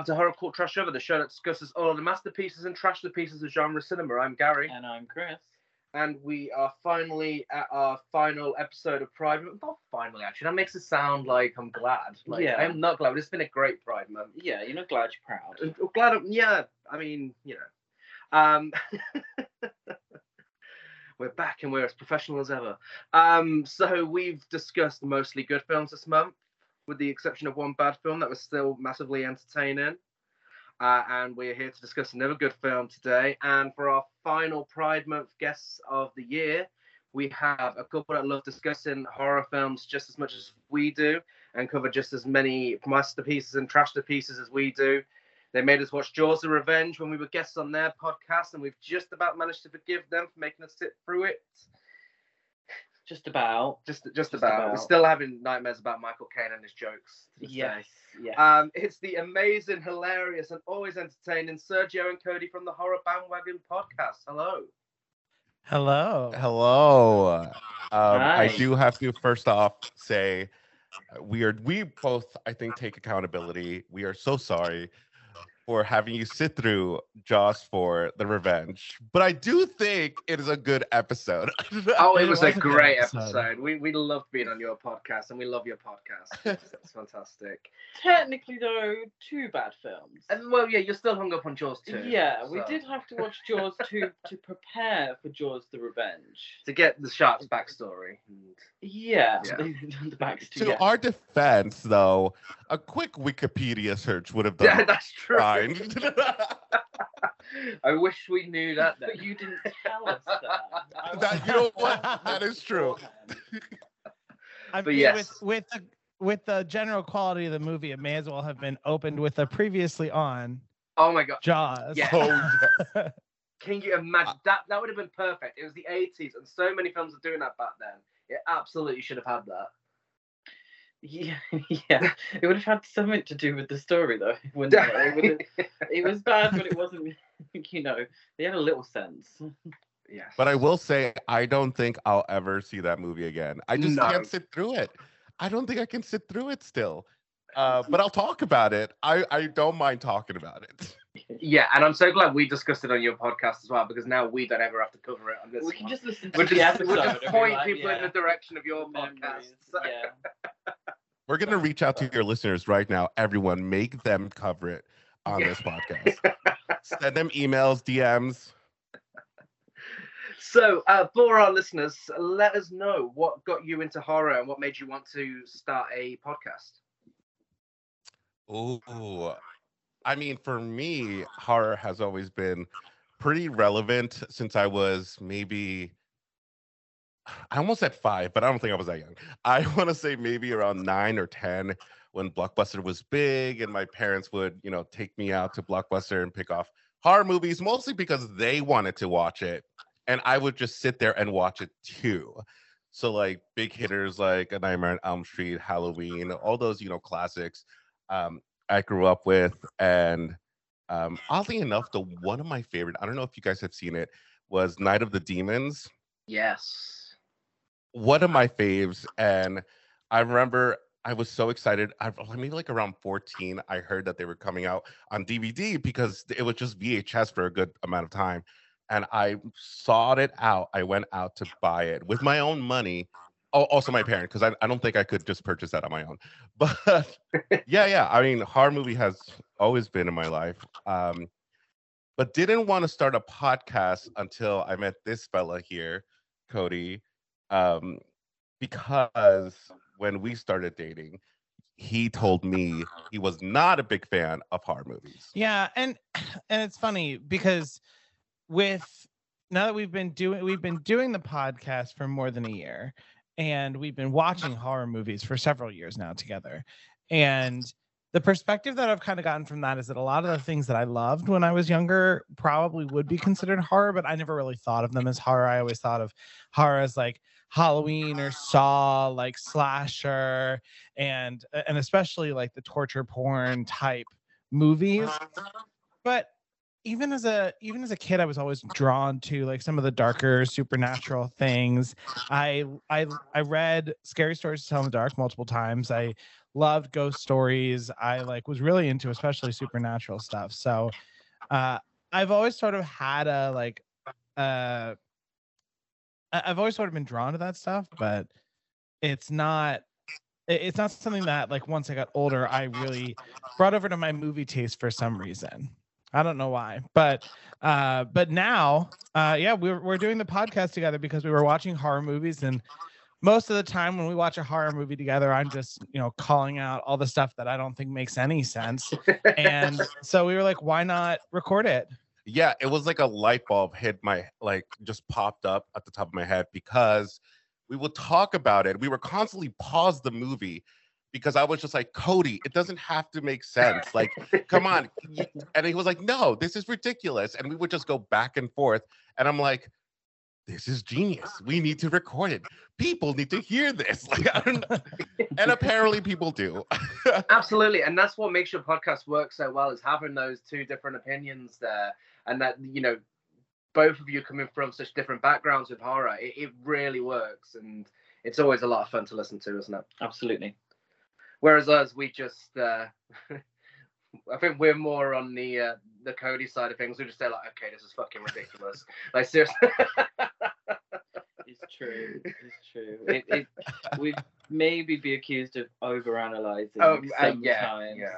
welcome to Horror Court Trash Over, the show that discusses all of the masterpieces and trash the pieces of genre cinema. I'm Gary, And I'm Chris. and we are finally at our final episode of Pride Month. Not finally, actually. That makes it sound like I'm glad. Like, Yeah. I'm not glad, but it's been a great Pride Month. Yeah, you're not glad you're proud. I'm glad. I'm, yeah, I mean, you know, um, we're back and we're as professional as ever. Um, so we've discussed mostly good films this month, with the exception of one bad film that was still massively entertaining. Uh, and we're here to discuss another good film today. And for our final Pride Month guests of the year, we have a couple that love discussing horror films just as much as we do and cover just as many masterpieces and trash pieces as we do. They made us watch Jaws of Revenge when we were guests on their podcast, and we've just about managed to forgive them for making us sit through it. Just about. Just, just, Just about. We're still having nightmares about Michael Caine and his jokes. Yes. day. Yes. Um, it's the amazing, hilarious, and always entertaining Sergio and Cody from the Horror Bandwagon podcast. Hello. Hello. Hello. Um, I do have to first off say uh, we are we both I think take accountability. We are so sorry for having you sit through Jaws for the revenge, but I do think it is a good episode. Oh, it It was a was a great episode. episode. We we loved being on your podcast, and we love your podcast. It's, it's fantastic. Technically, though, two bad films. And well, yeah, you're still hung up on Jaws too. yeah, we did have to watch Jaws 2 to prepare for Jaws the Revenge. to get the shark's backstory. And Yeah, Yeah. the backs to to yeah. our defense, though, a quick Wikipedia search would have done. yeah, done that's true. Fine. I wish we knew that. Then. But you didn't tell us that. That- you know what? That is true. I But mean, yes. with with the with the general quality of the movie, it may as well have been opened with a previously on Oh my god! Jaws. Yeah. oh, yes. Can you imagine uh, that? That would have been perfect. It was the 80s, and so many films were doing that back then. It absolutely should have had that. Yeah, yeah. It would have had something to do with the story, though. Wouldn't it? It, would have- it was bad, but it wasn't. You know, they had a little sense. yes. But I will say, I don't think I'll ever see that movie again. I just No. can't sit through it. I don't think I can sit through it still. Uh, but I'll talk about it. I, I don't mind talking about it. Yeah, and I'm so glad we discussed it on your podcast as well because now we don't ever have to cover it on this We can one. just listen to We'll the just, episode. we'll just point like, people in the direction of your memories, podcast. Yeah. We're going to reach out to your listeners right now. Everyone, make them cover it on Yeah. this podcast. Send them emails, DMs. So, uh, for our listeners, let us know what got you into horror and what made you want to start a podcast. Ooh. I mean, for me, horror has always been pretty relevant since I was maybe I almost said five, but I don't think I was that young. I want to say maybe around nine or ten when Blockbuster was big, and my parents would, you know, take me out to Blockbuster and pick off horror movies, mostly because they wanted to watch it, and I would just sit there and watch it too. So like big hitters like A Nightmare on Elm Street, Halloween, all those you know classics. Um, I grew up with, and um, oddly enough, the one of my favorite. I don't know if you guys have seen it. Was Night of the Demons Yes. one of my faves and i remember i was so excited i maybe like around 14 i heard that they were coming out on dvd because it was just vhs for a good amount of time and i sought it out i went out to buy it with my own money also my parent because I, I don't think i could just purchase that on my own but yeah yeah i mean horror movie has always been in my life um but didn't want to start a podcast until i met this fella here cody um, because when we started dating, he told me he was not a big fan of horror movies. Yeah, and and it's funny because with now that we've been doing we've been doing the podcast for more than a year and we've been watching uh-huh. horror movies for several years now together. And the perspective that I've kind of gotten from that is that a lot of the uh-huh. things that I loved when I was younger probably would be uh-huh. considered horror, but I never really thought of them as horror. I always thought of horror as like Halloween or Saw, like slasher, and and especially like the torture porn type movies. But even as a even as a kid, I was always drawn to like some of the darker supernatural things. I I I read Scary Stories to Tell in the Dark multiple times. I loved ghost stories. I like was really into especially supernatural stuff. So uh I've always sort of had a like uh I've always sort of been drawn to that stuff, but it's not it's not something that like once I got older I really brought over to my movie taste for some reason. I don't know why, but uh, but now, uh, yeah, we're we're doing the podcast together because we were watching horror movies, and most of the time when we watch a horror movie together, I'm just you know calling out all the stuff that I don't think makes any sense, and so we were like, why not record it? yeah it was like a light bulb hit my like just popped up at the top of my head because we would talk about it we were constantly pause the movie because i was just like cody it doesn't have to make sense. Like come on and he was like no this is ridiculous. And we would just go back and forth and i'm like this is genius. We need to record it. People need to hear this. Like i don't know. And apparently people do. Absolutely, and that's what makes your podcast work so well is having those two different opinions there, and that you know, both of you coming from such different backgrounds with horror, it, it really works, and it's always a lot of fun to listen to, isn't it? Absolutely. Whereas us, we just, uh, I think we're more on the uh, the Cody side of things. We just say like, okay, this is fucking ridiculous. like seriously. It's true. It's true. It, it we'd maybe be accused of overanalyzing Oh, uh, sometimes. yeah, yeah.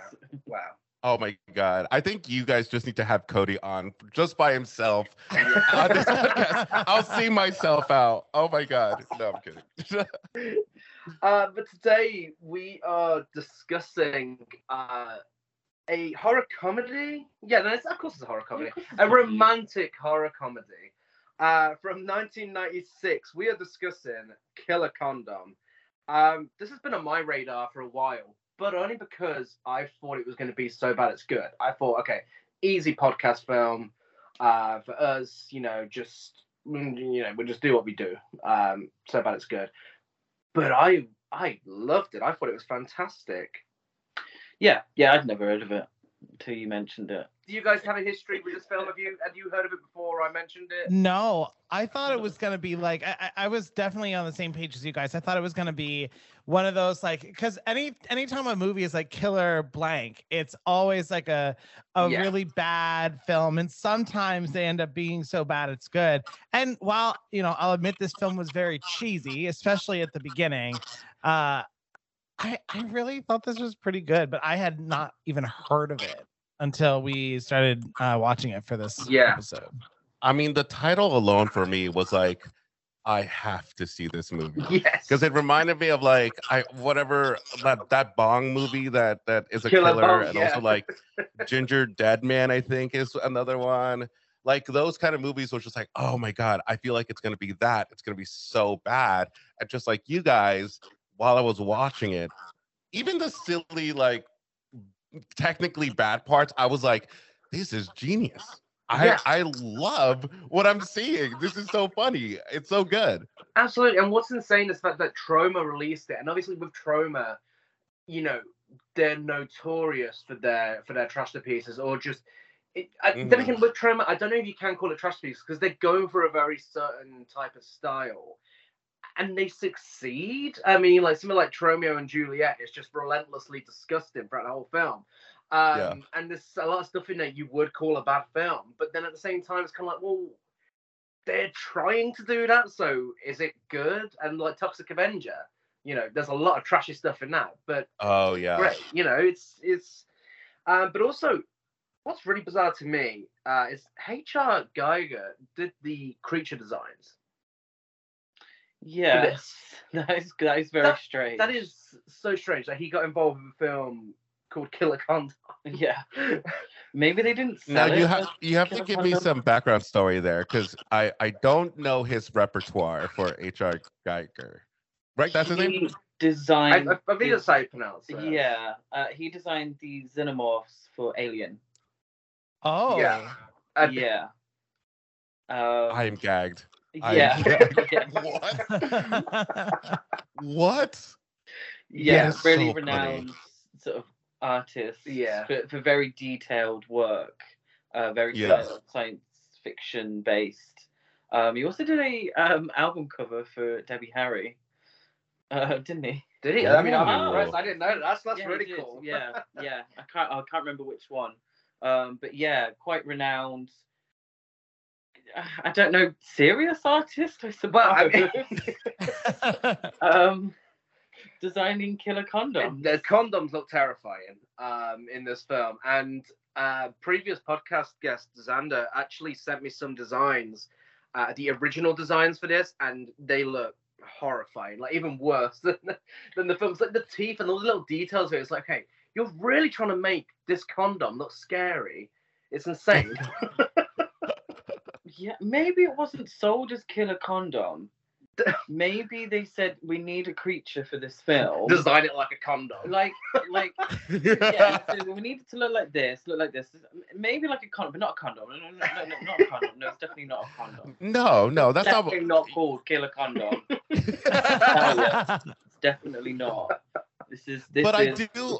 wow. oh my god i think you guys just need to have cody on just by himself on this podcast. I'll see myself out. Oh my god. No, I'm kidding. Uh, but today we are discussing uh, a horror comedy. Yeah, no, it's, of course it's a horror comedy. A romantic horror comedy uh, from 1996. We are discussing Killer Condom. Um, this has been on my radar for a while, but only because I thought it was going to be so bad it's good. I thought, okay, easy podcast film uh, for us. You know, just mm, you know, we'll just do what we do. Um, so bad it's good. But I I loved it. I thought it was fantastic. Yeah, yeah, I'd never heard of it until you mentioned it. Do you guys have a history with this film? Have you had you heard of it before I mentioned it? No, I thought it was gonna be like I, I I was definitely on the same page as you guys. I thought it was gonna be one of those like because any anytime a movie is like killer blank, it's always like a a Yeah. really bad film, and sometimes they end up being so bad it's good. And while you know, I'll admit this film was very cheesy, especially at the beginning. Uh, I I really thought this was pretty good, but I had not even heard of it until we started uh, watching it for this Yeah. episode. I mean, the title alone for me was like, I have to see this movie. Yes. Because it reminded me of like I whatever that that Bong movie that that is a Killer killer, Bong, and yeah. also like Gingerdead Man, I think is another one. Like those kind of movies was just like, oh my god, I feel like it's gonna be that. It's gonna be so bad. And just like you guys, while I was watching it, even the silly like technically bad parts, I was like, this is genius. I. I love what I'm seeing. This is so funny. It's so good. Absolutely. And what's insane is the fact that Troma released it, and obviously with Troma, you know, they're notorious for their for their trash to pieces or just. It, I, Then again, mm. with Troma, I don't know if you can call it trash pieces because they're going for a very certain type of style, and they succeed. I mean, like something like Tromeo and Juliet is just relentlessly disgusting throughout the whole film. Um, Yeah. And there's a lot of stuff in there you would call a bad film, but then at the same time, it's kind of like, well, they're trying to do that, so is it good? And like Toxic Avenger, you know, there's a lot of trashy stuff in that, but Oh yeah. great, you know, it's it's. Um, but also, what's really bizarre to me uh, is H.R. Giger did the creature designs. Yes, that is that is very strange. That is so strange that he got involved in a film called Killer Condom. yeah. Maybe they didn't Now you it have you have to Killer give me Condom. some background story there because I I don't know his repertoire for H.R. Giger. Right, that's his name. He I, designed. I, I think the- that's how you pronounce it. Yeah, uh, he designed the xenomorphs for Alien. Oh, Yeah. Uh, yeah. Um, I am gagged. Yeah. yeah. what? What? Yeah, Yes. really So funny. renowned sort of artist. Yeah. For, for very detailed work. uh, very Yes. science fiction based. Um, he also did a um, album cover for Debbie Harry, uh, didn't he? Did he? I mean, I'm impressed. I didn't know. that. That's that's Yeah, really cool. Yeah, yeah. I can't I can't remember which one. Um, but yeah, quite renowned. I don't know, serious artist, I suppose. Well, I mean, um, designing killer condoms. the condoms look terrifying um, in this film, and uh, previous podcast guest Xander actually sent me some designs, uh, the original designs for this, and they look horrifying, like even worse than the, than the films. Like the teeth and all the little details here. It's like, hey, you're really trying to make this condom look scary. It's insane. Yeah, maybe it wasn't sold as killer condom. maybe they said we need a creature for this film. Design it like a condom. like, like, yeah, so we need it to look like this, look like this. Maybe like a condom, but not a condom. No, no, no, no, no not a condom. No, it's definitely not a condom. no, no, that's not. definitely not called killer condom. It's definitely not. This is this but I do.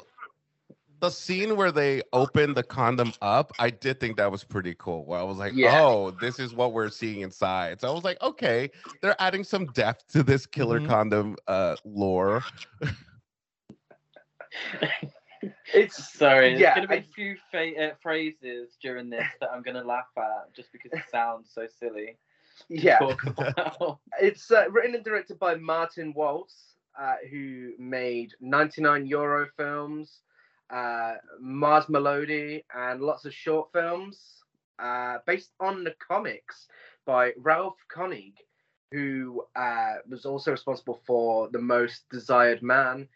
The scene where they open the condom up, I did think that was pretty cool. Where I was like, Yeah. "Oh, this is what we're seeing inside." So I was like, "Okay, they're adding some depth to this killer Mhm. condom uh, lore." It's sorry. Yeah, There's gonna be I- a few fa- uh, phrases during this that I'm gonna laugh at just because it sounds so silly. yeah. It's uh, written and directed by Martin Walz, uh, who made 99 Euro films, uh, Mars Melody, and lots of short films uh, based on the comics by Ralf König, who uh, was also responsible for The Most Desired Man,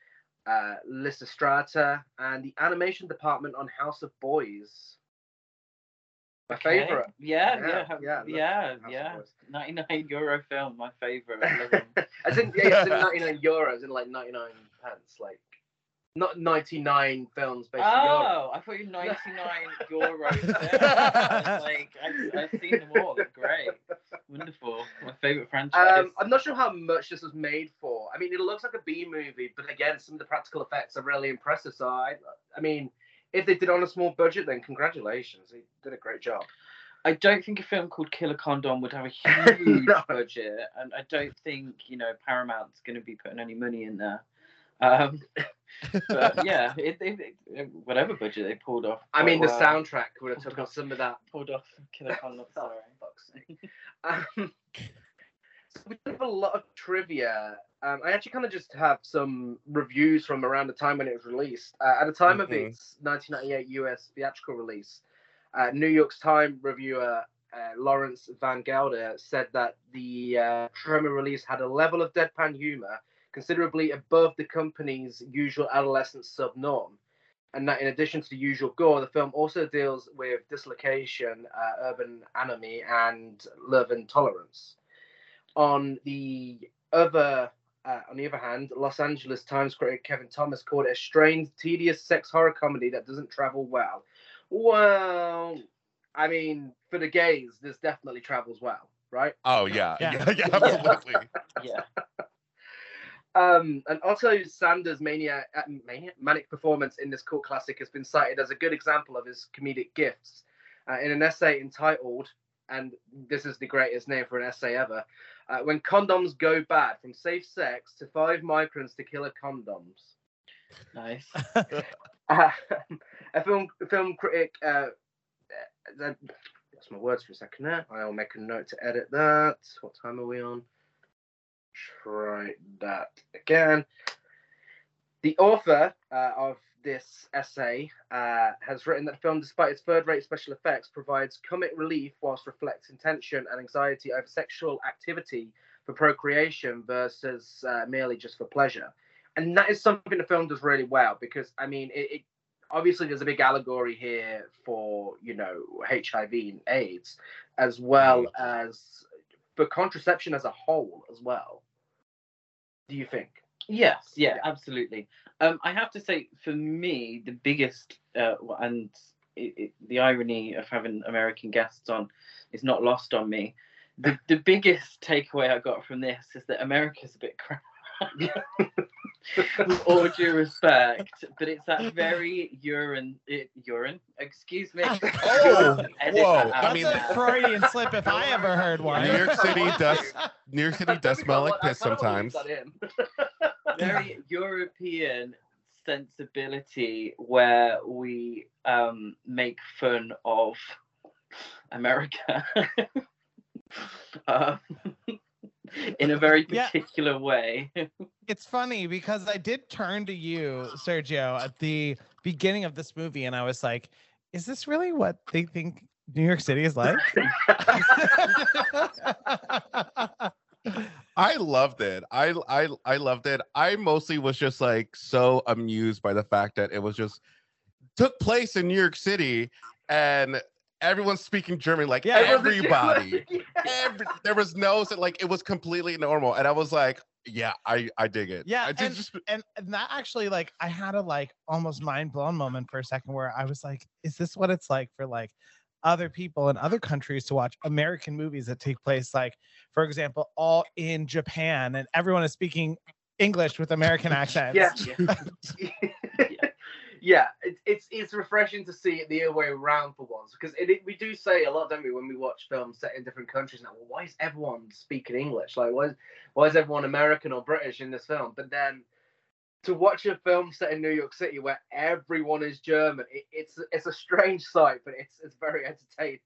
uh, Lysistrata, and the animation department on House of Boys. My Okay. favorite. Yeah, Yeah, yeah, yeah, yeah, yeah, House of yeah. Boys. 99 euro film, my favorite. I. I think yeah, it's in 99 euros in like 99 pence, like not 99 films based euro. Oh, I thought you 99 euros. I like, I've, I've seen them all. They're great. Wonderful. My favorite franchise. Um, I'm not sure how much this was made for. I mean, it looks like a B movie, but again, some of the practical effects are really impressive. So I, I mean, if they did on a small budget, then congratulations, they did a great job. I don't think a film called Killer Condom would have a huge No. budget, and I don't think you know Paramount's going to be putting any money in there. Um, but yeah, it, it, it- whatever budget they pulled off. I mean, the well. soundtrack would have took off some of that. pulled off Killer Condom. Sorry. fuck's. Um, so we have a lot of trivia. Um, I actually kind of just have some reviews from around the time when it was released. Uh, at the time of Mhm. its 1998 US theatrical release, uh, New York's Time reviewer uh, Lawrence Van Gelder said that the uh, Troma release had a level of deadpan humor considerably above the company's usual adolescent subnorm. And that, in addition to the usual gore, the film also deals with dislocation, uh, urban anomie, and love and tolerance. On the other, uh, on the other hand, Los Angeles Times critic Kevin Thomas called it a strange, tedious sex horror comedy that doesn't travel well. Well, I mean, for the gays, this definitely travels well, right? Oh yeah, Yeah. yeah, yeah, absolutely. Yeah. Um, and Otto Sanders' mania, uh, mania, manic performance in this cult classic has been cited as a good example of his comedic gifts. Uh, in an essay entitled, and this is the greatest name for an essay ever, uh, When Condoms Go Bad From Safe Sex to Five Microns to Killer Condoms. Nice. Uh, a film film critic, uh, uh, lost my words for a second there. I'll make a note to edit that. What time are we on? Try that again. The author uh, of this essay uh, has written that the film, despite its third-rate special effects, provides comic relief whilst reflecting tension and anxiety over sexual activity for procreation versus uh, merely just for pleasure. And that is something the film does really well because, I mean, it, it obviously there's a big allegory here for you know HIV and AIDS, as well as for contraception as a whole as well. Do you think? Yes, yeah, Yeah. absolutely. Um, I have to say, for me, the biggest uh, and it, it, the irony of having American guests on is not lost on me. The the biggest takeaway I got from this is that America's a bit crap. With all due respect, but it's that very urine, it, urine. Excuse me. Oh, whoa, that I out. That's mean- a Freudian slip if I ever heard one. New York City does New York City does smell like piss kinda wanna leave sometimes. very European sensibility where we um, make fun of America um, in a very Yeah. particular way. It's funny because I did turn to you, Sergio, at the beginning of this movie, and I was like, "Is this really what they think New York City is like?" I loved it. I I I loved it. I mostly was just like so amused by the fact that it was just took place in New York City and everyone's speaking German like Yeah, everybody. Every, there was no like it was completely normal and I was like, yeah, I I dig it. Yeah, I and- just, just and, and that actually like I had a like almost mind blown moment for a second where I was like, is this what it's like for like other people in other countries to watch American movies that take place like for example all in Japan and everyone is speaking English with American accents. Yeah. yeah, it's it's it's refreshing to see it the other way around for once because it, it- we do say a lot, don't we, when we watch films set in different countries now. Well, why is everyone speaking English? Like, why is why is everyone American or British in this film? But then to watch a film set in New York City where everyone is German, it, it's it's a strange sight, but it's it's very entertaining.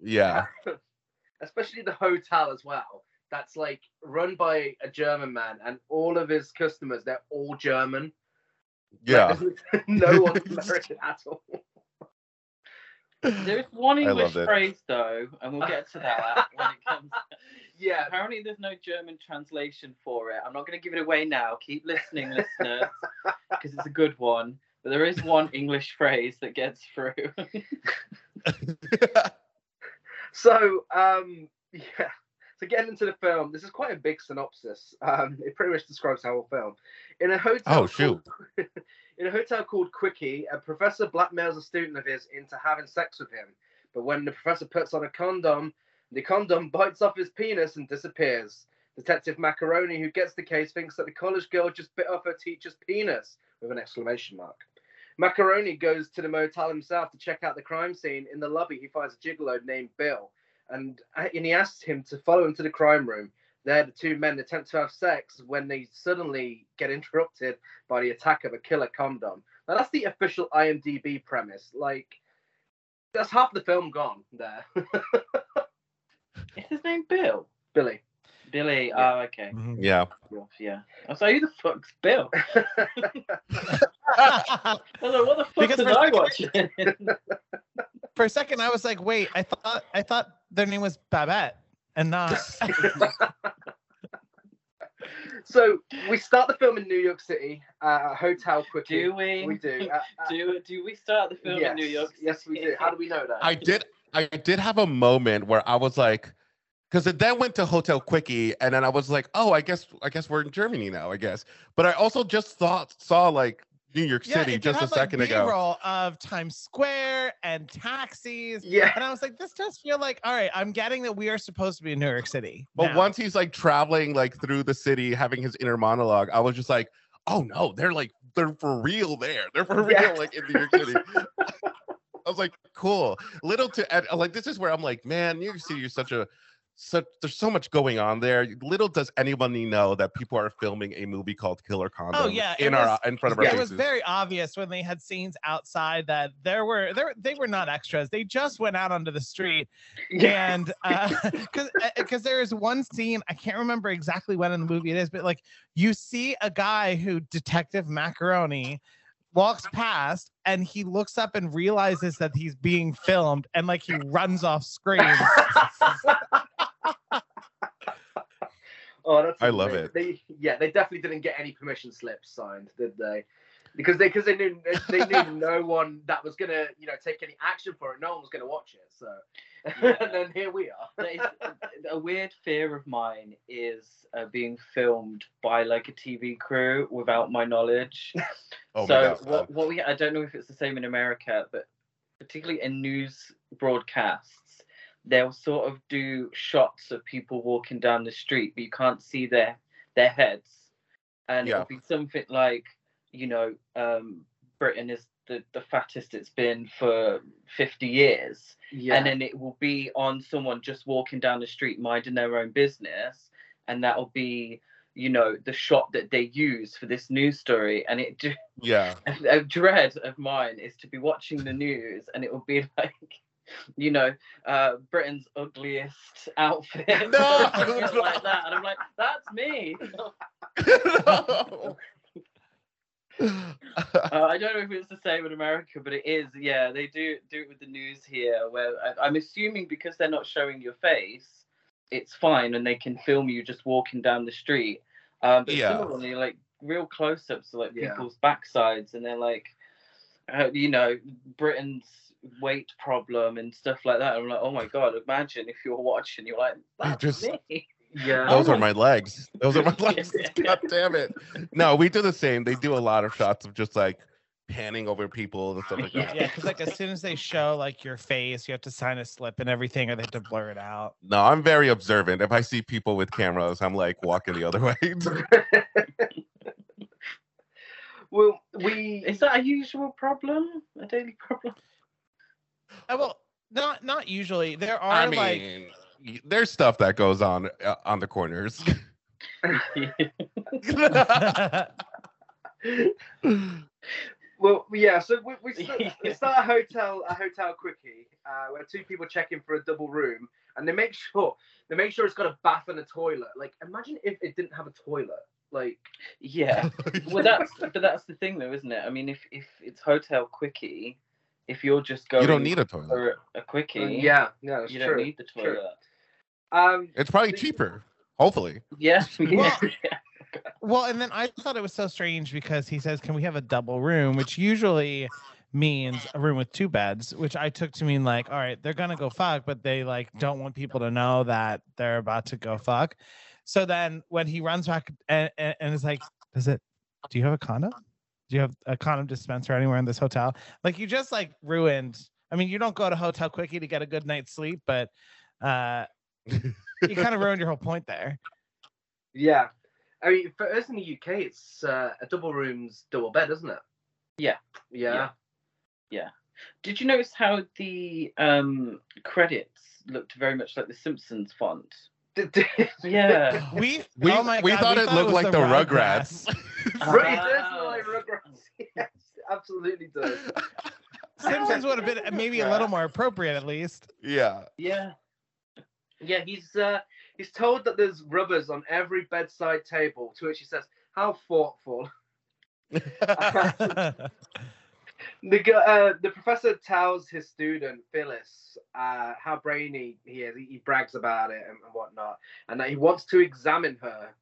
yeah. especially the hotel as well. That's like run by a German man, and all of his customers they're all German. Yeah. Like, there's no one's American at all. There's one English phrase though, and we'll get to that when it comes. Yeah, Apparently, there's no German translation for it. I'm not going to give it away now. Keep listening, listeners, because it's a good one. But there is one English phrase that gets through. So, um, yeah. So getting into the film, this is quite a big synopsis. Um, it pretty much describes the whole film. In a hotel. Oh, shoot. Called, in a hotel called Quickie, a professor blackmails a student of his into having sex with him. But when the professor puts on a condom, the condom bites off his penis and disappears. Detective Mackeroni, who gets the case, thinks that the college girl just bit off her teacher's penis with an exclamation mark. Mackeroni goes to the motel himself to check out the crime scene. In the lobby, he finds a gigolo named Bill, and, and he asks him to follow him to the crime room. There, the two men attempt to have sex when they suddenly get interrupted by the attack of a killer condom. Now, that's the official IMDb premise. Like, that's half the film gone there. Is his name Bill? Billy. Billy. Yeah. Oh, okay. Mhm. yeah. Yeah. I was like, who the fuck's Bill? I was like, what the fuck Because did for- I watch? For a second I was like, wait, I thought I thought their name was Babette and not so we start the film in New York City, uh, a hotel quickly. do we? We do. Uh, uh, do do we start the film yes, in New York? Yes, we do. How do we know that? I did I did have a moment where I was like because it then went to Hotel Quickie and then I was like, oh, I guess I guess we're in Germany now, I guess. But I also just thought saw like New York City it just a had, like, second ago. B-roll of Times Square and taxis. yeah. And I was like, this does feel like, all right, I'm getting that we are supposed to be in New York City. But now. once he's like traveling like through the city, having his inner monologue, I was just like, oh no, they're like they're for real there. They're for real Yeah. like in New York City. I was like, cool. Little to like this is where I'm like, man, New York City is such a such there's so much going on there. Little does anybody know that people are filming a movie called Killer Condom Oh, yeah, it in our uh, in front of our it faces. was very obvious when they had scenes outside that there were there they were not extras. They just went out onto the street Yeah. and uh, because because eh, eh, there is one scene I can't remember exactly when in the movie it is, but like you see a guy who Detective Mackeroni walks past and he looks up and realizes that he's being filmed and like he runs off screen. Oh, that's I love amazing. it. They, yeah, they definitely didn't get any permission slips signed, did they? Because they because they knew they knew no one that was gonna you know take any action for it. No one was gonna watch it. So Yeah. and then here we are. That is- a weird fear of mine is uh, being filmed by like a TV crew without my knowledge. oh so my god. what what we I don't know if it's the same in America, but particularly in news broadcasts, they'll sort of do shots of people walking down the street, but you can't see their their heads. and Yeah. it'll be something like, you know, um, Britain is the, the fattest it's been for 50 years. Yeah. And then it will be on someone just walking down the street minding their own business. And that'll be, you know, the shot that they use for this news story. And it Yeah. a dread of mine is to be watching the news and it will be like you know uh britain's ugliest outfit No! like that and i'm like that's me No. uh, i don't know if it's the same in america but it is yeah they do do it with the news here where I, i'm assuming because they're not showing your face it's fine and they can film you just walking down the street um but Yeah. similarly like real close-ups of like Yeah. people's backsides and they're like uh, you know britain's weight problem and stuff like that i'm like oh my god imagine if you're watching you're like that's just- me yeah. Those are my- my legs. Those are my legs. God damn it. No, we do the same. They do a lot of shots of just like panning over people and stuff like that. Yeah, because like as soon as they show like your face, you have to sign a slip and everything, or they have to blur it out. No, I'm very observant. If I see people with cameras, I'm like walking the other way. well, we is that a usual problem a daily problem well, not not usually. There are I like mean, y- there's stuff that goes on uh, on the corners. Well, yeah. So we we start, we start a hotel a hotel quickie uh, where two people check in for a double room, and they make sure they make sure it's got a bath and a toilet. Like, imagine if it didn't have a toilet. Like, yeah well that's but that's the thing though isn't it i mean if if it's hotel quickie if you're just going you don't need a toilet. for a quickie yeah, yeah, that's you true. don't need the true. toilet Um, It's probably cheaper. Hopefully. yeah, yeah. Well- well, and then I thought it was so strange because he says, "Can we have a double room?" Which usually means a room with two beds, which I took to mean like, all right, they're gonna go fuck, but they like don't want people to know that they're about to go fuck. So then when he runs back and, and, and is like, does it? Do you have a condom? Do you have a condom dispenser anywhere in this hotel? Like you just like ruined. I mean, you don't go to Hotel Quickie to get a good night's sleep, but uh, you kind of ruined your whole point there. yeah. I mean, for us in the UK, it's uh, a double room's double bed, isn't it? Yeah. Yeah. Yeah. Did you notice how the um credits looked very much like the Simpsons font? Yeah. We We, oh my we God, thought we it looked was like the Rugrats. Right, it does Ah. look like Rugrats. Yes, absolutely does. Simpsons would have been maybe a little more appropriate at least. yeah. Yeah. Yeah, he's uh, he's told that there's rubbers on every bedside table, to which he says, "How thoughtful." The uh, the professor tells his student Phyllis uh, how brainy he is. He, he brags about it and, and whatnot, and that he wants to examine her.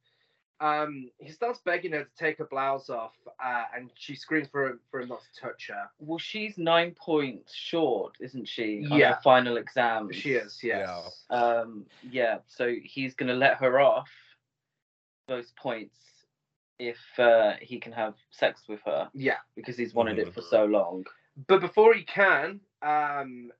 Um, he starts begging her to take her blouse off, uh, and she screams for him for him not to touch her. Well, she's nine points short, isn't she? On Yeah. her final exam. She is, yes. Yeah. Um, yeah. So he's gonna let her off those points if uh, he can have sex with her Yeah. because he's wanted it for so long. But before he can, um,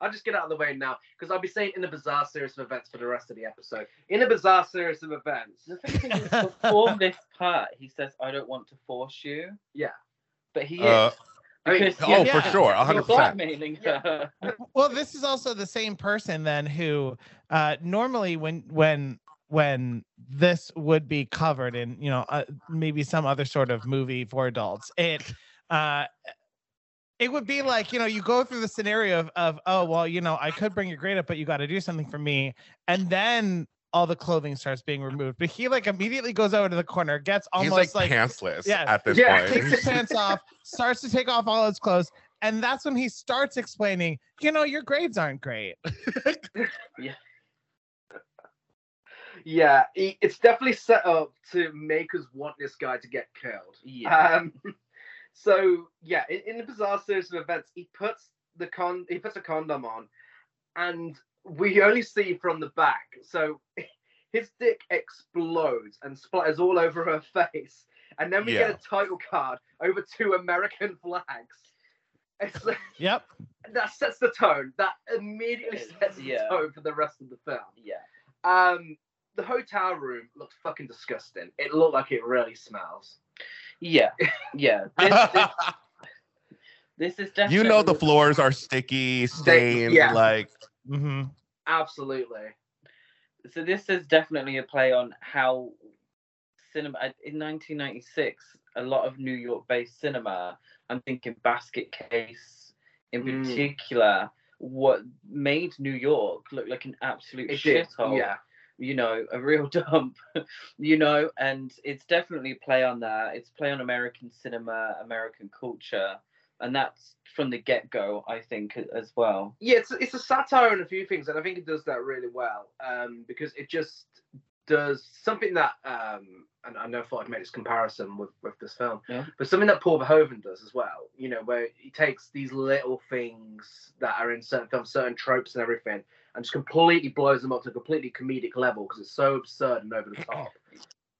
I'll just get out of the way now because I'll be saying in a bizarre series of events for the rest of the episode. In a bizarre series of events. The thing is, before this part, he says, "I don't want to force you." Yeah. But he Uh, is I mean, because oh, you're- yeah, for sure. you're 100%. Yeah. well, this is also the same person then who uh normally when when when this would be covered in you know uh, maybe some other sort of movie for adults it uh it would be like you know you go through the scenario of, of oh well you know i could bring your grade up but you got to do something for me and then all the clothing starts being removed but he like immediately goes over to the corner gets He's almost like, like pantsless yeah. at this Yeah. takes his pants off, starts to take off all his clothes, and that's when he starts explaining, you know, your grades aren't great. Yeah, he, it's definitely set up to make us want this guy to get killed. Yeah. Um, so yeah, in, in the bizarre series of events, he puts the con he puts a condom on, and we only see from the back. So his dick explodes and splatters all over her face, and then we Yeah. get a title card over two American flags. It's like, Yep. that sets the tone. That immediately It- sets the yeah. tone for the rest of the film. yeah. Um, the hotel room looked fucking disgusting. It looked like it really smells. Yeah, yeah. This, this, this is definitely. you know the floors are sticky, stained, yeah. like hmm Absolutely. So this is definitely a play on how cinema in 1996. A lot of New York-based cinema. I'm thinking Basket Case in Mm. particular. What made New York look like an absolute shithole? Yeah. You know, a real dump, you know, and it's definitely play on that. It's play on American cinema, American culture, and that's from the get go, I think, as well. Yeah, it's it's a satire on a few things, and I think it does that really well. Um, because it just does something that um, and I know I thought I'd make this comparison with with this film, Yeah. but something that Paul Verhoeven does as well. You know, where he takes these little things that are in certain films, certain tropes and everything, and just completely blows them up to a completely comedic level because it's so absurd and over the top.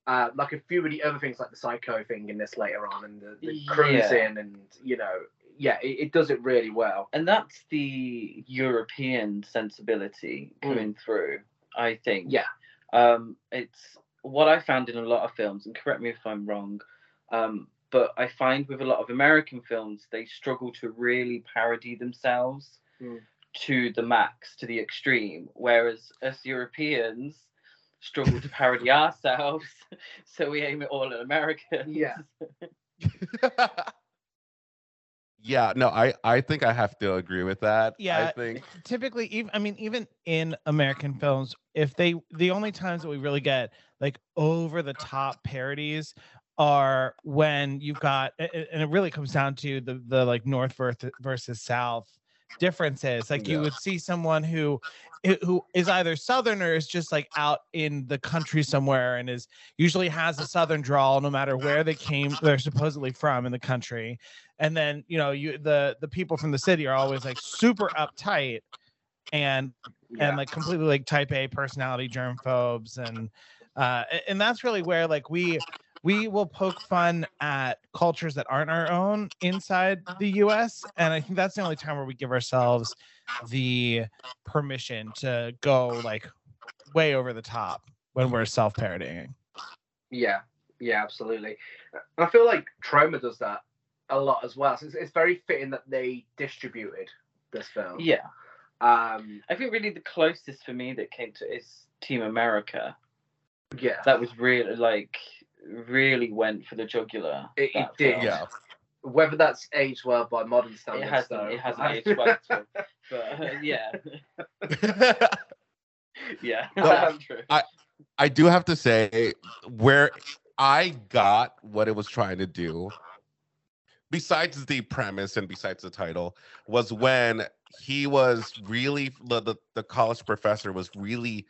Uh, like a few of the other things, like the psycho thing in this later on, and the, the Yeah. cruising, and you know, yeah, it, it does it really well. And that's the European sensibility Mm. coming through, I think. Yeah. Um, it's what I found in a lot of films, and correct me if I'm wrong, um, but I find with a lot of American films, they struggle to really parody themselves Mm. To the max, to the extreme, whereas us Europeans struggle to parody ourselves, so we aim it all at Americans. Yeah. yeah, no, I I think I have to agree with that. Yeah, I think typically even i mean even in american films if they the only times that we really get like over the top parodies are when you've got a- a- and it really comes down to the the like north versus versus differences like you would see someone who who is either southern or is just like out in the country somewhere and is usually has a southern drawl no matter where they came they're supposedly from in the country and then you know you the the people from the city are always like super uptight and Yeah. and like completely like type a personality germ phobes and uh and that's really where like we we will poke fun at cultures that aren't our own inside the us and i think that's the only time where we give ourselves the permission to go like way over the top when we're self-parodying Yeah, yeah, absolutely. And I feel like Troma does that a lot as well. So it's, it's very fitting that they distributed this film. yeah. Um. I think really the closest for me that came to is Team America. Yeah. That was really like really went for the jugular. It- it did. film. yeah. Whether that's aged well by modern standards, It standards, hasn't. though, It hasn't I- aged well at all. But uh, yeah, yeah, No, that's true. I do have to say where I got what it was trying to do, besides the premise and besides the title, was when he was really the, the, the college professor was really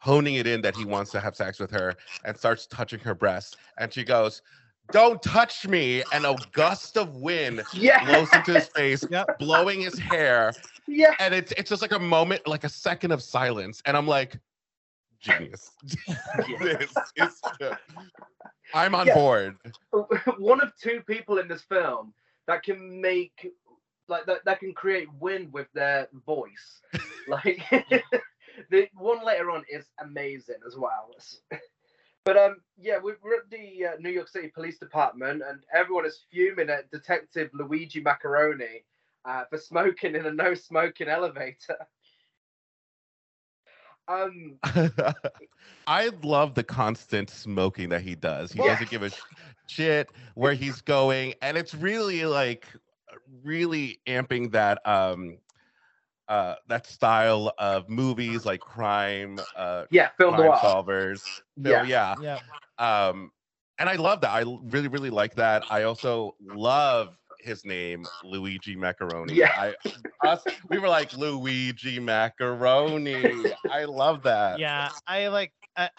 honing it in that he wants to have sex with her and starts touching her breast. And she goes, Don't touch me. And a gust of wind yeah. blows into his face, Yep. blowing his hair. yeah. And it's it's just like a moment, like a second of silence. And I'm like, genius. this is I'm on Yeah. board. One of two people in this film that can make like that, that can create wind with their voice. like the one later on is amazing as well. But um, yeah, we- we're at the uh, New York City Police Department, and everyone is fuming at Detective Luigi Mackeroni uh, for smoking in a no-smoking elevator. Um, I love the constant smoking that he does. He Yeah. doesn't give a shit where he's going, and it's really like really amping that um uh that style of movies like crime uh yeah, film crime noir. solvers. Yeah. Yeah, yeah. yeah um and i love that I really really like that i also love his name luigi mackeroni Yeah. i us we were like luigi mackeroni i love that yeah i like I,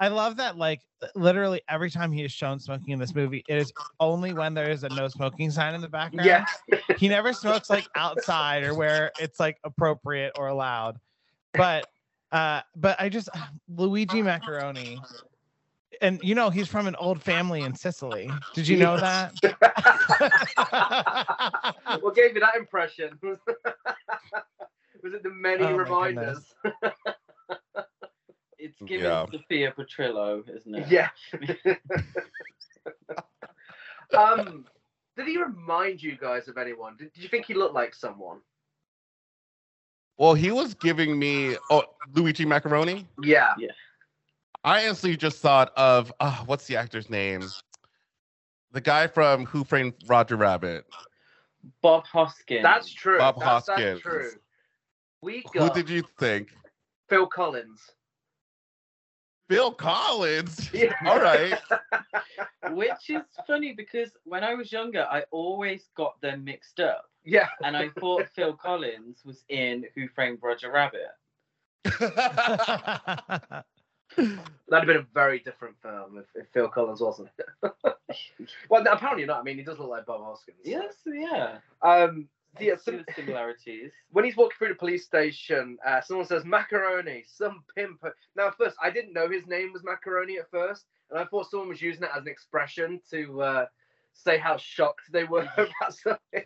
I love that like literally every time he is shown smoking in this movie it is only when there is a no smoking sign in the background. Yeah, he never smokes like outside or where it's like appropriate or allowed. But uh but i just luigi mackeroni and you know he's from an old family in sicily. Did you know that? What gave you that impression? Was it the many Oh reminders? It's giving Yeah. Sophia Petrillo, isn't it? Yeah. um, did he remind you guys of anyone? Did, did you think he looked like someone? Well, he was giving me oh Luigi Mackeroni. Yeah. Yeah. I honestly just thought of uh, what's the actor's name? The guy from Who Framed Roger Rabbit. Bob Hoskins. That's true. Bob that's, that's Hoskins. true. We Who did you think? Phil Collins. Bill Collins. Yeah. All right. Which is funny because when I was younger, I always got them mixed up. Yeah. And I thought Phil Collins was in Who Framed Roger Rabbit. That'd have been a very different film if, if Phil Collins wasn't. well, apparently not. I mean, he does look like Bob Hoskins. Yes, yeah. Um. I Yeah. see some- the similarities. when he's walking through the police station, uh, someone says mackeroni, some pimp. Now, at first, I didn't know his name was mackeroni at first, and I thought someone was using it as an expression to uh, say how shocked they were about something.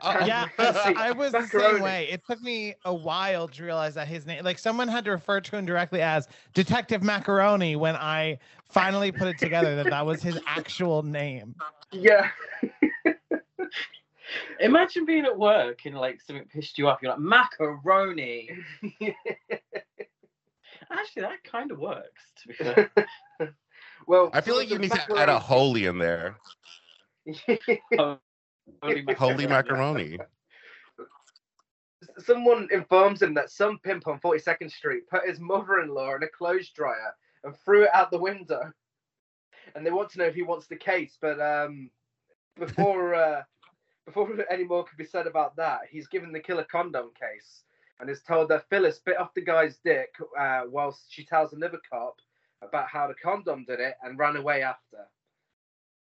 Uh, yeah, I was the macaroni. same way. It took me a while to realize that his name, like someone had to refer to him directly as Detective Mackeroni when I finally put it together that that was his actual name. Yeah. Imagine being at work and like something pissed you off. You're like macaroni. Actually, that kind of works. To be fair. well, I feel like you need to add a holy in there. Holy Holy macaroni. Someone informs him that some pimp on 42nd Street put his mother-in-law in a clothes dryer and threw it out the window. And they want to know if he wants the case, but um, before uh, before any more could be said about that, he's given the killer condom case and is told that Phyllis bit off the guy's dick uh, whilst she tells another cop about how the condom did it and ran away after.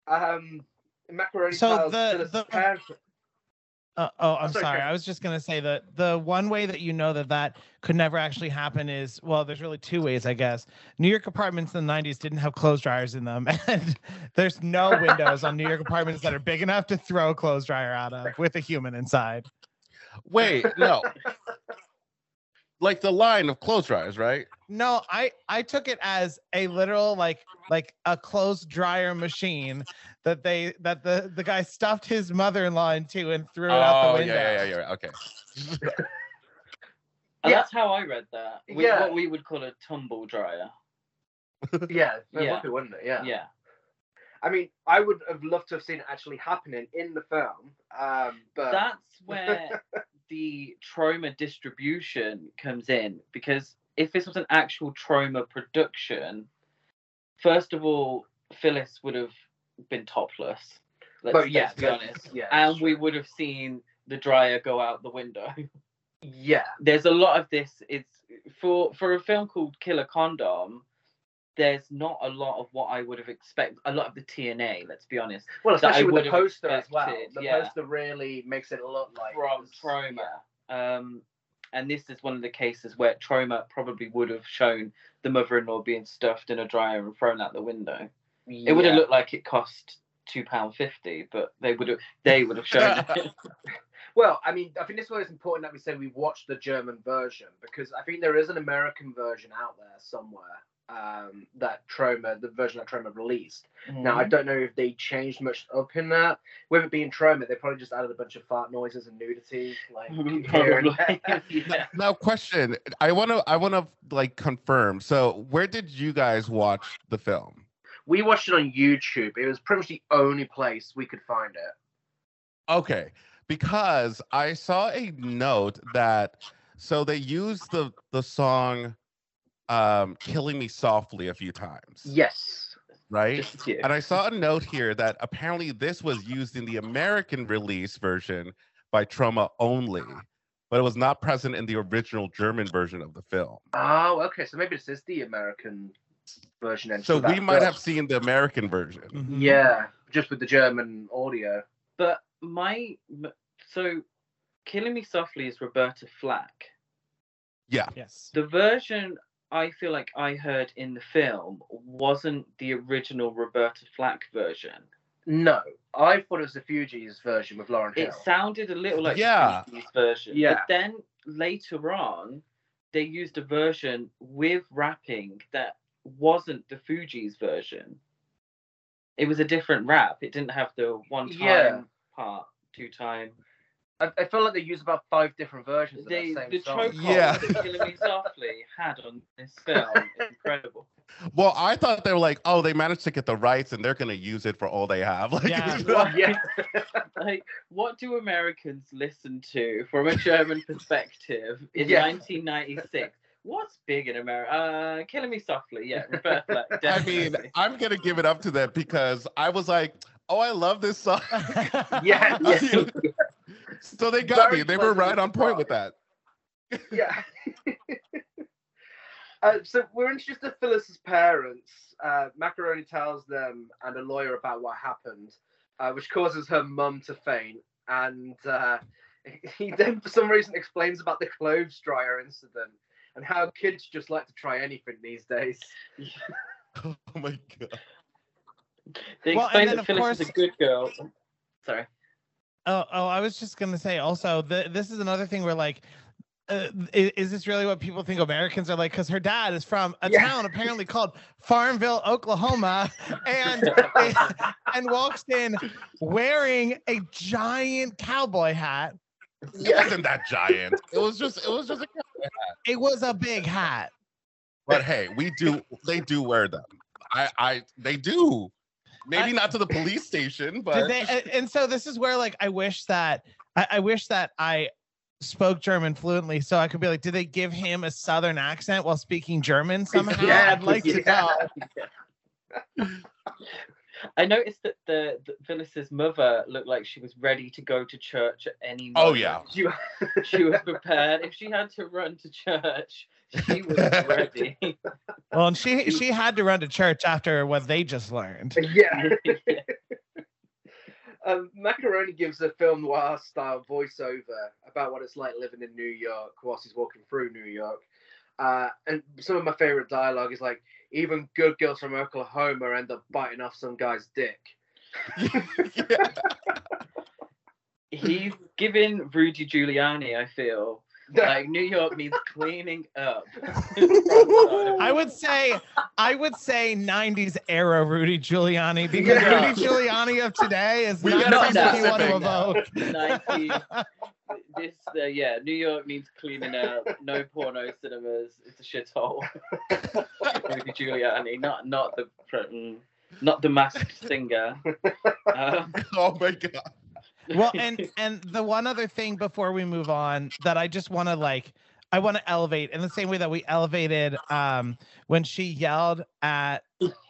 Um, Mackeroni So tells the- Phyllis' the- parents. Uh, oh, I'm Sorry, sorry. Chris. I was just gonna say that the one way that you know that that could never actually happen is well, there's really two ways, I guess. New York apartments in the '90s didn't have clothes dryers in them, and there's no windows on New York apartments that are big enough to throw a clothes dryer out of with a human inside. Wait, no. like the line of clothes dryers, right? No, I I took it as a literal like like a clothes dryer machine that they that the the guy stuffed his mother-in-law into and threw it out the Oh, window. yeah, yeah, yeah, yeah. Okay. And Yeah. that's how I read that. We, Yeah. What we would call a tumble dryer. Yeah, it Yeah. would be, wouldn't it? Yeah. Yeah. I mean, I would have loved to have seen it actually happening in the film, um, but That's where the Troma distribution comes in because if this was an actual Troma production, first of all, Phyllis would have been topless. Let's, But yeah, let's be honest. yeah, and we would have seen the dryer go out the window. yeah, There's a lot of this. It's for for a film called Killer Condom. There's not a lot of what I would have expected. A lot of the TNA, let's be honest, well, especially with the poster as well. The yeah. poster really makes it look like from Troma. Um, and this is one of the cases where Troma probably would have shown the mother-in-law being stuffed in a dryer and thrown out the window. Yeah. It would have looked like it cost two pound fifty, but they would have they would have shown it. Well, I mean, I think this is why it's important that we say we watched the German version because I think there is an American version out there somewhere um, that Troma, the version that Troma released. Now, Mm-hmm. I don't know if they changed much up in that. With it being Troma, they probably just added a bunch of fart noises and nudity, like here and Probably. there. yeah. Now, question. I want to. I want to like confirm. So, where did you guys watch the film? We watched it on YouTube. It was pretty much the only place we could find it. Okay, because I saw a note that so they used the the song um "Killing Me Softly" a few times, Yes. right? Just a few. And I saw a note here that apparently this was used in the American release version by Troma only, but it was not present in the original German version of the film. Oh, okay. So maybe this is the American version. then So we might film. have seen the American version. Mhm. Yeah, just with the German audio. But my so killing me softly is Roberta Flack. Yeah. Yes. The version I feel like I heard in the film wasn't the original Roberta Flack version. No, I thought it was the Fugees version with Lauryn Hill. It sounded a little like Yeah. the 50s version. Yeah. But then later on, they used a version with rapping that wasn't the Fugees version. It was a different rap. It didn't have the one time Yeah. part, two time. I, I feel like they use about five different versions of They, that the same song. chokehold Yeah. that Killing Me Softly had on this film is incredible. Well, I thought they were like, oh, they managed to get the rights and they're gonna use it for all they have. Like, Yeah. yeah. like, what do Americans listen to from a German perspective in Yeah. 1996? What's big in America? Uh, Killing Me Softly, yeah. Roberta Flack, I mean. I'm gonna give it up to them because I was like, oh, I love this song. Yeah, yeah. So they got Very me. They were right on point with that. yeah. uh, so we're introduced to Phyllis's parents. Uh, Mackeroni tells them and a lawyer about what happened, uh, which causes her mum to faint. And uh, he then, for some reason, explains about the clothes dryer incident and how kids just like to try anything these days. Oh my god. They explain then, that of Phyllis is a good girl. Sorry. Oh, oh, I was just gonna say also the, this is another thing where like, uh, is, is this really what people think Americans are like? Because her dad is from a Yeah. town apparently called Farmville, Oklahoma, and and walks in wearing a giant cowboy hat. It wasn't that giant. It was just it was just a It was a big hat. but hey, we do they do wear them. I I they do. Maybe I- not to the police station, Did but they, and, and so this is where like I wish that I, I wish that I spoke German fluently so I could be like, did they give him a southern accent while speaking German somehow? Yeah, I'd like to yeah. know. I noticed that the, the Phyllis's mother looked like she was ready to go to church at any oh, moment. Oh, yeah. You- She was prepared. If she had to run to church, she was ready. Well, and she she had to run to church after what they just learned. yeah. Um, Mackeroni gives a film noir style voiceover about what it's like living in New York whilst he's walking through New York. Uh, and some of my favorite dialogue is like, even good girls from Oklahoma end up biting off some guy's dick. He's giving Rudy Giuliani, I feel. Like New York needs cleaning up. I would say I would say 90s era Rudy Giuliani because Yeah. Rudy Giuliani of today is We not gotta be something you want to specific evoke. 90s. This, uh, yeah, New York needs cleaning up. No porno cinemas. It's a shithole. Rudy Giuliani, not not the mm, not the masked singer. Um, Oh my god. Well and and the one other thing before we move on that i just want to like i want to elevate in the same way that we elevated um when she yelled at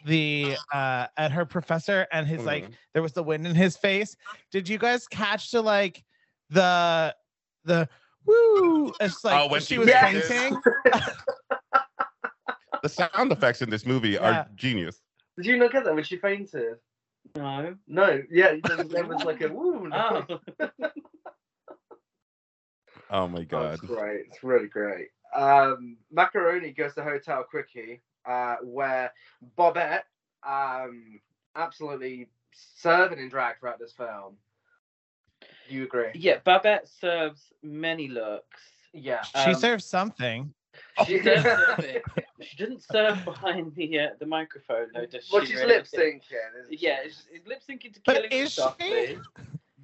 the uh at her professor and his like Mhm. there was the wind in his face did you guys catch the like the the woo it's like Oh, when she she was Yes. fainting the sound effects in this movie Yeah. are genius. Did you look at that when she fainted? No. No, yeah, there, there was like a woo. Oh. Oh my Oh, god. it's great. It's really great. Um, Mackeroni goes to Hotel Quickie, uh, where Bobette um, absolutely serving in drag throughout this film. Do you agree? Yeah, Babette serves many looks. Yeah. she Um, served something She does serve. She didn't serve behind the uh, the microphone though, does Well, she? she's really? lip syncing. Yeah, it's, it's lip syncing to But killing Me is she? softly.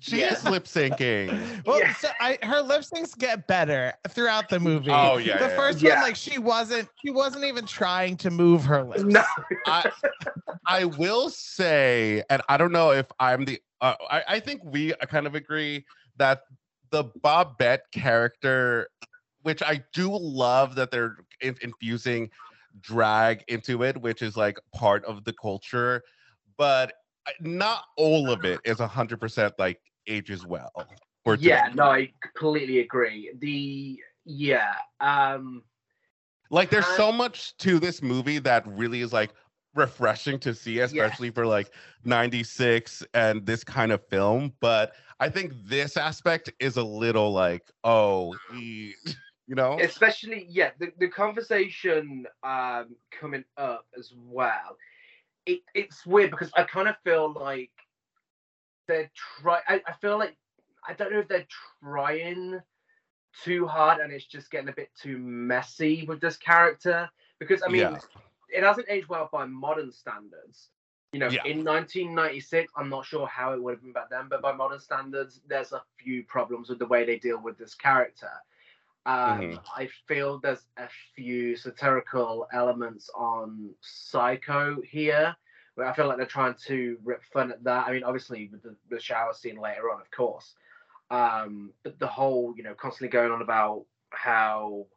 She Yeah. is lip syncing. well Yeah. so I, her lip syncs get better throughout the movie Oh yeah. the yeah. first Yeah. one like she wasn't she wasn't even trying to move her lips No. I, I will say, and I don't know if I'm the. Uh, I, I think we kind of agree that the Bobette character, which I do love that they're in- infusing drag into it, which is like part of the culture, but not all of it is hundred percent like ages well. yeah, no, I completely agree. The yeah, um, like there's I- so much to this movie that really is like refreshing to see especially for like 96 and this kind of film but i think this aspect is a little like oh you know especially yeah, the, the conversation um coming up as well. It it's weird because I kind of feel like they're try. I, I feel like I don't know if they're trying too hard and it's just getting a bit too messy with this character because I mean Yeah. it hasn't aged well by modern standards. You know, Yeah. in 1996, I'm not sure how it would have been back then, but by modern standards, there's a few problems with the way they deal with this character. Um, Mhm. I feel there's a few satirical elements on Psycho here, where I feel like they're trying to rip fun at that. I mean, obviously with the, the shower scene later on, of course, um, but the whole, you know, constantly going on about how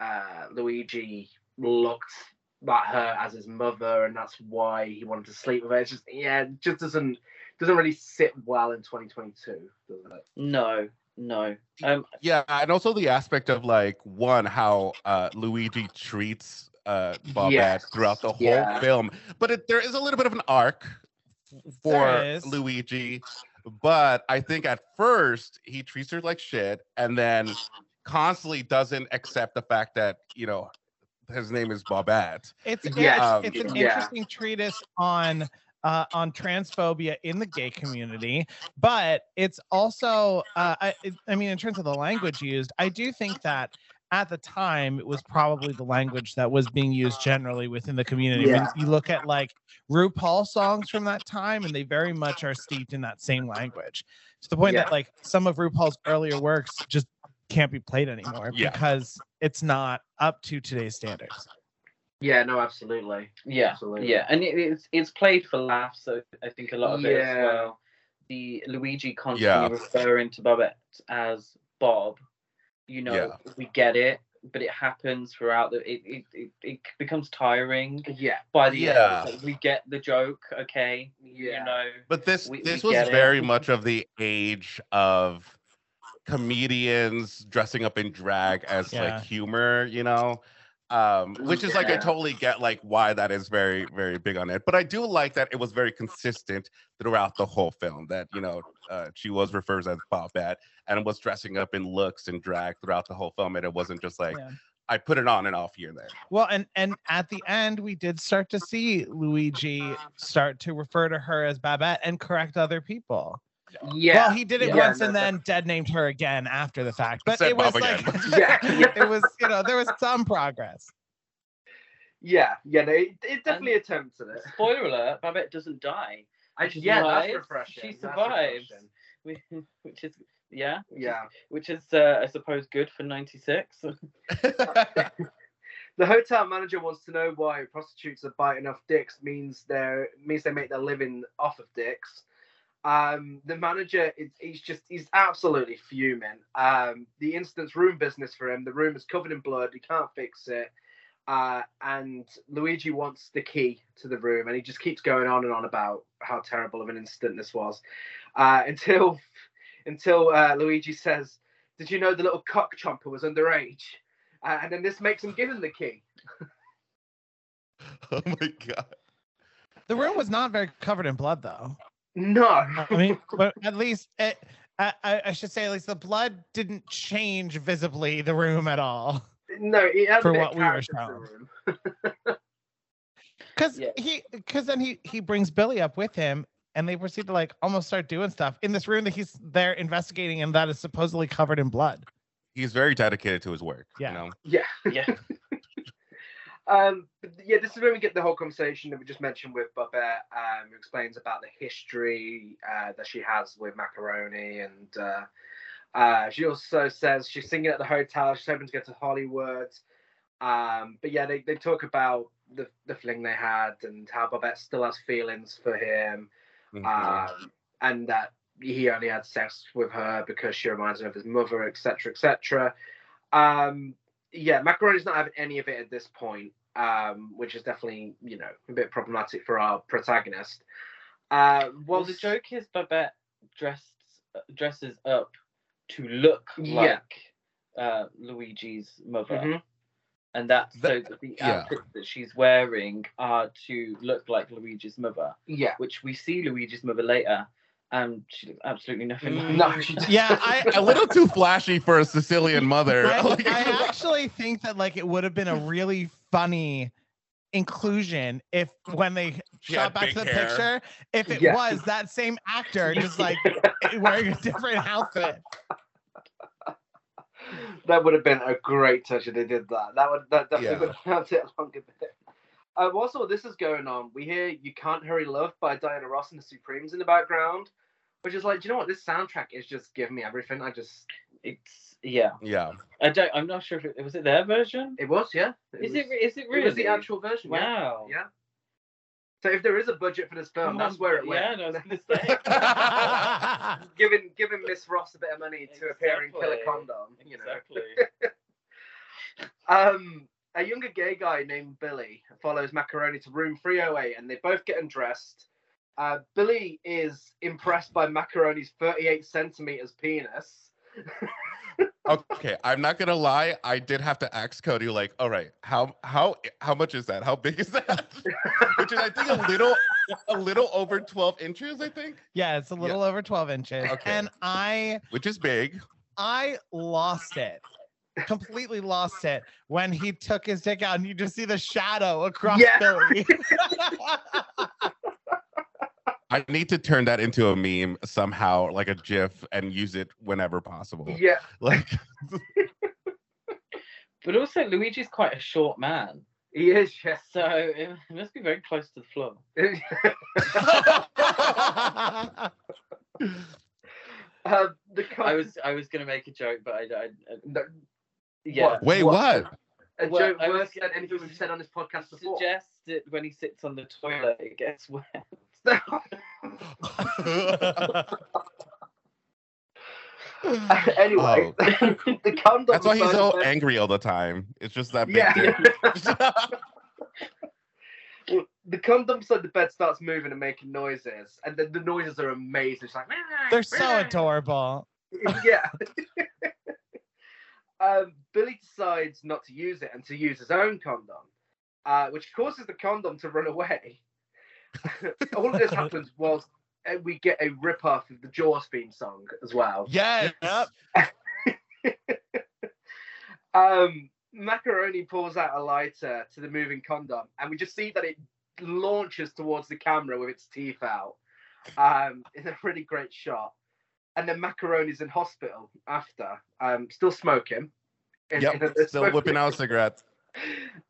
uh, Luigi looked at her as his mother, and that's why he wanted to sleep with her. It's just, yeah, it just doesn't doesn't really sit well in 2022, does it? No, no. Um, Yeah, and also the aspect of like one how uh Luigi treats uh Bobette Yes, throughout the whole yeah. film. But it, there is a little bit of an arc for There is. Luigi. But I think at first he treats her like shit and then constantly doesn't accept the fact that, you know, his name is Bobette. It's it's, Yes, it's an yeah. interesting treatise on uh, on transphobia in the gay community, but it's also uh, I, I mean in terms of the language used, I do think that at the time it was probably the language that was being used generally within the community. When you look at like RuPaul songs from that time, and they very much are steeped in that same language to the point Yeah. that like some of RuPaul's earlier works just can't be played anymore Yeah. because it's not up to today's standards. Yeah, no, absolutely. yeah, Absolutely. yeah, and it, it's it's played for laughs. So I think a lot of it as Yeah. well. The Luigi constantly Yeah. referring to Bobette as Bob. You know, Yeah. we get it, but it happens throughout the. It it, it, it becomes tiring Yeah, by the Yeah. end. Like, we get the joke, okay. yeah. You know. But this We- this we was get it. very much of the age of comedians dressing up in drag as Yeah. like humor, you know. Um, which is like I totally get like why that is very, very big on it. But I do like that it was very consistent throughout the whole film that you know uh, she was referred as Bobette and was dressing up in looks and drag throughout the whole film. And it wasn't just like Yeah. I put it on and off here and there. Well, and and at the end, we did start to see Luigi start to refer to her as Babette and correct other people. Yeah. Well, he did it Yeah, once no, and then dead named her again after the fact. But Said it was Bob like, again. Yeah. it was you know there was some progress. yeah, yeah, no, it, it definitely attempted it. Spoiler alert: Babette doesn't die. I, She yeah, that's survives. refreshing. She that's survives. refreshing. Which- Which is yeah, which is- Yeah. which is uh, I suppose good for '96. The hotel manager wants to know why prostitutes are biting off dicks means they're means they make their living off of dicks. Um, the manager is he's just he's absolutely fuming. Um, the instance room business for him. The room is covered in blood. He can't fix it. Uh, and Luigi wants the key to the room, and he just keeps going on and on about how terrible of an incident this was, uh, until until uh, Luigi says, "Did you know the little cock chomper was underage?" Uh, and then this makes him give him the key. oh my god. The room was not very covered in blood, though. No. I mean, but at least it, I, I I should say at least the blood didn't change visibly the room at all. no, it had a For what we were character shown. Because Yeah. he, because then he he brings Billy up with him, and they proceed to like almost start doing stuff in this room that he's there investigating, and that is supposedly covered in blood. He's very dedicated to his work. Yeah. You know? Yeah. yeah, Um, but yeah, this is where we get the whole conversation that we just mentioned with Babette, um, who explains about the history uh, that she has with mackeroni, and uh, uh, she also says she's singing at the hotel. She's hoping to get to Hollywood. Um, but yeah, they, they talk about the the fling they had and how Babette still has feelings for him, Mhm. um, and that he only had sex with her because she reminds him of his mother, etc., etc. Um, yeah, Mackeroni's not having any of it at this point, um, which is definitely you know a bit problematic for our protagonist. Uh, well, the joke is Babette dressed dresses up to look Yeah. like uh, Luigi's mother, Mhm. and that's so That- that the yeah. outfits that she's wearing are to look like Luigi's mother, Yeah, which we see Luigi's mother later, and she looks absolutely nothing like. no, she Yeah, I a little too flashy for a Sicilian mother. I, Like- I actually think that like it would have been a really funny inclusion if when they She shot back to the hair. picture, if it Yeah. was that same actor just like wearing a different outfit. that would have been a great touch if they did that. That would that definitely Yeah. would have helped it along a bit. Um, also, this is going on. We hear "You Can't Hurry Love" by Diana Ross and the Supremes in the background, which is like, do you know what? This soundtrack is just giving me everything. I just, It's yeah. Yeah. I don't. I'm not sure if it was it their version. it was, yeah. Is was, it? Is it really? It was the actual version. yeah. Wow. Yeah. So if there is a budget for this film, Come that's on, where it went. Yeah, no, I was say. giving giving Miss Ross a bit of money to appear in Killer Exactly. Condom. You know. exactly. Um, a younger gay guy named Billy follows Mackeroni to room 308 and they both get undressed. Uh, Billy is impressed by Mackeroni's 38 centimeters penis. Okay, I'm not gonna lie. I did have to ask Cody, like, all right, how how how much is that? How big is that? Which is, I think, a little a little over 12 inches. I think, yeah, it's a little over 12 inches. Okay. And I which is big. I lost it. Completely lost it when he took his dick out and you just see the shadow across Yeah. Billy. I need to turn that into a meme somehow, like a GIF, and use it whenever possible. Yeah. Like, But also, Luigi's quite a short man, He is, yes. so it must be very close to the floor. uh, the con- I was I was gonna make a joke, but I, I, I No, yeah. What? wait, what? a Well, joke I was worse than anything we've said on this podcast before. Suggest that when he sits on the toilet, it gets wet. anyway, oh. the condom. That's why he's so effect- angry all the time. It's just that big. Yeah. dick. the condom beside the bed starts moving and making noises, and then the noises are amazing. It's like They're so adorable. yeah. Um, Billy decides not to use it and to use his own condom, uh, which causes the condom to run away. All of this happens whilst uh, we get a rip off of the Jaws theme song as well. Yes. Um, Mackeroni pulls out a lighter to the moving condom, and we just see that it launches towards the camera with its teeth out. Um, in a really great shot. And then Mackeroni's in hospital after, um, still smoking. in- Yep, in a- still smoking- whipping out cigarettes.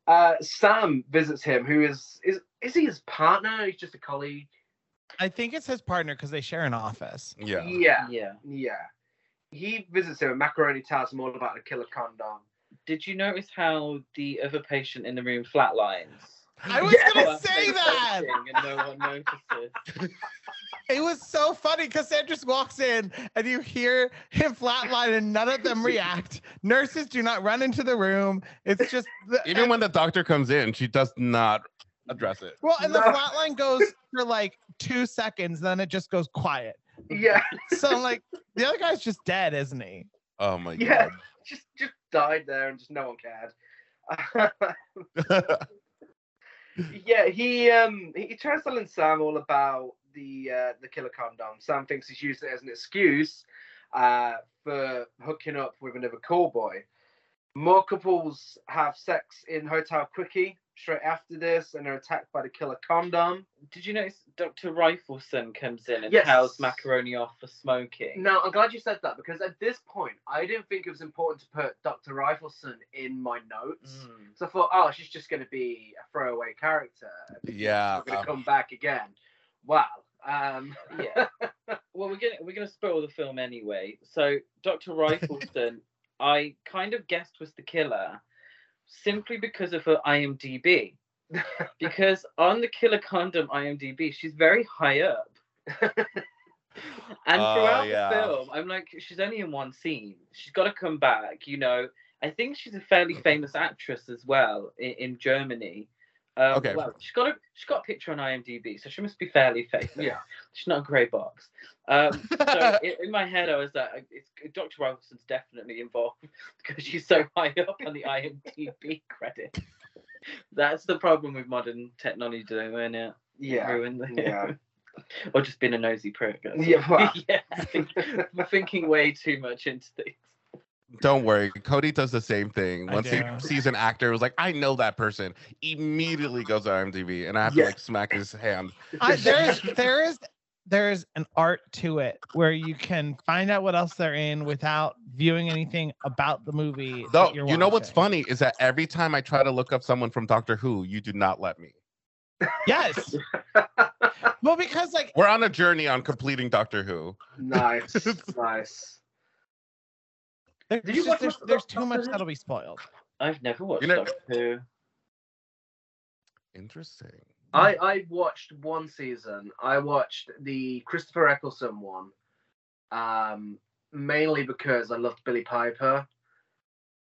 Uh, Sam visits him, who is is is he his partner? He's just a colleague. I think it's his partner because they share an office. Yeah. yeah, Yeah. yeah. He visits him, and Mackeroni tells him all about the killer condom. Did you notice how the other patient in the room flatlines? I was Yeah. gonna say that. And no one notices. It was so funny because Sam just walks in and you hear him flatline and none of them react. Nurses do not run into the room. It's just the, Even when the doctor comes in, she does not address it. well, and the No. flatline goes for like two seconds, then it just goes quiet. Yeah, So I'm like, the other guy's just dead, isn't he? Oh my Yeah. god. just just died there, and just no one cared. yeah, he um he, tries telling Sam all about the uh, the killer condom. Sam thinks he's used it as an excuse uh, for hooking up with another call boy. More couples have sex in Hotel Quickie straight after this, and are attacked by the killer condom. Did you notice Dr. Rifleson comes in and Yes. tells Mackeroni off for smoking? Now, I'm glad you said that because at this point, I didn't think it was important to put Dr. Rifleson in my notes. Mm. So I thought, oh, she's just going to be a throwaway character. Yeah. We're going um, to come back again. Wow. Um, Yeah. well, we're gonna we're gonna spoil the film anyway. So Dr. Rifleson, I kind of guessed was the killer, simply because of her IMDb. Because on the killer condom IMDb, she's very high up. and Oh, throughout yeah. the film, I'm like, she's only in one scene. She's got to come back. You know, I think she's a fairly mm. famous actress as well in, in Germany. Um, Okay. Well, she's got a she's got a picture on IMDb, so she must be fairly famous. yeah. She's not a grey box. Um, so in, in my head, I was like, it's, Dr. Robinson's definitely involved because she's so high up on the IMDb credit. That's the problem with modern technology, isn't it? Yeah. Ruin the, Yeah. or just being a nosy prick. Yeah, well. yeah. Think we're thinking way too much into things. Don't worry, Cody does the same thing. Once he sees an actor who's like, I know that person, immediately goes to IMDb, and I have Yeah. to like smack his hand. I, there is there is there's an art to it where you can find out what else they're in without viewing anything about the movie. that Though you're you know what's funny is that every time I try to look up someone from Doctor Who, you do not let me. Yes. well, because like We're on a journey on completing Doctor Who. nice, nice. There's, Did you just- watch there's, there's too much that'll be spoiled. I've never watched know- Doctor Who. Interesting. I I watched one season. I watched the Christopher Eccleston one, um, mainly because I loved Billie Piper.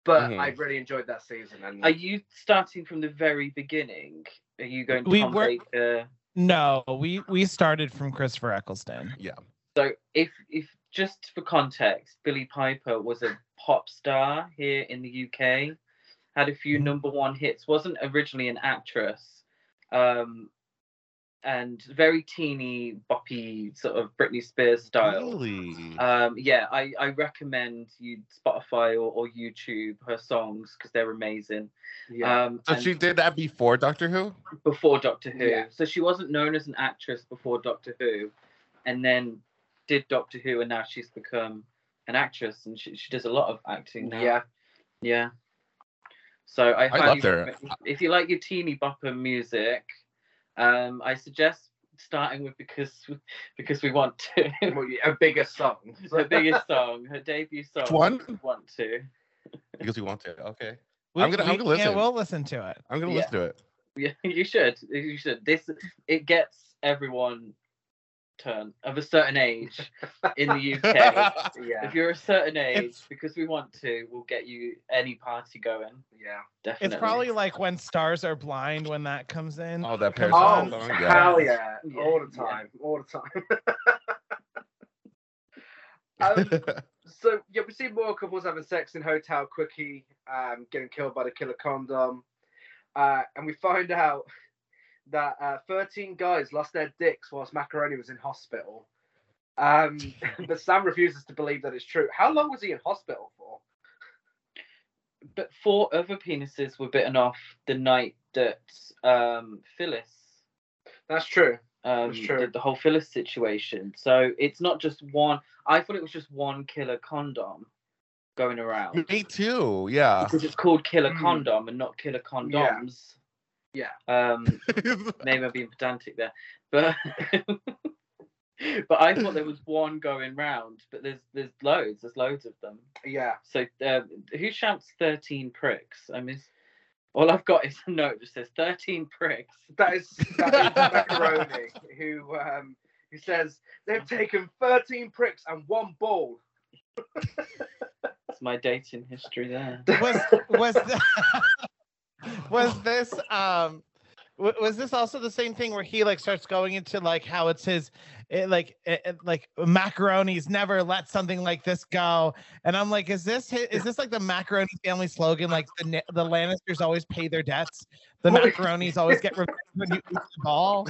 But Mhm. I really enjoyed that season. And Are you starting from the very beginning? Are you going We Tom were- Baker? No, we we started from Christopher Eccleston. Yeah. So if if just for context, Billie Piper was a pop star here in the UK, had a few Mhm. number one hits, wasn't originally an actress, um, and very teeny, boppy sort of Britney Spears style. Really? Um, yeah, I, I recommend you Spotify or, or YouTube her songs because they're amazing. yeah, Um, so and she did that before Doctor Who? before Doctor Who. Yeah. So she wasn't known as an actress before Doctor Who, and then did Doctor Who, and now she's become an actress, and she, she does a lot of acting now. yeah. yeah. So I, I highly loved her. If you like your teeny bopper music, um, I suggest starting with because because we want to. A bigger song. her biggest song, her debut song. Which one? Want to? Because you want to. Okay. We, I'm gonna- I'm we- gonna Yeah, listen. we'll listen to it. I'm gonna Yeah. listen to it. Yeah, you should. You should. This it gets everyone turn of a certain age in the UK. Yeah, if you're a certain age, It's- because we want to, we'll get you any party going. yeah. Definitely. It's probably like when stars are blind when that comes in. oh, that Paris Oh, Hilton song. Yeah. hell yeah. Yeah, All the yeah. time. All the time. um, so yeah, we see more couples having sex in Hotel Quickie, um, getting killed by the killer condom, uh, and we find out that uh, 13 guys lost their dicks whilst Mackeroni was in hospital. Um, but Sam refuses to believe that it's true. How long was he in hospital for? But four other penises were bitten off the night that um, Phyllis, That's true. um, That's true. the, the whole Phyllis situation. So it's not just one. I thought it was just one killer condom going around. Me too. Yeah. because it's called killer Mm. condom and not killer condoms. Yeah. Um, maybe I'm being pedantic there, but but I thought there was one going round, but there's there's loads, there's loads of them. Yeah. So uh, who shouts thirteen pricks? I mean, all I've got is a note that says thirteen pricks. That is, that is Mackeroni, who um, who says they've taken 13 pricks and one ball. That's my dating history there. was was th- was this um was this also the same thing where he like starts going into like how it's his it, like it, it- like mackeroni's never let something like this go and i'm like is this hi- is this like the mackeroni family slogan like the the lannisters always pay their debts the mackeronis always get revenge when you eat the ball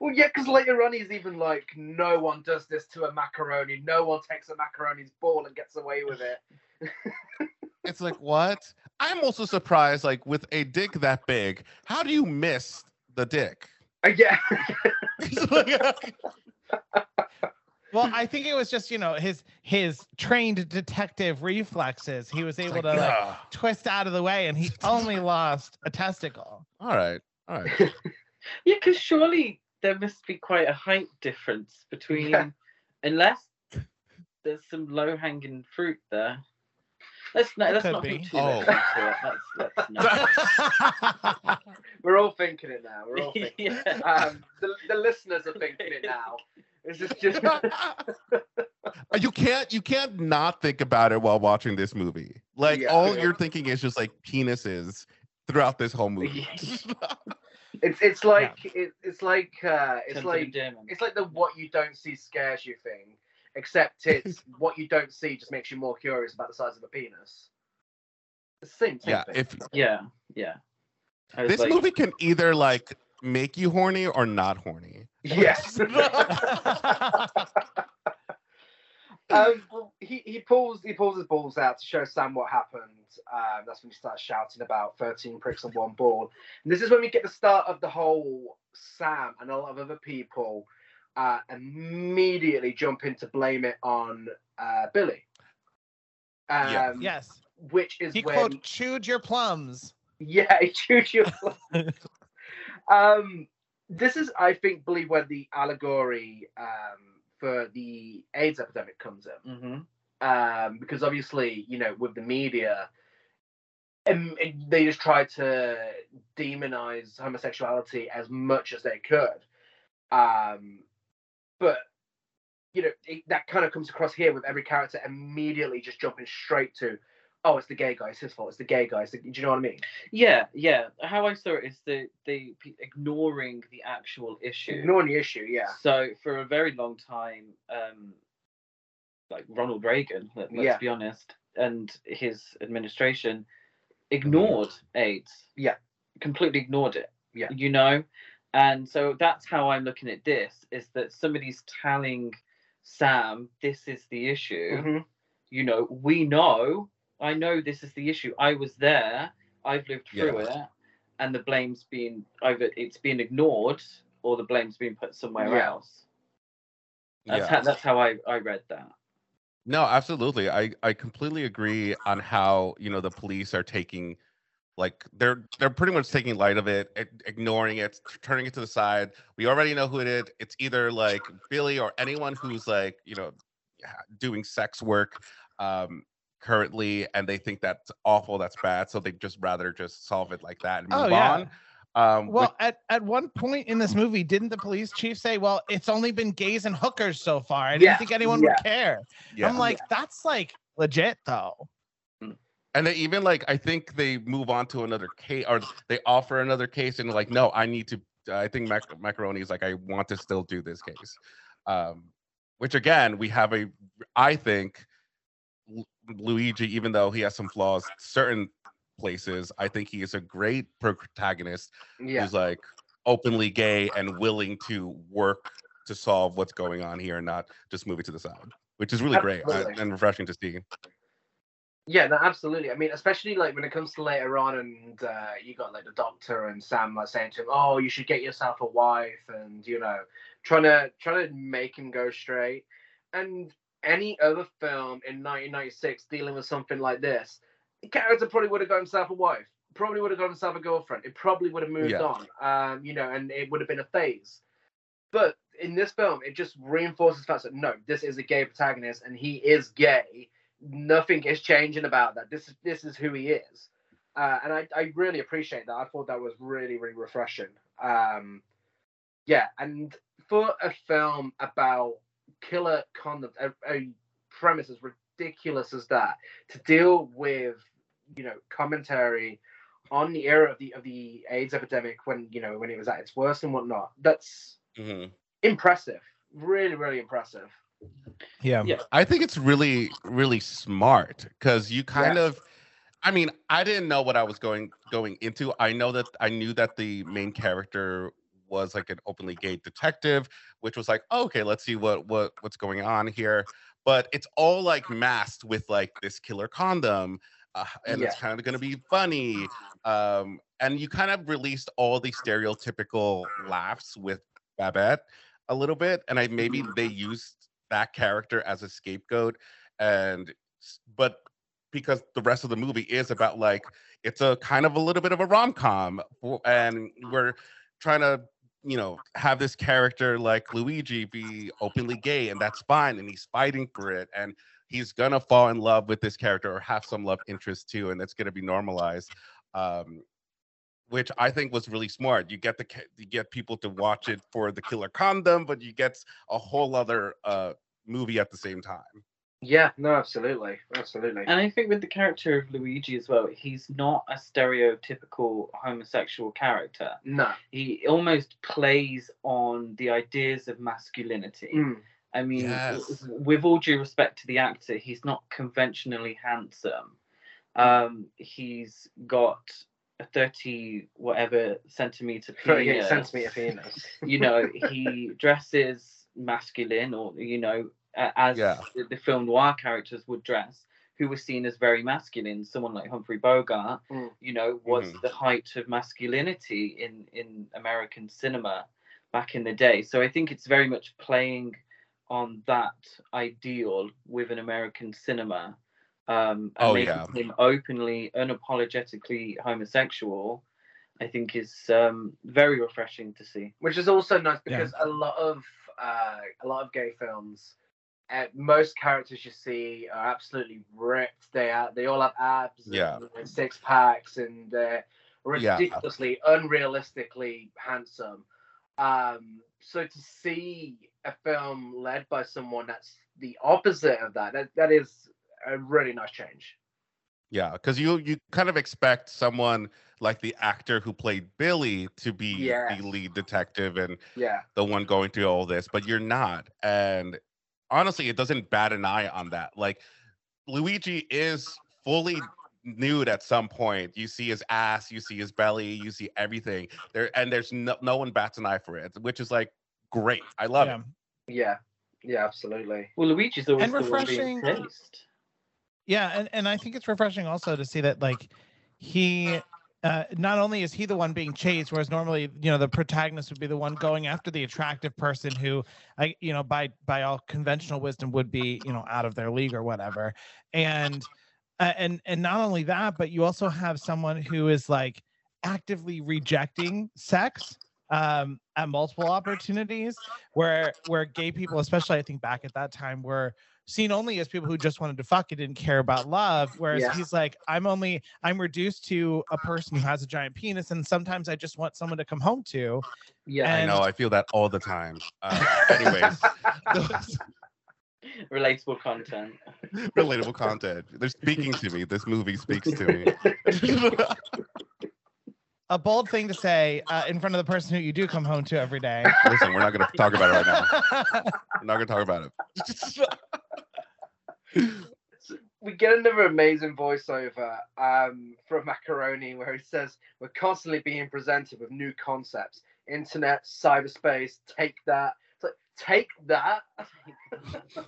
Well, yeah, because later on he's even like, no one does this to a mackeroni. No one takes a mackeroni's ball and gets away with it. it's like what? I'm also surprised. Like with a dick that big, how do you miss the dick? Uh, yeah. Well i think it was just you know his his trained detective reflexes he was able like, to like "Ugh." twist out of the way and he only lost a testicle All right. All right. Yeah, because surely there must be quite a height difference between, Yeah. unless there's some low hanging fruit there. Let's not, It let's not be. put too Oh. into it. Let's, let's not. We're all thinking it now. We're all thinking. yeah. Um, the, the listeners are thinking it now. This is just. you can't you can't not think about it while watching this movie. Like Yeah. all you're thinking is just like penises throughout this whole movie. It's it's like it, it's like uh, it's Tons like endearment. it's like the what you don't see scares you thing, except it's what you don't see just makes you more curious about the size of a penis. It's the same, same yeah, thing. if Yeah, yeah. This like, movie can either like make you horny or not horny. yes. um, well, he he pulls he pulls his balls out to show Sam what happened. Um, that's when he starts shouting about thirteen pricks and one ball. And this is when we get the start of the whole Sam and a lot of other people uh, immediately jumping to blame it on uh, Billy. Um, Yeah. Yes. Which is He when quote chewed your plums. yeah, he chewed your um, this is, I think, believe where the allegory um, for the AIDS epidemic comes in. hmm um, because obviously, you know, with the media, it- they just tried to demonize homosexuality as much as they could. Um, but you know, it, that kind of comes across here with every character immediately just jumping straight to, oh, it's the gay guy, it's his fault, it's the gay guy. The, do you know what I mean? Yeah, yeah. How I saw it is the the ignoring the actual issue. Ignoring the issue, yeah. So for a very long time, um, like Ronald Reagan, let, us Yeah. be honest, and his administration ignored AIDS. Yeah. completely ignored it. Yeah. you know, and so that's how I'm looking at this: is that somebody's telling Sam this is the issue. Mhm. You know, we know. I know this is the issue. I was there. I've lived through Yeah. it, and the blame's been either it's been ignored or the blame's been put somewhere Yeah. else. That's Yeah. how that's how I, I read that. No, absolutely. I I completely agree on how you know the police are taking, like they're they're pretty much taking light of it, ignoring it, turning it to the side. We already know who it is. It's either like Billy or anyone who's like you know doing sex work um currently, and they think that's awful, that's bad, so they just rather just solve it like that and move Oh, yeah. on. Um, which- Well, at, at one point in this movie, didn't the police chief say, "Well, it's only been gays and hookers so far. I didn't Yeah, think anyone yeah. would care." yeah. I'm like, that's like legit though. And they even like I think they move on to another case or they offer another case and like no I need to I think Mac- mackeroni is like I want to still do this case, um, which again we have a I think Lu- Luigi even though he has some flaws certain places I think he is a great protagonist Yeah. who's like openly gay and willing to work to solve what's going on here and not just move it to the side, which is really great uh, and refreshing to see. Yeah, no, absolutely. I mean, especially like when it comes to later on, and uh, you got like the doctor and Sam like saying to him, "Oh, you should get yourself a wife," and you know, trying to trying to make him go straight. And any other film in 1996 dealing with something like this, the character probably would have got himself a wife, probably would have got himself a girlfriend. It probably would have moved Yeah. on, um, you know, and it would have been a phase. But in this film, it just reinforces the fact that no, this is a gay protagonist, and he is gay nothing is changing about that. This is this is who he is, uh, and I, I really appreciate that. I thought that was really really refreshing. Um, yeah, and for a film about killer conduct, a, a premise as ridiculous as that, to deal with you know commentary on the era of the of the AIDS epidemic when you know when it was at its worst and whatnot. That's Mhm. impressive. Really, really impressive. Yeah. Yeah. I think it's really, really smart because you kind of, I mean, I didn't know what I was going going into. I know that I knew that the main character was like an openly gay detective, which was like, okay, let's see what what what's going on here. But it's all like masked with like this killer condom, uh, and it's kind of going to be funny. Um, and you kind of released all the stereotypical laughs with Babette a little bit, and I maybe they used that character as a scapegoat and but because the rest of the movie is about like it's a kind of a little bit of a rom-com and we're trying to you know have this character like luigi be openly gay and that's fine and he's fighting for it and he's gonna fall in love with this character or have some love interest too and it's gonna be normalized. Um which I think was really smart. You get the you get people to watch it for the killer condom, but you get a whole other uh movie at the same time. Yeah, no, absolutely, absolutely. And I think with the character of Luigi as well, he's not a stereotypical homosexual character. No. He almost plays on the ideas of masculinity. Mm. I mean, Yes. with all due respect to the actor, he's not conventionally handsome. Um, he's got a 30 whatever centimeter 38 penis. centimeter penis. you know, he dresses masculine, or you know, as Yeah. the, the film noir characters would dress, who were seen as very masculine. Someone like Humphrey Bogart, Mm. you know, was Mhm. the height of masculinity in in American cinema back in the day. So I think it's very much playing on that ideal with an American cinema. Um, and Oh, making yeah. him openly, unapologetically homosexual, I think is um, very refreshing to see. which is also nice Yeah. because a lot of uh, a lot of gay films, uh, most characters you see are absolutely ripped. They are they all have abs, Yeah. and, and six packs, and they're Yeah. ridiculously, unrealistically handsome. Um, so to see a film led by someone that's the opposite of that, that, that is a really nice change. Yeah, because you you kind of expect someone like the actor who played Billy to be Yes. the lead detective and Yeah, the one going through all this, but you're not. And honestly, it doesn't bat an eye on that. Like Luigi is fully nude at some point. You see his ass, you see his belly, you see everything there, and there's no no one bats an eye for it, which is like great. I love yeah. it. yeah, yeah, absolutely. Well, Luigi's always And the one being refreshing- praised. Yeah, and, and I think it's refreshing also to see that like he uh, not only is he the one being chased, whereas normally you know the protagonist would be the one going after the attractive person who, I you know by by all conventional wisdom would be you know out of their league or whatever, and uh, and and not only that, but you also have someone who is like actively rejecting sex um, at multiple opportunities, where where gay people, especially I think back at that time, were seen only as people who just wanted to fuck and didn't care about love. Whereas Yeah. he's like, I'm only I'm reduced to a person who has a giant penis, and sometimes I just want someone to come home to. Yeah, I know. I feel that all the time. Uh, anyways, those relatable content. relatable content. They're speaking to me. This movie speaks to me. A bold thing to say uh, in front of the person who you do come home to every day. Listen, we're not going to talk about it right now. We're not going to talk about it. we get another amazing voiceover um, from Mackeroni where he says, We're constantly being presented with new concepts internet, cyberspace, take that. It's like, take that?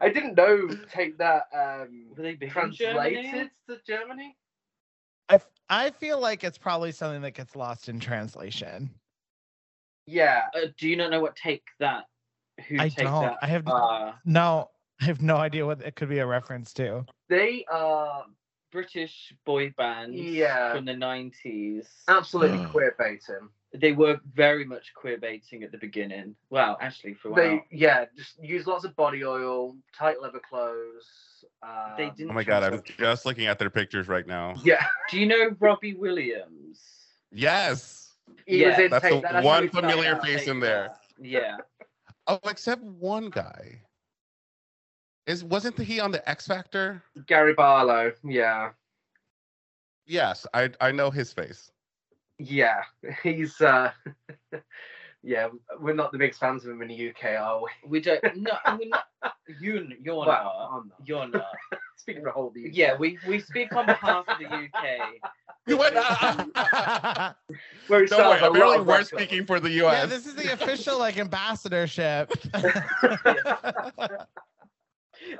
I didn't know take that um, Were they big in translated Germany? to Germany. I, f- I feel like it's probably something that gets lost in translation. Yeah. Uh, do you not know what take that? Who I take don't. that? I have Uh, no. I have no idea what it could be a reference to. They are British boy band Yeah. from the nineties. absolutely queer baiting. They were very much queer baiting at the beginning. Well, actually, throughout. They, yeah, just use lots of body oil, tight leather clothes. Um, They didn't Oh my god, I'm just looking at their pictures right now. Yeah. Do you know Robbie Williams? Yes. He was Yeah, in that's Take the that's one familiar face in there. That. Yeah. Oh, except one guy. Is wasn't he on the X Factor? Gary Barlow. Yeah. Yes, I I know his face. Yeah. He's uh yeah, we're not the biggest fans of him in the UK, are we? We don't. No, we're not. You, you're Well, not. I'm not. You're not. Speaking for the whole of the UK. Yeah, we we speak on behalf of the UK. You went. Where he Don't worry. sells Apparently, we're records. speaking for the U.S. yeah, this is the official like ambassadorship.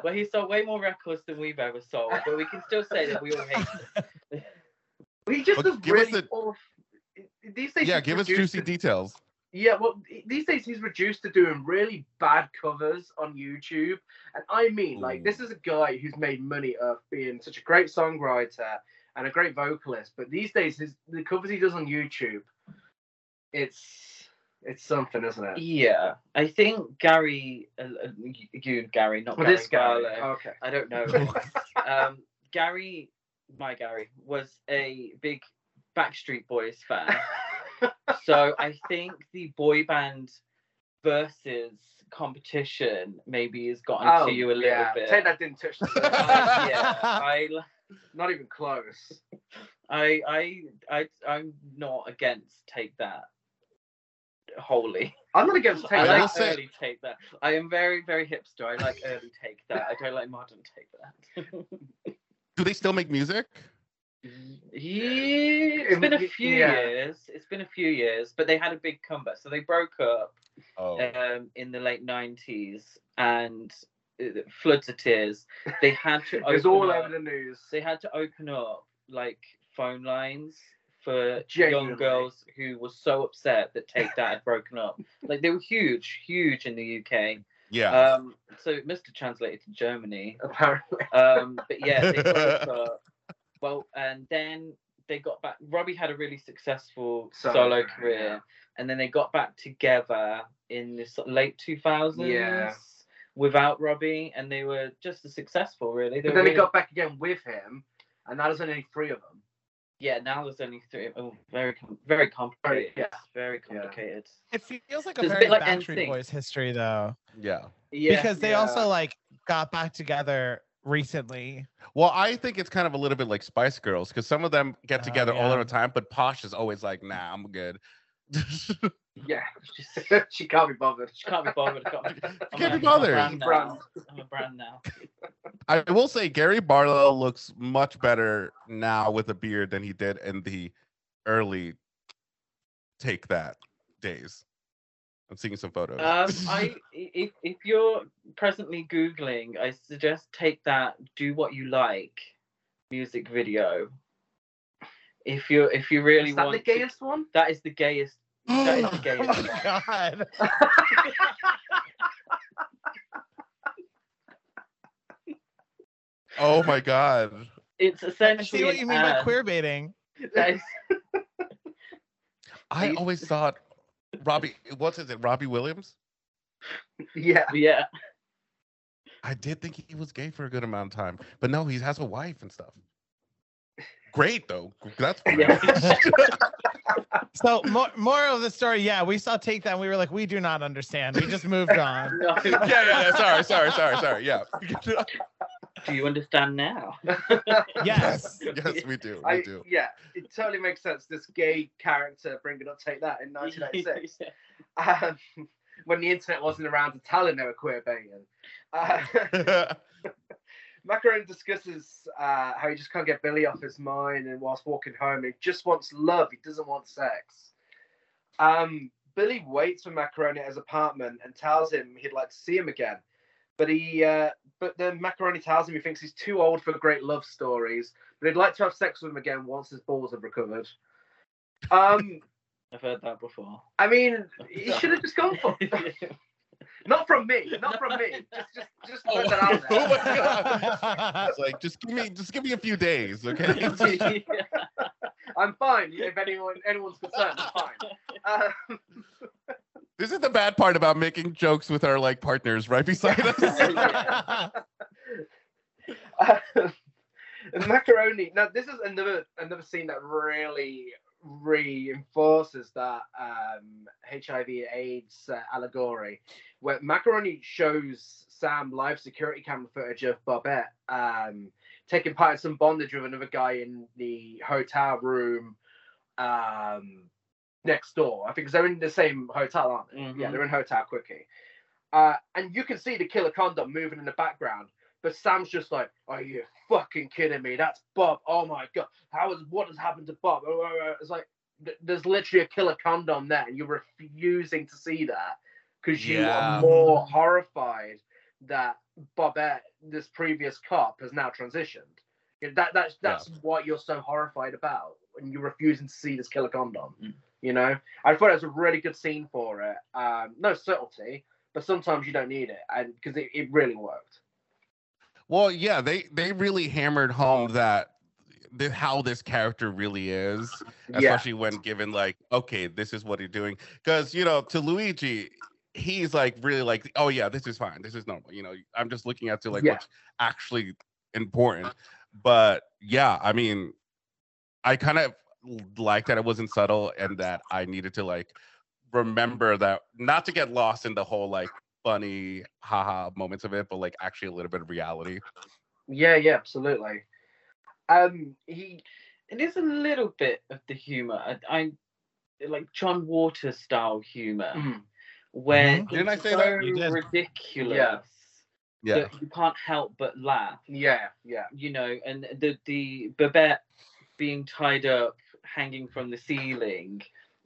Well, he sold way more records than we've ever sold, but we can still say that we all hate him. He just Well, does give us really a- off. These days yeah, give us juicy to- details. Yeah, well, these days he's reduced to doing really bad covers on YouTube. And I mean, like, this is a guy who's made money of being such a great songwriter and a great vocalist. But these days, his the covers he does on YouTube, it's it's something, isn't it? Yeah, I think Gary, uh, uh, you, Gary, not Well, Gary this guy. Barlow. Okay. I don't know. um, Gary, my Gary, was a big Backstreet Boys fan. so I think the boy band versus competition maybe has gotten Oh, to you a little yeah. bit. Take that didn't touch the surface. Uh, yeah, I, l- Not even close. I, I, I, I'm not against take that wholly. I'm not against I take will like say- early take that. I am very, very hipster. I like early take that. I don't like modern take that. Do they still make music? Yeah, it's been a few yeah. years. It's been a few years, but they had a big comeback. So they broke up Oh, um, in the late nineties, and floods of tears. They had to. It was all up, over the news. They had to open up like phone lines for Genuinely. young girls who were so upset that Take That had broken up. Like they were huge, huge in the UK. Yeah. Um, so it must have translated to Germany. Apparently. Um, but yeah, they broke up. Well, and then they got back. Robbie had a really successful Solo solo, career, career, yeah. and then they got back together in the late 2000s Yeah. without Robbie, and they were just as successful, really. They But then he really- got back again with him, and now there's only three of them. yeah, now there's only three. Oh, very, very complicated. yeah. Very complicated. It feels like a It's a very bit like Backstreet NSYNC. Boys history, though, yeah. Yeah. because they yeah. also like got back together recently. Well, I think it's kind of a little bit like Spice Girls because some of them get Oh, together all yeah. the time, but Posh is always like, "Nah, I'm good." Yeah. Just- she can't be bothered. She can't be bothered. I got- I'm can't a- be I'm a bothered. brand now. Brand. I'm a brand now. I will say Gary Barlow looks much better now with a beard than he did in the early Take That days. I'm seeing some photos. Um, I if if you're presently googling, I suggest take that "Do What You Like" music video. If you if you really Is that want, the to- gayest one? that is the gayest. that is the oh gayest my one. god! oh my god. It's I essentially. see what you mean by queer baiting. That is, I always thought Robbie what is it, Robbie Williams? yeah. yeah. I did think he was gay for a good amount of time, but no, he has a wife and stuff. Great though. That's fine. Yeah. So more moral of the story, yeah, we saw take that and we were like, we do not understand. We just moved on. No. yeah, yeah, yeah. Sorry, sorry, sorry, sorry. Yeah. Do you understand now? Yes. yes, we do. We I, do. yeah, it totally makes sense. This gay character bringing up Take That in 1996. um, when the internet wasn't around to tell him they were queer banging. Uh, Macaron discusses uh, how he just can't get Billy off his mind, and whilst walking home, he just wants love. He doesn't want sex. Um, Billy waits for Mackeroni at his apartment and tells him he'd like to see him again, but he, uh, but then Mackeroni tells him he thinks he's too old for great love stories, but he'd like to have sex with him again once his balls have recovered. Um, I've heard that before. I mean, he should have just gone for it. not from me, not from me. Just, just, just put that out Oh there. my God. It's like just give me just give me a few days, okay? I'm fine. If anyone anyone's concerned, I'm fine. Um, this is the bad part about making jokes with our like partners right beside us. Um, mackeroni. Now, this is another another scene that really reinforces that um, HIV/AIDS uh, allegory, where mackeroni shows Sam live security camera footage of Bobette um, taking part in some bondage with another guy in the hotel room um, next door. I think they're in the same hotel, aren't they? Yeah, Mhm. they're in Hotel Quickie. Uh, and you can see the killer condom moving in the background. But Sam's just like, "Are you fucking kidding me? That's Bob. Oh my god, how is what has happened to Bob?" Oh, oh, oh." It's like there's literally a killer condom there, and you're refusing to see that because you Yeah. are more horrified that Bobette, this previous cop, has now transitioned. That that's that's what you're so horrified about, and you're refusing to see this killer condom. You know, I thought it was a really good scene for it. Um, no subtlety, but sometimes you don't need it, and because it, it really worked. Well, yeah, they they really hammered home that the, how this character really is, Yeah, especially when given like, okay, this is what he's doing. Because you know, to Luigi, he's like really like, oh yeah, this is fine, this is normal. You know, I'm just looking at to like Yeah. what's actually important. But yeah, I mean, I kind of like that it wasn't subtle and that I needed to like remember that not to get lost in the whole like funny haha moments of it, but like actually a little bit of reality. yeah, yeah, absolutely. Um, he, it is a little bit of the humor. I, I like John Waters style humor, Mhm. where Mhm. Didn't I say so that? You did. ridiculous Yeah. that you can't help but laugh. yeah, yeah, You know, and the the Babette being tied up, hanging from the ceiling.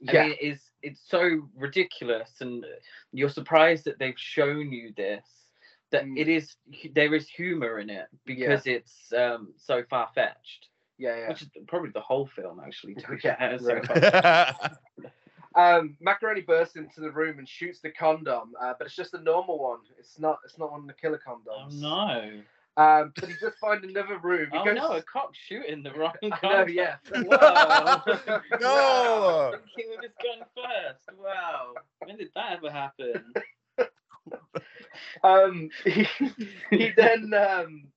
I yeah, mean, it's it's so ridiculous, and you're surprised that they've shown you this. That Mm. it is there is humor in it because it's um, so far fetched. Yeah, yeah. Which is probably the whole film, actually. To Yeah, fair, so right. far. Um, Mackeroni bursts into the room and shoots the condom, uh, but it's just a normal one. It's not. It's not one of the killer oh condoms. no! Um, but he just find another room. He Oh goes, no! A cock shooting the wrong. I know, condom. yeah. Wow. no. Thinking with his gun first. Wow. When did that ever happen? Um, he, he then um,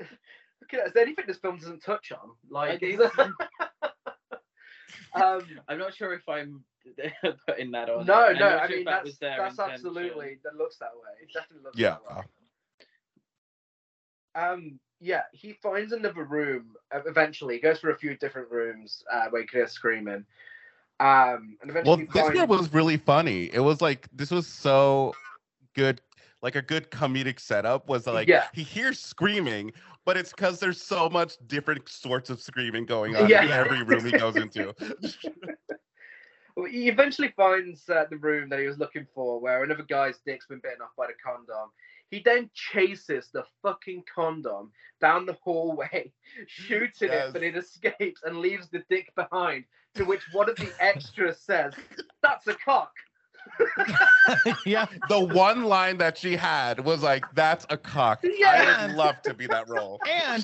look at is there anything this film doesn't touch on? Like, I is think- there- um, I'm not sure if I'm putting that on. no, I'm no, not I mean that's was that's absolutely that looks that way. It definitely looks Yeah. that way. Um, yeah, he finds another room. uh, Eventually, he goes through a few different rooms uh, where he can hear screaming. Um, and eventually Well, this part was really funny. It was like this was so good, like a good comedic setup. Was like Yeah. he hears screaming, but it's because there's so much different sorts of screaming going on Yeah. in every room he goes into. Well, he eventually finds uh, the room that he was looking for, where another guy's dick's been bitten off by the condom. He then chases the fucking condom down the hallway, shooting Yes. it, but it escapes and leaves the dick behind. To which one of the extras says, "That's a cock." yeah. the one line that she had was like, "That's a cock." I would love to be that role. And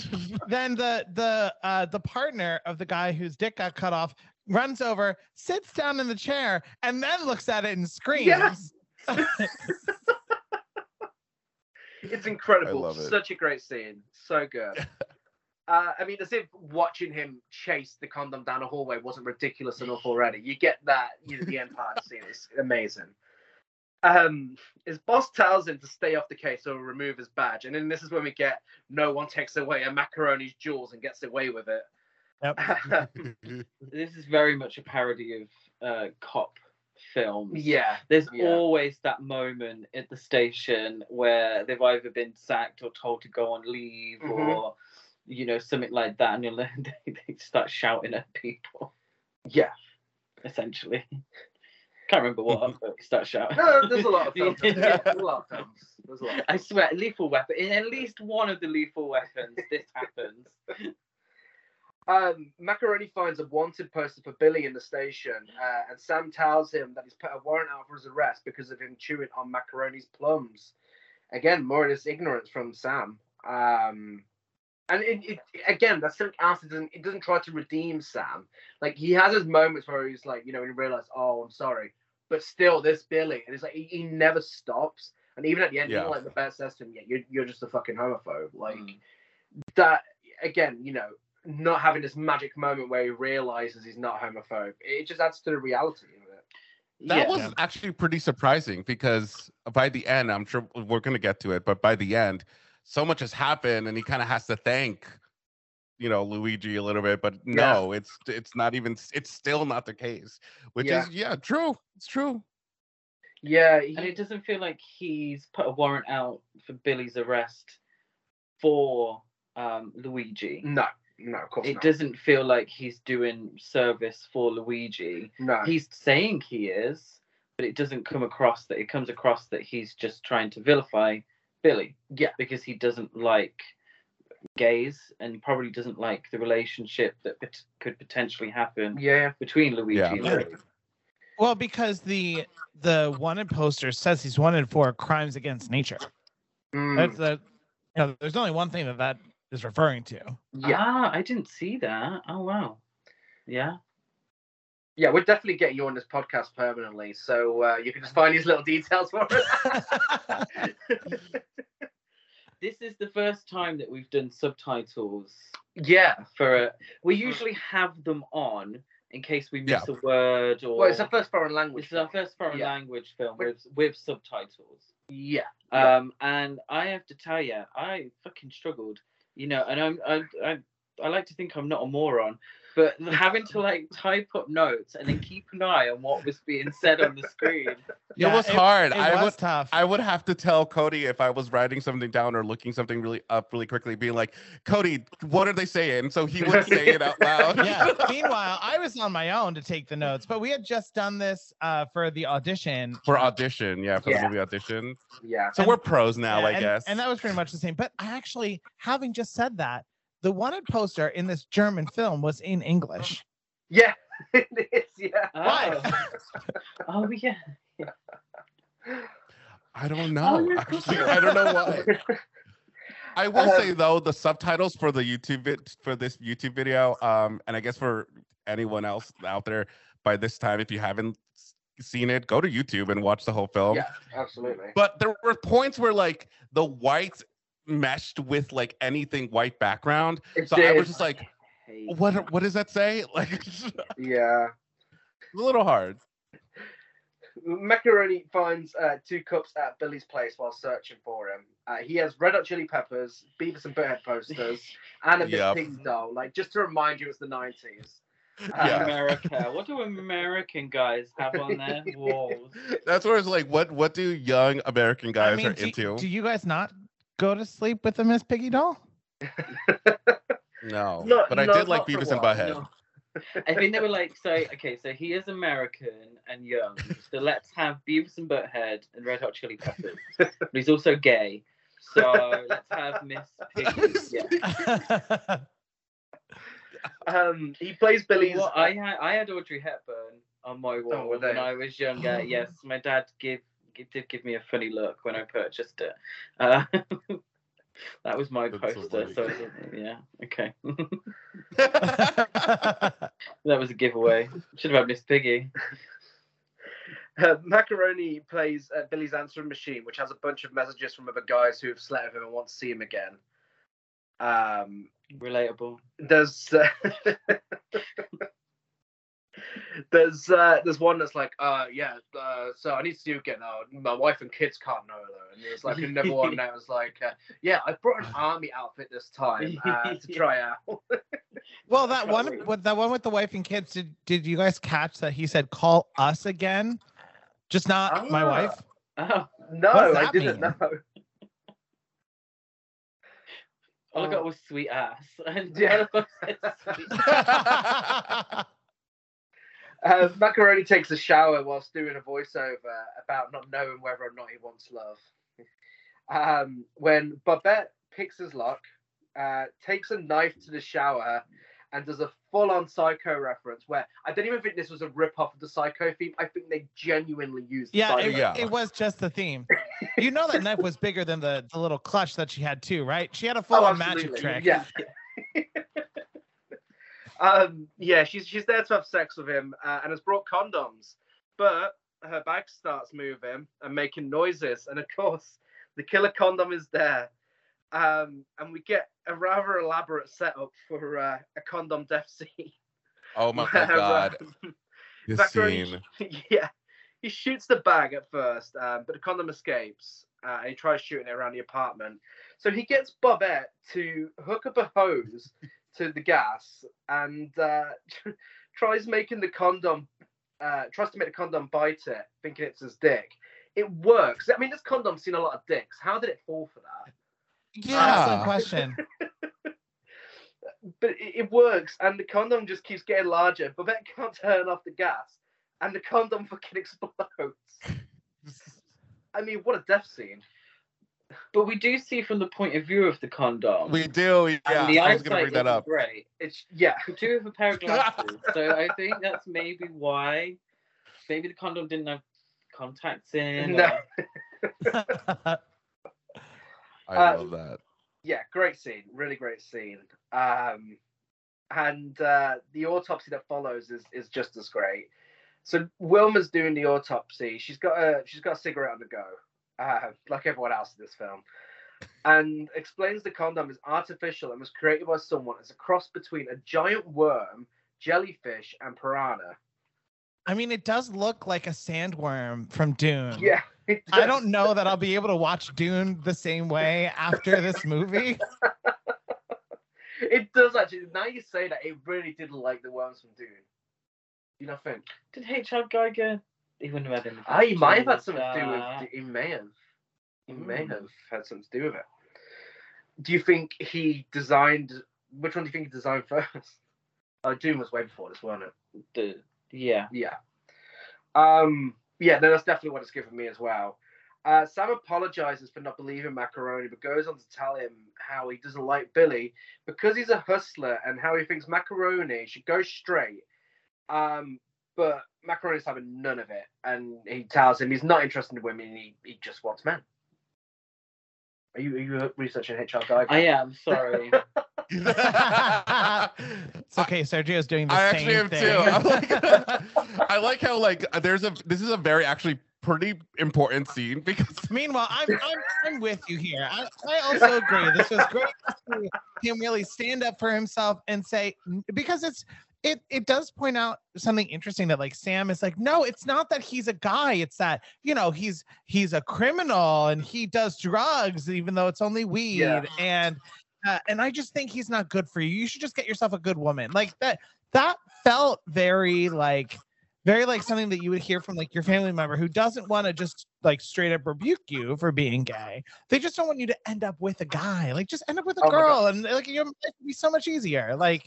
then the the uh the partner of the guy whose dick got cut off runs over, sits down in the chair, and then looks at it and screams. Yes. It's incredible. love it. Such a great scene. So good. Uh, I mean, as if watching him chase the condom down a hallway wasn't ridiculous enough already. You get that, you know, the end part scene is amazing. Um, his boss tells him to stay off the case or remove his badge, and then this is when we get no one takes away a mackeroni's jewels and gets away with it. Yep. This is very much a parody of uh, cop films. yeah, There's Yeah. always that moment at the station where they've either been sacked or told to go on leave Mhm. or, you know, something like that, and you'll they, they start shouting at people, yeah. essentially. Can't remember what, but start shouting. No, there's a lot of films. There's a lot of films. There's a lot. I swear, lethal weapon. In at least one of the lethal weapons, this happens. Um, Mackeroni finds a wanted poster for Billy in the station, uh, and Sam tells him that he's put a warrant out for his arrest because of him chewing on Mackeroni's plums. Again, more of this ignorance from Sam. Um, and it, it, again, that's something else. It doesn't, it doesn't try to redeem Sam. Like he has his moments where he's like, you know, he realizes, oh, I'm sorry, but still, this Billy, and it's like he, he never stops. And even at the end, Yeah. even like the best says to him, yeah, you're, you're just a fucking homophobe. Like Mm. that again, you know, not having this magic moment where he realizes he's not homophobe. It just adds to the reality of it. That Yeah. was actually pretty surprising because by the end, I'm sure we're going to get to it, but by the end, so much has happened, and he kind of has to thank, you know, Luigi a little bit. But no, it's it's not even. It's still not the case, which Yeah. is yeah, true. It's true. Yeah, he, And it doesn't feel like he's put a warrant out for Billy's arrest for um, Luigi. no, no, of course It not. doesn't feel like he's doing service for Luigi. no, He's saying he is, but it doesn't come across that it comes across that he's just trying to vilify Billy. Yeah. Because he doesn't like gays and probably doesn't like the relationship that pot- could potentially happen yeah, between Luigi Yeah. and Yeah. Billy. Well, because the the wanted poster says he's wanted for crimes against nature. mm, That's the you know, there's only one thing that that is referring to. yeah, Ah, I didn't see that. Oh wow. Yeah. yeah. We're definitely getting you on this podcast permanently, so uh, you can just find these little details for us. This is the first time that we've done subtitles yeah, for a, we usually have them on in case we miss Yeah. a word or well, it's our first foreign language. this is our first foreign Yeah. language film with with subtitles. Yeah, Yeah. Um, and I have to tell you, I fucking struggled, you know, and I'm I, I I like to think I'm not a moron, but having to like type up notes and then keep an eye on what was being said on the screen. Yeah, it was hard. It I was would tough. I would have to tell Cody if I was writing something down or looking something really up really quickly, being like, Cody, what are they saying? So he would say it out loud. yeah. Meanwhile, I was on my own to take the notes, but we had just done this uh, for the audition. For audition, yeah, for Yeah. the movie audition. yeah. So And- we're pros now, Yeah, I and, guess. And that was pretty much the same. But I actually, having just said that, the wanted poster in this German film was in English. Yeah, it is. Yeah. Why? Oh, oh yeah. I don't Oh, know. you're Actually. I don't know why. I will Um, say though, the subtitles for the YouTube vid- for this YouTube video, um, and I guess for anyone else out there, by this time, if you haven't seen it, go to YouTube and watch the whole film. yeah, absolutely. But there were points where like the white meshed with like anything white background. It So I was just like, Hate what what does that say? Like Yeah. a little hard. Mackeroni finds uh, two cups at Billy's place while searching for him. Uh, he has Red Hot Chili Peppers, Beavis and Butthead posters, and a Miss Yep. Piggy doll. Like just to remind you, it's the nineties. Yeah. America. What do American guys have on their walls? That's where it's like, what what do young American guys I mean, are do, into? do you guys not go to sleep with a Miss Piggy doll? no, No, but I no, did like not for a Beavis and while, Butthead. No. I think they were like, so okay, so he is American and young, so let's have Beavis and Butthead and Red Hot Chili Peppers. But he's also gay, so let's have Miss Piggy. Yeah. Um, he plays Billy's. Well, I had I had Audrey Hepburn on my wall Oh, when? I was younger. Yes, my dad give, give did give me a funny look when I purchased it. Uh, that was my That's poster. So, yeah, okay, that was a giveaway. Should have had Miss Piggy. Uh, Mackeroni plays uh, Billy's answering machine, which has a bunch of messages from other guys who have slept with him and want to see him again. Um, Relatable. there's uh, there's uh, there's one that's like, uh, yeah, uh, so I need to see you again. Uh, my wife and kids can't know though. And there's like another one that was like, uh, yeah, I brought an army outfit this time uh, to try out. well, that one with that one with the wife and kids. Did did you guys catch that he said call us again? Just not my Ah. wife. Oh, no, I didn't mean? know. all I Oh. got was sweet ass. And Yeah. all I got was sweet Uh, Mackeroni takes a shower whilst doing a voiceover about not knowing whether or not he wants love. Um, when Babette picks his lock, uh, takes a knife to the shower, and does a full-on Psycho reference where I don't even think this was a rip-off of the Psycho theme. I think they genuinely used. yeah, it, Yeah. it was just the theme. You know that knife was bigger than the, the little clutch that she had too, right? She had a full Oh, on magic trick. Yeah. um, yeah, she's she's there to have sex with him uh, and has brought condoms, but her bag starts moving and making noises, and of course the killer condom is there, um, and we get a rather elaborate setup for uh, a condom death scene. oh my where, god, um, this scene. yeah, he shoots the bag at first, um, but the condom escapes, uh, and he tries shooting it around the apartment. So he gets Bobette to hook up a hose to the gas and uh, tries making the condom, uh, tries to make the condom bite it, thinking it's his dick. It works. I mean, this condom's seen a lot of dicks. How did it fall for that? Yeah, excellent Yeah. question. But it, it works, and the condom just keeps getting larger. Bobette can't turn off the gas, and the condom fucking explodes. I mean, what a death scene. But we do see from the point of view of the condom. We do, yeah. and the I was gonna bring that up. great. It's yeah. We do have a pair of glasses, so I think that's maybe why. Maybe the condom didn't have contacts in. No. or- I Uh, love that. yeah, great scene, really great scene. Um, and uh, the autopsy that follows is is just as great. So Wilma's doing the autopsy. She's got a she's got a cigarette on the go, uh, like everyone else in this film, and explains the condom is artificial and was created by someone as a cross between a giant worm, jellyfish, and piranha. I mean, it does look like a sandworm from Dune. Yeah, I don't know that I'll be able to watch Dune the same way after this movie. It does actually. Now you say that, it really did look like the worms from Dune. You know, think? Did H.R. Giger? He wouldn't have had anything. Ah, he might have had something to do with. He may have. He may Mm. have had something to do with it. Do you think he designed? Which one do you think he designed first? Oh, Dune was way before this, wasn't it? The, yeah. Yeah. Um. Yeah. No, that's definitely what it's given me as well. Uh, Sam apologizes for not believing Mackeroni, but goes on to tell him how he doesn't like Billy because he's a hustler and how he thinks Mackeroni should go straight. Um, but Mackeroni's having none of it, and he tells him he's not interested in women; he, he just wants men. Are you, are you researching HR Giger? I am sorry. it's okay. Sergio's doing the I same actually am thing. too. I'm like, I like how like there's a this is a very actually pretty important scene because Meanwhile, I'm I'm I'm with you here. I, I also agree. This was great to see him really stand up for himself and say because it's it it does point out something interesting that like Sam is like, no, it's not that he's a guy. It's that you know he's he's a criminal and he does drugs even though it's only weed Yeah. and uh, and I just think he's not good for you. You should just get yourself a good woman. Like that that felt very like very like something that you would hear from like your family member who doesn't want to just like straight up rebuke you for being gay. They just don't want you to end up with a guy. Like just end up with a Oh girl and like your life would be so much easier. Like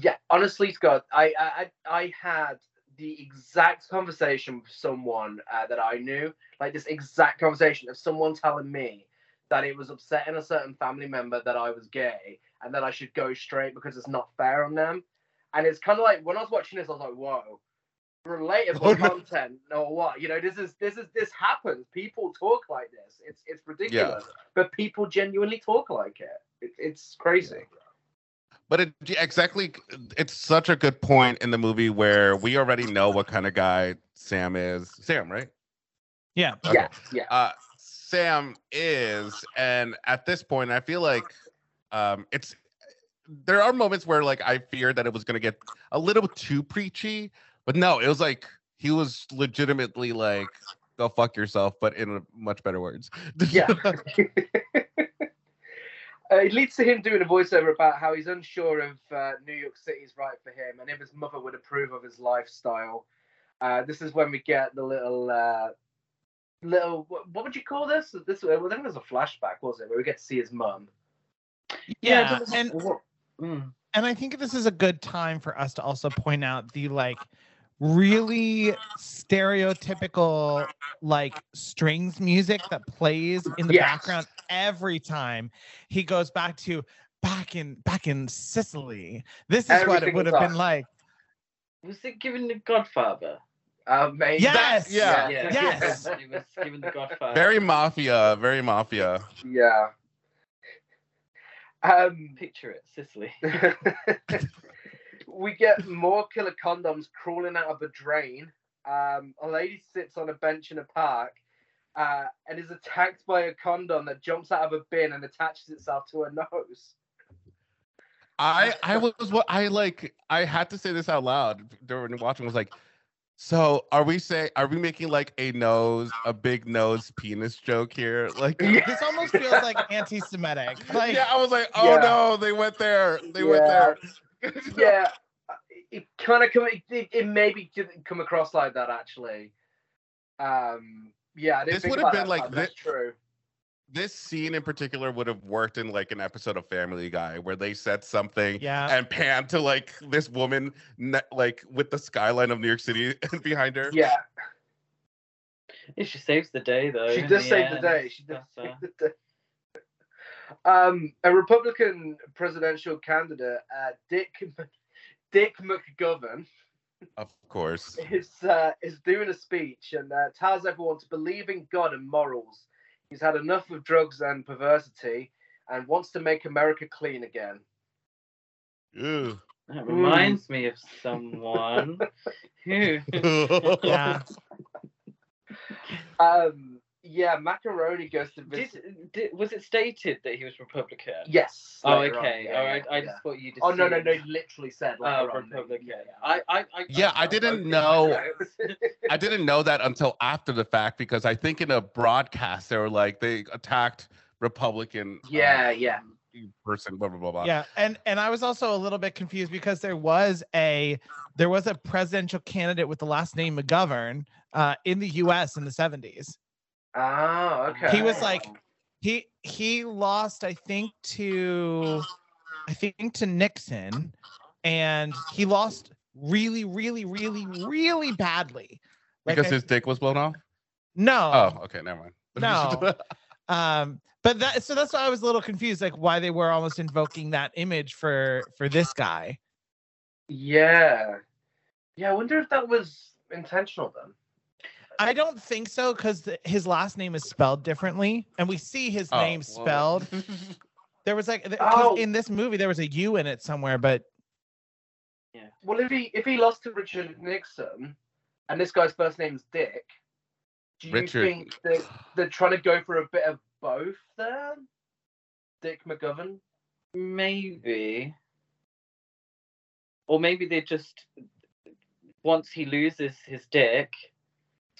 Yeah, honestly, Scott, I I I had the exact conversation with someone uh, that I knew, like this exact conversation of someone telling me that it was upsetting a certain family member that I was gay and that I should go straight because it's not fair on them. And it's kind of like when I was watching this, I was like, whoa, relatable Oh, no. content or what? You know, this is this is this happens. People talk like this. It's it's ridiculous, but people genuinely talk like it. it it's crazy. But it exactly, it's such a good point in the movie where we already know what kind of guy Sam is. Sam, right? yeah. Okay. Yeah, yeah. Uh, Sam is, and at this point, I feel like um, it's. There are moments where like I feared that it was gonna get a little too preachy, but no, it was like he was legitimately like, "Go fuck yourself," but in much better words. Yeah. Uh, it leads to him doing a voiceover about how he's unsure if uh, New York City is right for him and if his mother would approve of his lifestyle. Uh, this is when we get the little, uh, little. What, what would you call this? This well, I think it was a flashback, was it? Where we get to see his mum. Yeah. it And Mm. and I think this is a good time for us to also point out the like really stereotypical like strings music that plays in the Yes. background every time he goes back to back in back in Sicily. This is Every what it would have been like. Was it given the Godfather? Uh, mate, Yes! yeah. Yes. it was given the Godfather. very mafia, very mafia. Yeah. Um, Picture it, Sicily. we get more killer condoms crawling out of a drain. Um, a lady sits on a bench in a park uh, and is attacked by a condom that jumps out of a bin and attaches itself to her nose. I I was what I like I had to say this out loud during watching was like so are we saying are we making like a nose a big nose penis joke here like Yeah. This almost feels like anti-Semitic. Like yeah I was like oh Yeah. no they went there they went there Yeah, it kind of come. It, it maybe didn't come across like that actually. Um, yeah, This would have been that like part, That's thi- true. this scene in particular would have worked in like an episode of Family Guy where they said something yeah. and pan to like this woman ne- like with the skyline of New York City behind her Yeah, Yeah, she saves the day though. she in does save the day. She does That's, save uh, the day. Um, a Republican presidential candidate, uh, Dick Dick McGovern, of course is uh, is doing a speech and uh, tells everyone to believe in God and morals. He's had enough of drugs and perversity and wants to make America clean again. Ew. That reminds me of someone who. Yeah. Um, yeah, Mackeroni goes to visit. did, was it stated that he was Republican? Yes. Oh, later on, okay. yeah, All right. yeah, I yeah. just thought you just. Oh no no no! he Literally said Oh, later. Republican. Yeah, I, I, I, Yeah, I I- didn't know. I didn't know that until after the fact because I think in a broadcast they were like they attacked Republican uh, yeah, yeah. person blah blah blah blah. yeah and and i was also a little bit confused because there was a there was a presidential candidate with the last name mcgovern uh in the us in the 70s Oh, okay. He was like- he he lost i think to i think to nixon and he lost really really really really badly Like, because I- his dick was blown off. No. Oh, okay, never mind. No. Um, but that so that's why I was a little confused, like why they were almost invoking that image for for this guy. Yeah. Yeah, I wonder if that was intentional then. I don't think so because his last name is spelled differently, and we see his Oh, name well. spelled. There was like th- Oh. in this movie there was a U in it somewhere, but yeah. Well, if he if he lost to Richard Nixon, and this guy's first name's Dick, do you Richard. think that they're trying to go for a bit of both there? Dick McGovern. Maybe. Or maybe they just once he loses his dick,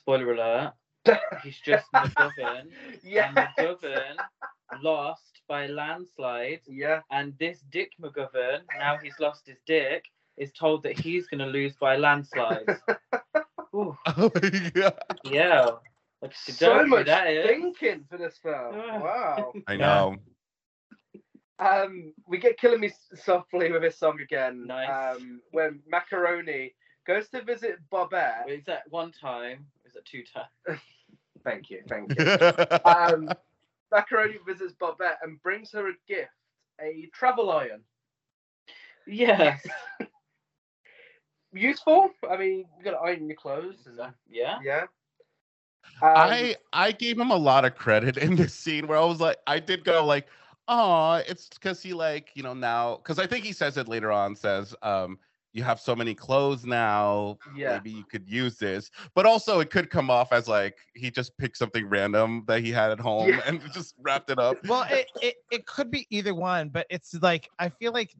spoiler alert, he's just McGovern. yeah. And McGovern lost by a landslide. Yeah. And this Dick McGovern, now he's lost his dick, is told that he's gonna lose by a landslide. Ooh, oh my God. yeah. Like a So donkey, much that is. thinking for this film. Yeah. Wow. I know. Um, we get "Killing Me Softly" with his song again. Nice. Um, when Mackeroni goes to visit Bobette. Is that one time? Or is that two? Thank you, thank you. um, Mackeroni visits Bobette and brings her a gift, a travel iron. Yes. Useful. I mean, you got to iron your clothes. And, Yeah. yeah. Um, I I gave him a lot of credit in this scene where I was like, I did go like, oh, it's because he like, you know, now because I think he says it later on, says, um, you have so many clothes now, Yeah. maybe you could use this. But also it could come off as like he just picked something random that he had at home Yeah. and just wrapped it up. well, it, it it could be either one, but it's like I feel like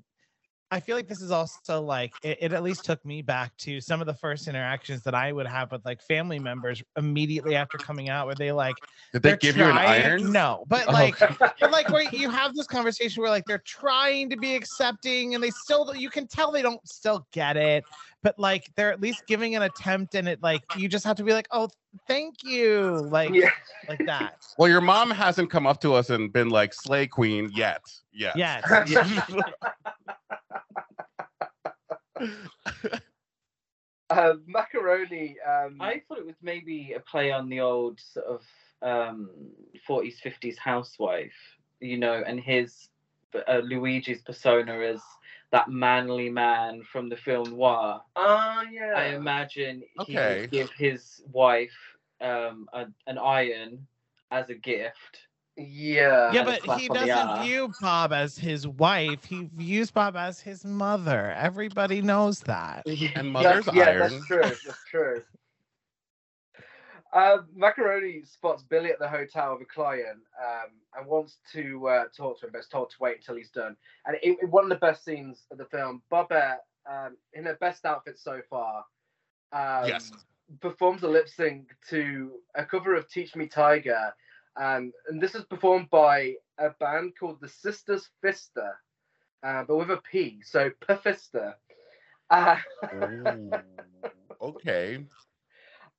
I feel like this is also like it, it at least took me back to some of the first interactions that I would have with like family members immediately after coming out, where they like Did they give you an trying- iron? No, but Oh, like okay. but like where you have this conversation where like they're trying to be accepting and they still you can tell they don't still get it but like they're at least giving an attempt and it like you just have to be like oh thank you like yeah. like that Well, your mom hasn't come up to us and been like slay queen yet. Yet. yes Uh, mackeroni. Um, I thought it was maybe a play on the old sort of um, 40s, 50s housewife, you know, and his uh, Luigi's persona as that manly man from the film Noir. Oh yeah. I imagine he Okay. would give his wife um, a, an iron as a gift. Yeah. yeah but he doesn't arse. view bob as his wife he views bob as his mother everybody knows that And Yeah, mother's yeah, iron. that's true. That's true. Uh, Mackeroni spots Billy at the hotel with a client um, and wants to uh, talk to him, but is told to wait until he's done. And it, it- one of the best scenes of the film, Bobette, um, in her best outfit so far, um, Yes. performs a lip sync to a cover of "Teach Me Tiger," um, and this is performed by a band called the Sisters Fister, uh, but with a P, so Pfister. Uh, okay.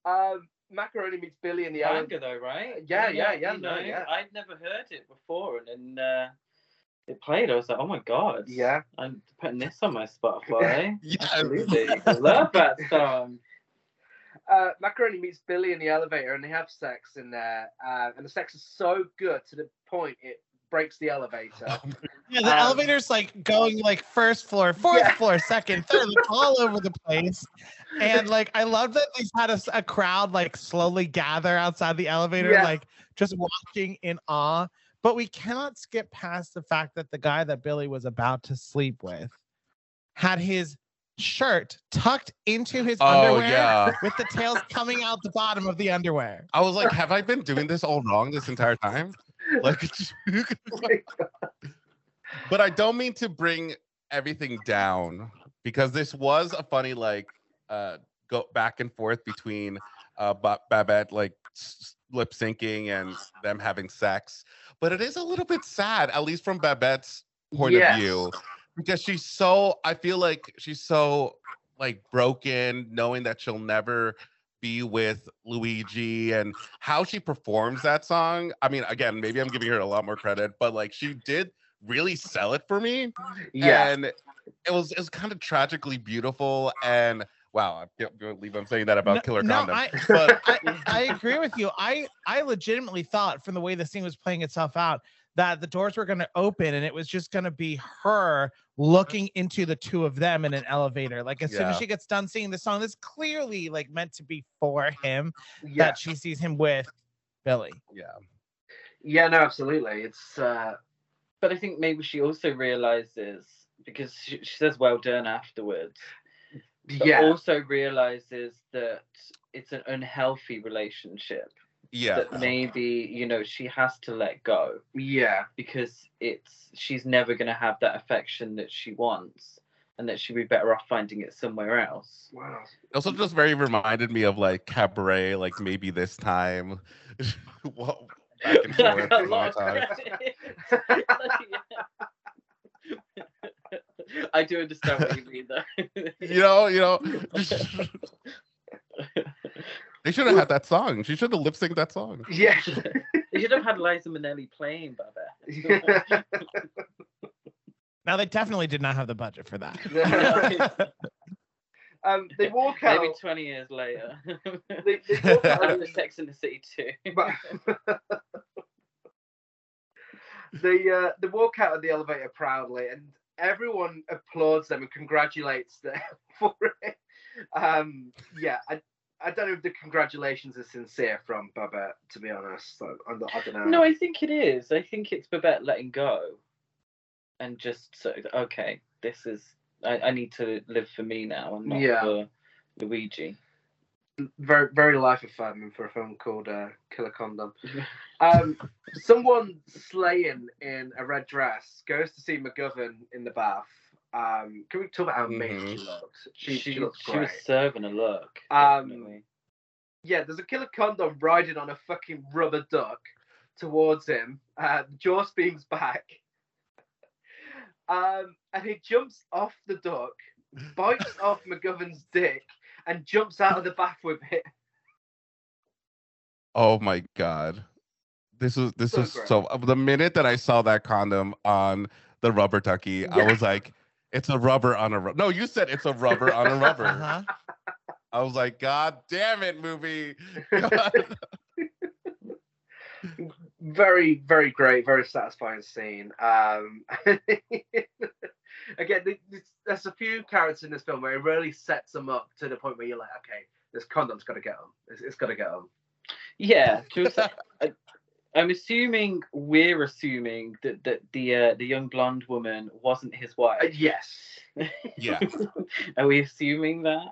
Um, Macaroni meets Billy in the Banger elevator. though, right? Yeah, yeah, yeah, you no, know, yeah. I'd never heard it before, and then uh, it played. I was like, oh my god. Yeah. I'm putting this on my Spotify. Yes. Absolutely. I love that song. Uh, Mackeroni meets Billy in the elevator and they have sex in there. Uh, and the sex is so good to the point it breaks the elevator. Yeah, the Um, elevator's like going like first floor, fourth Yeah. floor, second, third, all over the place. And like I love that they've had a, crowd like slowly gather outside the elevator, Yeah. like just watching in awe. But we cannot skip past the fact that the guy that Billy was about to sleep with had his shirt tucked into his Oh underwear yeah. with the tails coming out the bottom of the underwear. I was like, have I been doing this all wrong this entire time? Like, but I don't mean to bring everything down because this was a funny like uh go back and forth between uh Ba- Babette like s- lip syncing and them having sex. But it is a little bit sad, at least from Babette's point Yes. of view, because she's so I feel like she's so like broken, knowing that she'll never be with Luigi and how she performs that song. I mean, again, maybe I'm giving her a lot more credit, but like she did really sell it for me. yeah. And it was it was kind of tragically beautiful. And Wow, I can't believe I'm saying that about No- Killer no, Condom. I- but I, I agree with you. I I legitimately thought from the way the scene was playing itself out that the doors were going to open and it was just going to be her looking into the two of them in an elevator. Like as soon as she gets done singing the song, that's clearly like meant to be for him Yeah, that she sees him with Billy. yeah, yeah, no, absolutely. It's uh, But I think maybe she also realizes because she, she says well done afterwards. Yeah, also realizes that it's an unhealthy relationship. Yeah, That maybe you know she has to let go yeah, because it's she's never going to have that affection that she wants, and that she'd be better off finding it somewhere else. wow. also just very reminded me of like cabaret, like maybe this time. well, back and forth A lot time. I do understand what you mean, though. You know, you know. They should have had that song. She should have lip synced that song. Yeah. They should have had Liza Minnelli playing Babette. Now they definitely did not have the budget for that. um, they walk out. Maybe 20 years later. They, they walk out After Sex in the City too. they uh, they walk out of the elevator proudly, and everyone applauds them and congratulates them for it. Um, yeah, I I don't know if the congratulations are sincere from Babette, to be honest. So, I'm I don't know. No, I think it is. I think it's Babette letting go and just of, okay, this is, I, I need to live for me now and not Yeah. for Luigi. very very life affirming for a film called uh, Killer Condom. Um, someone slaying in a red dress goes to see McGovern in the bath. Um, can we talk about how amazing Mhm. she looks? She, she, she, looks she was serving a look. Um, yeah, there's a killer condom riding on a fucking rubber duck towards him. Uh, the jaw beams back. Um, and he jumps off the duck, bites off McGovern's dick, and jumps out of the bath with it. Oh my god. This is this So is great. so the minute that I saw that condom on the rubber ducky, I was like, it's a rubber on a rubber. No, you said it's a rubber on a rubber. Uh-huh. I was like, God damn it, movie. Very very great very satisfying scene um again th- th- there's a few characters in this film where it really sets them up to the point where you're like okay this condom's got to get them it's, it's got to get them Yeah, just, I, I'm assuming we're assuming that, that the uh, the young blonde woman wasn't his uh, wife. yes yeah. Are we assuming that?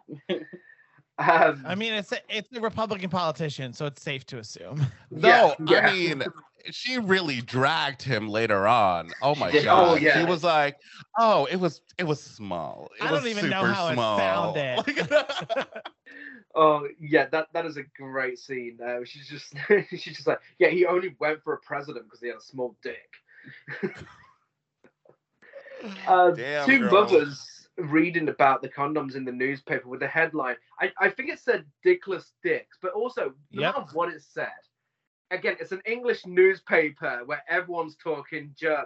um I mean, it's a, it's a Republican politician, so it's safe to assume. No, yeah. I mean, she really dragged him later on. Oh my god. Oh, yeah. He was like, oh, it was it was small. It I was don't even know super how it small. sounded. Like- oh yeah that that is a great scene uh, she's just she's just like yeah he only went for a president because he had a small dick uh, Damn, two girl. mothers reading about the condoms in the newspaper with the headline. I, I think it said dickless dicks, but also no Yep. matter what it said. Again, it's an English newspaper where everyone's talking German.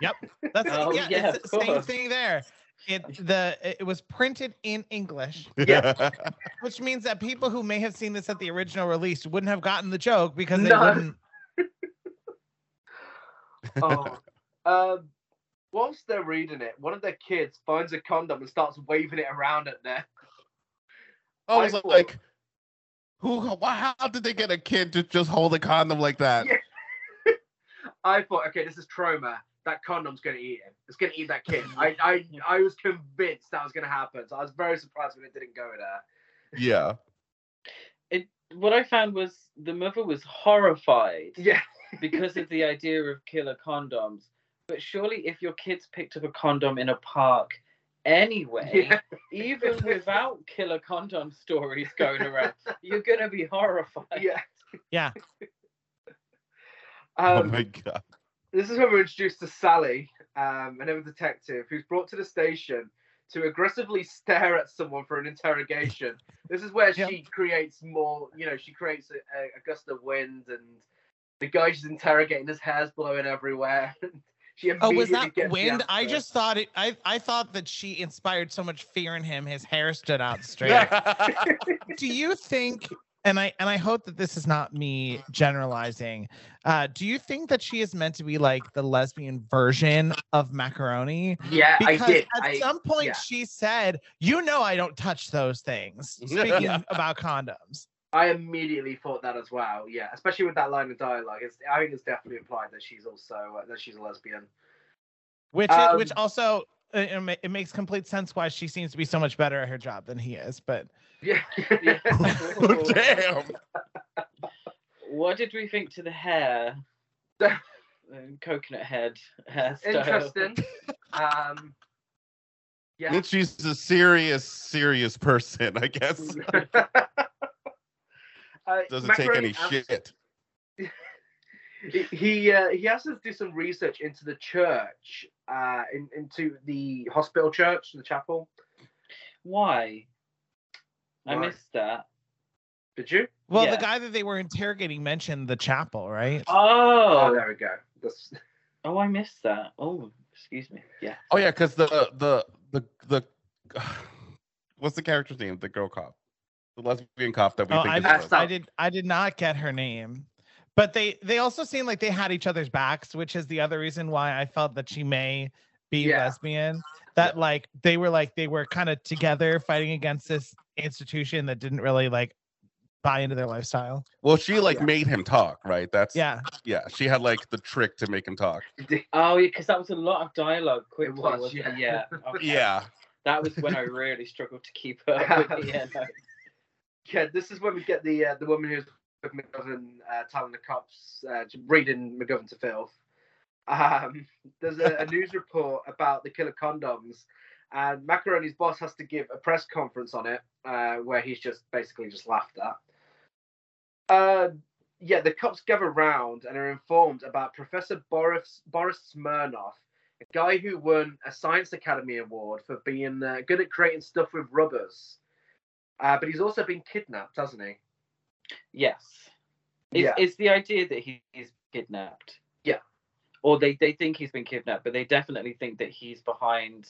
Yep, that's Oh, yeah, yeah, it's the same thing there. It the it was printed in English, Yeah. which means that people who may have seen this at the original release wouldn't have gotten the joke because they No. wouldn't. Oh. um, whilst they're reading it, one of their kids finds a condom and starts waving it around at them. I was I thought- like, who? Why, how did they get a kid to just hold a condom like that? Yeah. I thought, okay, this is Troma. That condom's gonna eat him. It's gonna eat that kid. I, I, I was convinced that was gonna happen. So I was very surprised when it didn't go there. Yeah. It, what I found was the mother was horrified Yeah, because of the idea of killer condoms. But surely, if your kids picked up a condom in a park anyway, yeah. even without killer condom stories going around, you're gonna be horrified. yeah. Yeah. oh Um, my god. This is when we're introduced to Sally, um, another detective who's brought to the station to aggressively stare at someone for an interrogation. This is where Yeah. she creates more, you know, she creates a, a, gust of wind and the guy she's interrogating, his hair's blowing everywhere. She Oh, was that wind? I just thought it. I I thought that she inspired so much fear in him. His hair stood out straight. do you think? And I and I hope that this is not me generalizing. Uh, do you think that she is meant to be like the lesbian version of mackeroni? Yeah, I Because did. at I, some point yeah. she said, "You know, I don't touch those things." Speaking Yeah. about condoms. I immediately thought that as well. Yeah, especially with that line of dialogue. It's, I think it's definitely implied that she's also uh, that she's a lesbian. which is, which Um, also uh, it, it makes complete sense why she seems to be so much better at her job than he is. But Yeah. Damn. What did we think to the hair? Um, coconut head hairstyle. Interesting. Um. Yeah. Means she's a serious, serious person, I guess. Uh, Doesn't take any abs- shit. He he, uh, he has to do some research into the church, uh, in, into the hospital church, the chapel. Why? I Why? missed that. Did you? well, Yeah. the guy that they were interrogating mentioned the chapel, right? Oh, Oh, there we go. That's, oh, I missed that. Oh, excuse me. Yeah. Oh yeah, because the the the the what's the character's name? The girl cop, the lesbian cop that we Oh, think I is did, That's Rose. not- I did I did not get her name. But they they also seemed like they had each other's backs, which is the other reason why I felt that she may be Yeah. lesbian. That like they were like they were kind of together fighting against this institution that didn't really like buy into their lifestyle. Well, she like Yeah. made him talk, right? That's Yeah. yeah. She had like the trick to make him talk. Oh, yeah, because that was a lot of dialogue. Quickly, was, wasn't it? yeah. Yeah. okay. Yeah. That was when I really struggled to keep up with the yeah, yeah, this is when we get the uh, the woman who's with McGovern uh, telling the cops, uh, to- reading McGovern to filth. Um, there's a, a news report about the killer condoms, and Mackeroni's boss has to give a press conference on it, uh, where he's just basically just laughed at. Uh, yeah, the cops gather round and are informed about Professor Boris Boris Smirnov, a guy who won a Science Academy Award for being uh, good at creating stuff with rubbers. Uh, but he's also been kidnapped, hasn't he? Yes. It's, Yeah. it's the idea that he, he's kidnapped. Yeah. Or they, they think he's been kidnapped, but they definitely think that he's behind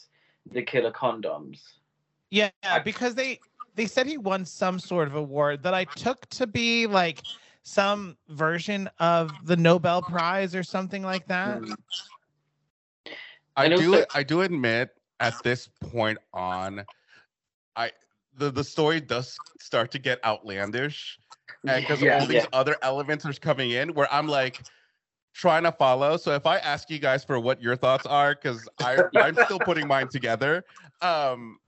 the killer condoms. Yeah, because they they said he won some sort of award that I took to be like some version of the Nobel Prize or something like that. Mm. I do I do admit at this point on, I the the story does start to get outlandish, because Yeah. all these Yeah. other elements are coming in, where I'm like trying to follow. So if I ask you guys for what your thoughts are, because I I'm still putting mine together, um,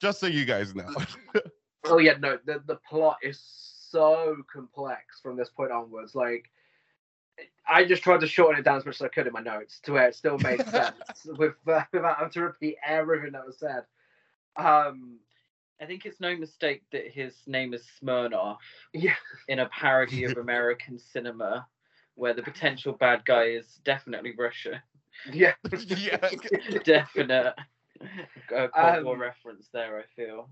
just so you guys know. Oh yeah, no, the the plot is so complex from this point onwards. Like, I just tried to shorten it down as much as I could in my notes to where it still made sense with uh, without having to repeat everything that was said. Um, I think it's no mistake that his name is Smirnoff yeah, in a parody of American cinema, where the potential bad guy is definitely Russia. yeah, yeah. Definite uh, Cold War Um, reference there, I feel.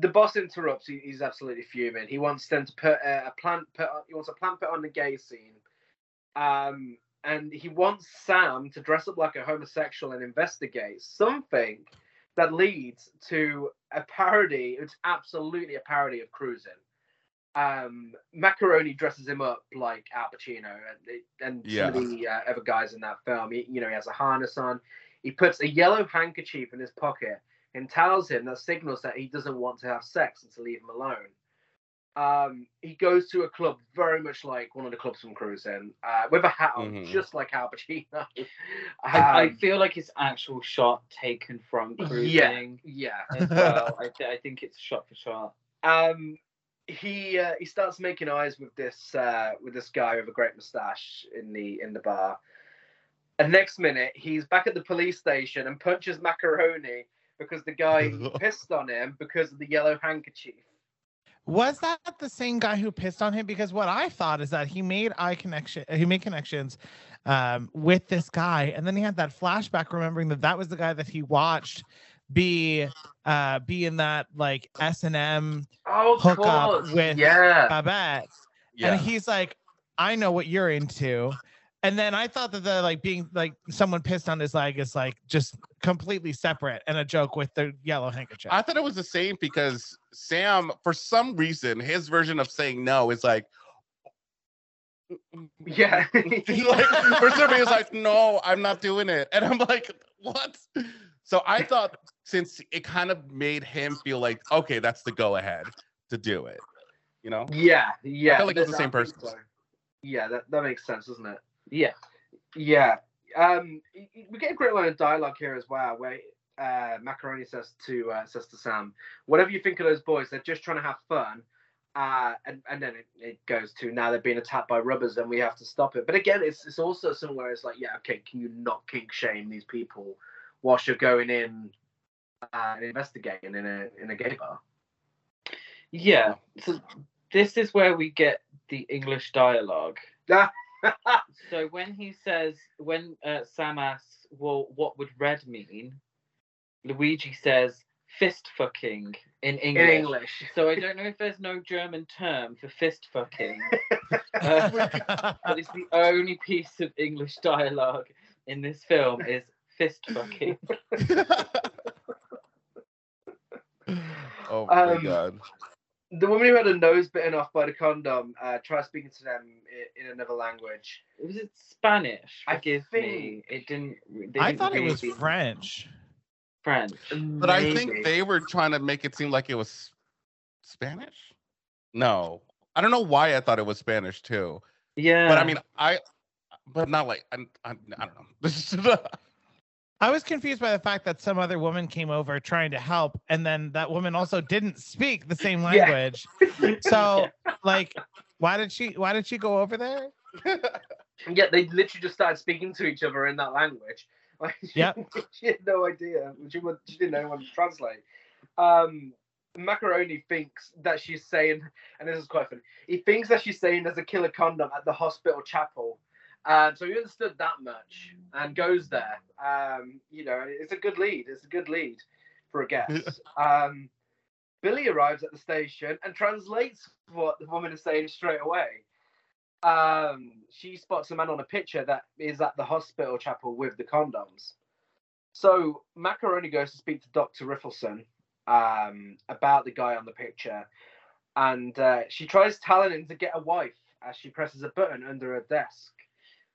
the boss interrupts. He, he's absolutely fuming. He wants them to put uh, a plant. Put on, he wants a plant put on the gay scene, um, and he wants Sam to dress up like a homosexual and investigate something that leads to a parody. It's absolutely a parody of cruising. Um, Mackeroni dresses him up like Al Pacino and and Yeah. some of the uh, other guys in that film. He, you know, he has a harness on. He puts a yellow handkerchief in his pocket and tells him that signals that he doesn't want to have sex and to leave him alone. Um, he goes to a club very much like one of the clubs from Cruising, uh, with a hat on, Mhm. just like Al Pacino. I, I Um, feel like it's actual shot taken from yeah, cruising yeah. as well. I, th- I think it's shot for shot. Um, he uh, he starts making eyes with this uh, with this guy with a great mustache in the in the bar. And next minute, he's back at the police station and punches Mackeroni because the guy pissed on him because of the yellow handkerchief. Was that the same guy who pissed on him? Because what I thought is that he made eye connection, he made connections um, with this guy, and then he had that flashback, remembering that that was the guy that he watched be uh, be in that like S and M Oh, of Hook up course. with yeah. Babette, Yeah. and he's like, "I know what you're into." And then I thought that the like being like someone pissed on his leg is like just completely separate and a joke with the yellow handkerchief. I thought it was the same because Sam, for some reason, his version of saying no is like, Yeah. like for some reason, it's like, no, I'm not doing it, and I'm like, what? So I thought since it kind of made him feel like, okay, that's the go ahead to do it, you know? yeah, yeah. feel like it's the same person. so. Yeah, that, that makes sense, doesn't it? Yeah. Yeah. Um, we get a great line of dialogue here as well, where uh, Mackeroni says to uh, says to Sam, "Whatever you think of those boys, they're just trying to have fun." Uh, and, and then it, it goes to now they're being attacked by rubbers and we have to stop it. But again, it's it's also somewhere it's like, yeah, okay, can you not kink shame these people whilst you're going in and investigating in a in a gay bar? Yeah. So this is where we get the English dialogue. So when he says, when uh, Sam asks, well, what would red mean? Luigi says, fist fucking in English. in English. English. So I don't know if there's no German term for fist fucking. Uh, but it's the only piece of English dialogue in this film is fist fucking. Oh my Um, god. The woman who had her nose bitten off by the condom uh, tried speaking to them in, in another language. Was it Spanish? I Forgive me. think- It didn't. I didn't thought it was really- French. French. But I think they were trying to make it seem like it was Spanish. No, I don't know why I thought it was Spanish too. Yeah. But I mean, I, but not like I, I, I don't know. I was confused by the fact that some other woman came over trying to help, and then that woman also didn't speak the same Yeah. language. So, like, why did she? Why did she go over there? Yeah, they literally just started speaking to each other in that language. Like, she, Yep. she had no idea. She, she didn't know how to translate. Um, Mackeroni thinks that she's saying, and this is quite funny. He thinks that she's saying there's a killer condom at the hospital chapel. Um, so he understood that much and goes there. Um, you know, it's a good lead. It's a good lead for a guess. um, Billy arrives at the station and translates what the woman is saying straight away um, she spots a man on a picture that is at the hospital chapel with the condoms. So Mackeroni goes to speak to Dr. Riffleson um, about the guy on the picture, and uh, she tries telling him to get a wife as she presses a button under her desk.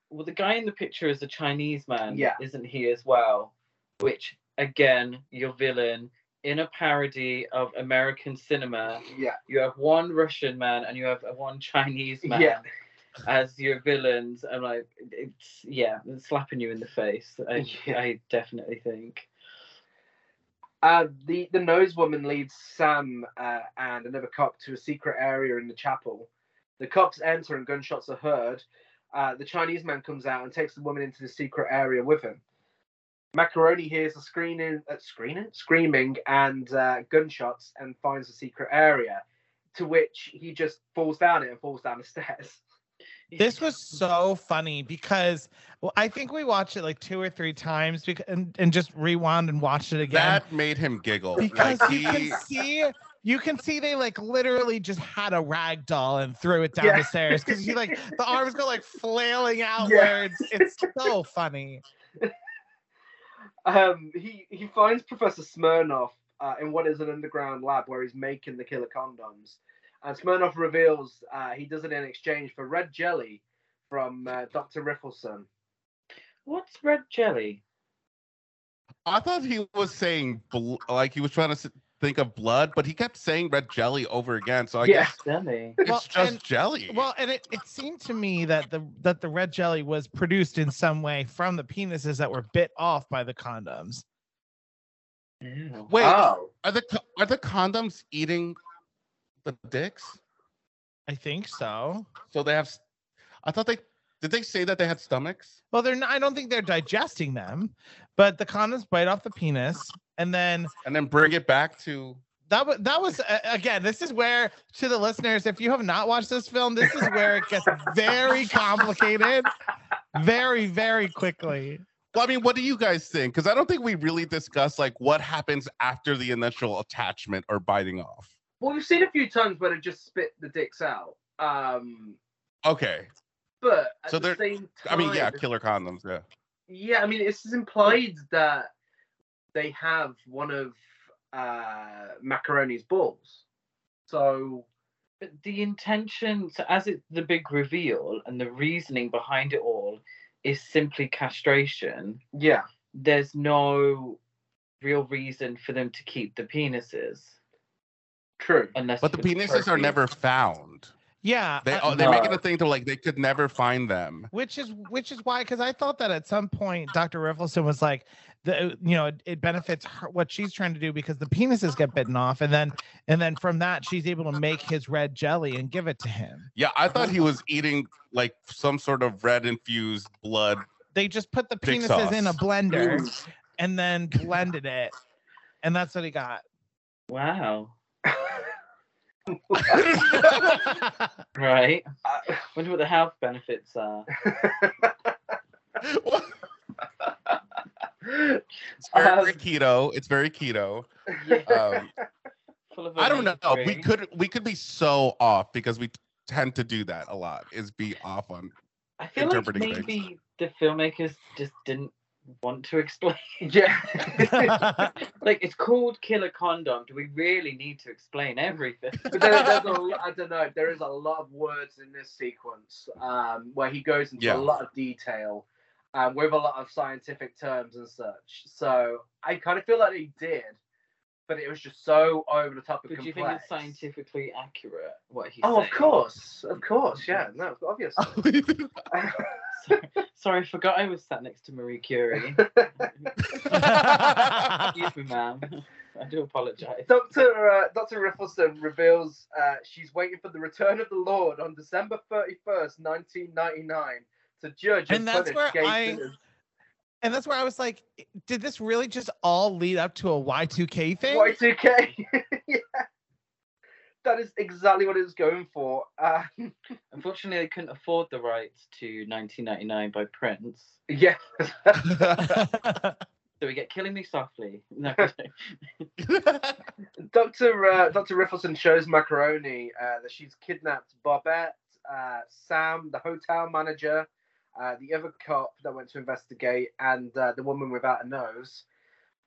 Well, the guy in the picture is a Chinese man, Yeah. isn't he as well? Which again, your villain in a parody of American cinema. Yeah, You have one Russian man and you have one Chinese man Yeah. as your villains. I'm like, it's yeah, it's slapping you in the face. I, Yeah. I definitely think. Uh, the the nose woman leads Sam uh, and another cop to a secret area in the chapel. The cops enter and gunshots are heard. Uh, the Chinese man comes out and takes the woman into the secret area with him. Mackeroni hears a screaming, uh, screaming, screaming, and uh, gunshots, and finds the secret area. To which he just falls down it and falls down the stairs. This was so funny because well, I think we watched it like two or three times because, and, and just rewound and watched it again. that made him giggle. because like you he, can see you can see they like literally just had a rag doll and threw it down Yeah. the stairs because he like the arms go like flailing outwards. It's so funny. Um, he he finds Professor Smirnoff uh, in what is an underground lab where he's making the killer condoms, and Smirnoff reveals uh, he does it in exchange for red jelly from uh, Dr. Riffleson. What's red jelly? I thought he was saying bl- like he was trying to s- think of blood, but he kept saying red jelly over again. So I Yeah. guess Jelly. it's Well, just and- jelly. Well, and it, it seemed to me that the that the red jelly was produced in some way from the penises that were bit off by the condoms. Ew. Wait, Oh, are the are the condoms eating the dicks? I think so. So they have. I thought they did. They say that they had stomachs. Well, they're not, I don't think they're digesting them, but the condoms bite off the penis, and then and then bring it back to that was that was uh, again. This is where to the listeners, if you have not watched this film, this is where it gets very complicated, very very quickly. well i mean what do you guys think because i don't think we really discuss like what happens after the initial attachment or biting off well, we've seen a few times where they just spit the dicks out. Um, okay but at So the they're- same I mean, yeah, killer condoms. Yeah. Yeah, I mean, it's implied that they have one of uh, Mackeroni's balls. So But the intention, so as it's the big reveal and the reasoning behind it all is simply castration, yeah, there's no real reason for them to keep the penises true. unless But the it's penises are never found. Yeah, They I- they make it a thing to like they could never find them. which is which is why because I thought that at some point Dr. Riffleson was like the you know it, it benefits her, what she's trying to do because the penises get bitten off and then and then from that she's able to make his red jelly and give it to him. Yeah, I thought he was eating like some sort of red infused blood. They just put the Dick penises in a blender and then blended it, and that's what he got. Wow. Right. Uh, Wonder what the health benefits are. It's very, Um, very keto. It's very keto. Yeah, Um, I don't know. We could we could be so off because we tend to do that a lot. Is be off on. I feel like interpreting things. maybe the filmmakers just didn't want to explain. yeah. like it's called Killer Condom. Do we really need to explain everything? but there, there's a, lo- I don't know. There is a lot of words in this sequence um, where he goes into Yeah. a lot of detail um, with a lot of scientific terms and such. So I kind of feel like he did, but it was just so over the top of But do you think it's scientifically accurate what he's Oh, saying? of course, of course, yeah, no, it's obvious. Sorry, I forgot I was sat next to Marie Curie. Excuse me, ma'am. I do apologize. Doctor uh, Doctor Riffleson reveals uh, she's waiting for the return of the Lord on December thirty first, nineteen ninety nine, to judge and, And that's where gay I- and that's where I was like, did this really just all lead up to a Y2K thing? Y2K. yeah. That is exactly what it was going for. Uh, Unfortunately, I couldn't afford the rights to 1999 by Prince. yeah. So we get Killing Me Softly. No, Dr. Uh, Dr. Riffleson shows Mackeroni uh, that she's kidnapped Babette, uh, Sam, the hotel manager, uh, the other cop that went to investigate, and uh, the woman without a nose.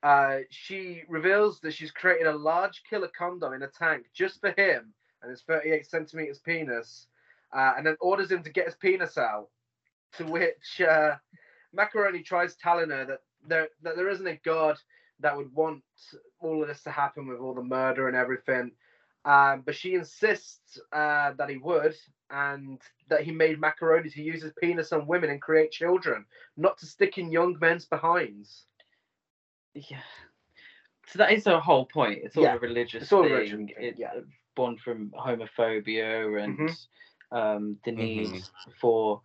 Uh, she reveals that she's created a large killer condom in a tank just for him and his 38 centimeters penis, uh, and then orders him to get his penis out. To which uh, Mackeroni tries telling her that there that there isn't a god that would want all of this to happen with all the murder and everything. Um, but she insists uh, that he would, and that he made mackeroni to use his penis on women and create children, not to stick in young men's behinds. yeah. So that is the whole point. It's all Yeah, a religious it's all thing. religion thing, It's yeah. born from homophobia and um, the need Mhm. for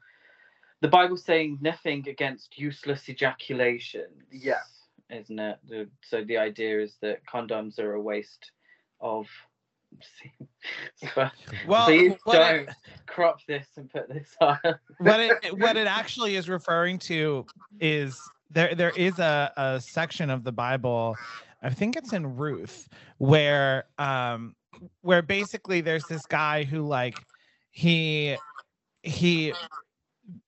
the Bible saying nothing against useless ejaculation. Yeah. Isn't it? The, so the idea is that condoms are a waste of. well, Please don't crop this and put this on. what it what it actually is referring to is there there is a, a section of the Bible, I think it's in Ruth, where um where basically there's this guy who like he he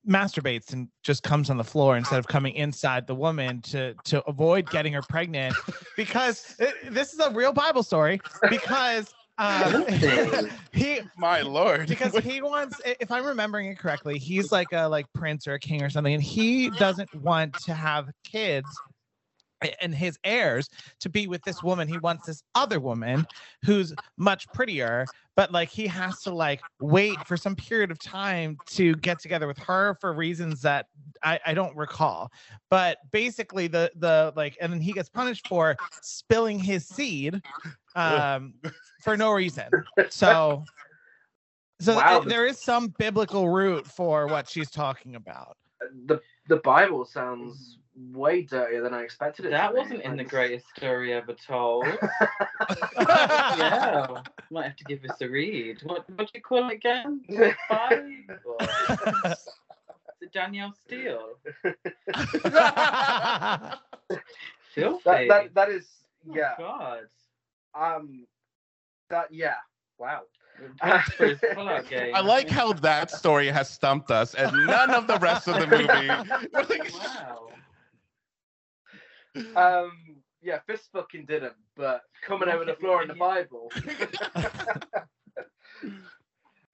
masturbates and just comes on the floor instead of coming inside the woman to to avoid getting her pregnant because uh, this is a real Bible story because um, he My lord. because he wants if i'm remembering it correctly he's like a like prince or a king or something and he doesn't want to have kids and his heirs to be with this woman he wants this other woman who's much prettier but like he has to like wait for some period of time to get together with her for reasons that I, I don't recall but basically the the like and then he gets punished for spilling his seed um for no reason so so Wow. Eh, th- there is some biblical root for what she's talking about uh, The the Bible sounds mm-hmm. way dirtier than I expected it. That to wasn't in the Like, greatest story ever told. yeah, might have to give this a read. What what do you call it again? Five? Or is it Danielle Steel? That, that that is Oh, yeah. God. Um, that yeah. Wow. Thanks for his pull-out game. I like how that story has stumped us and none of the rest of the movie. Wow. Um, yeah, fist fucking didn't, but coming over the floor in the Bible.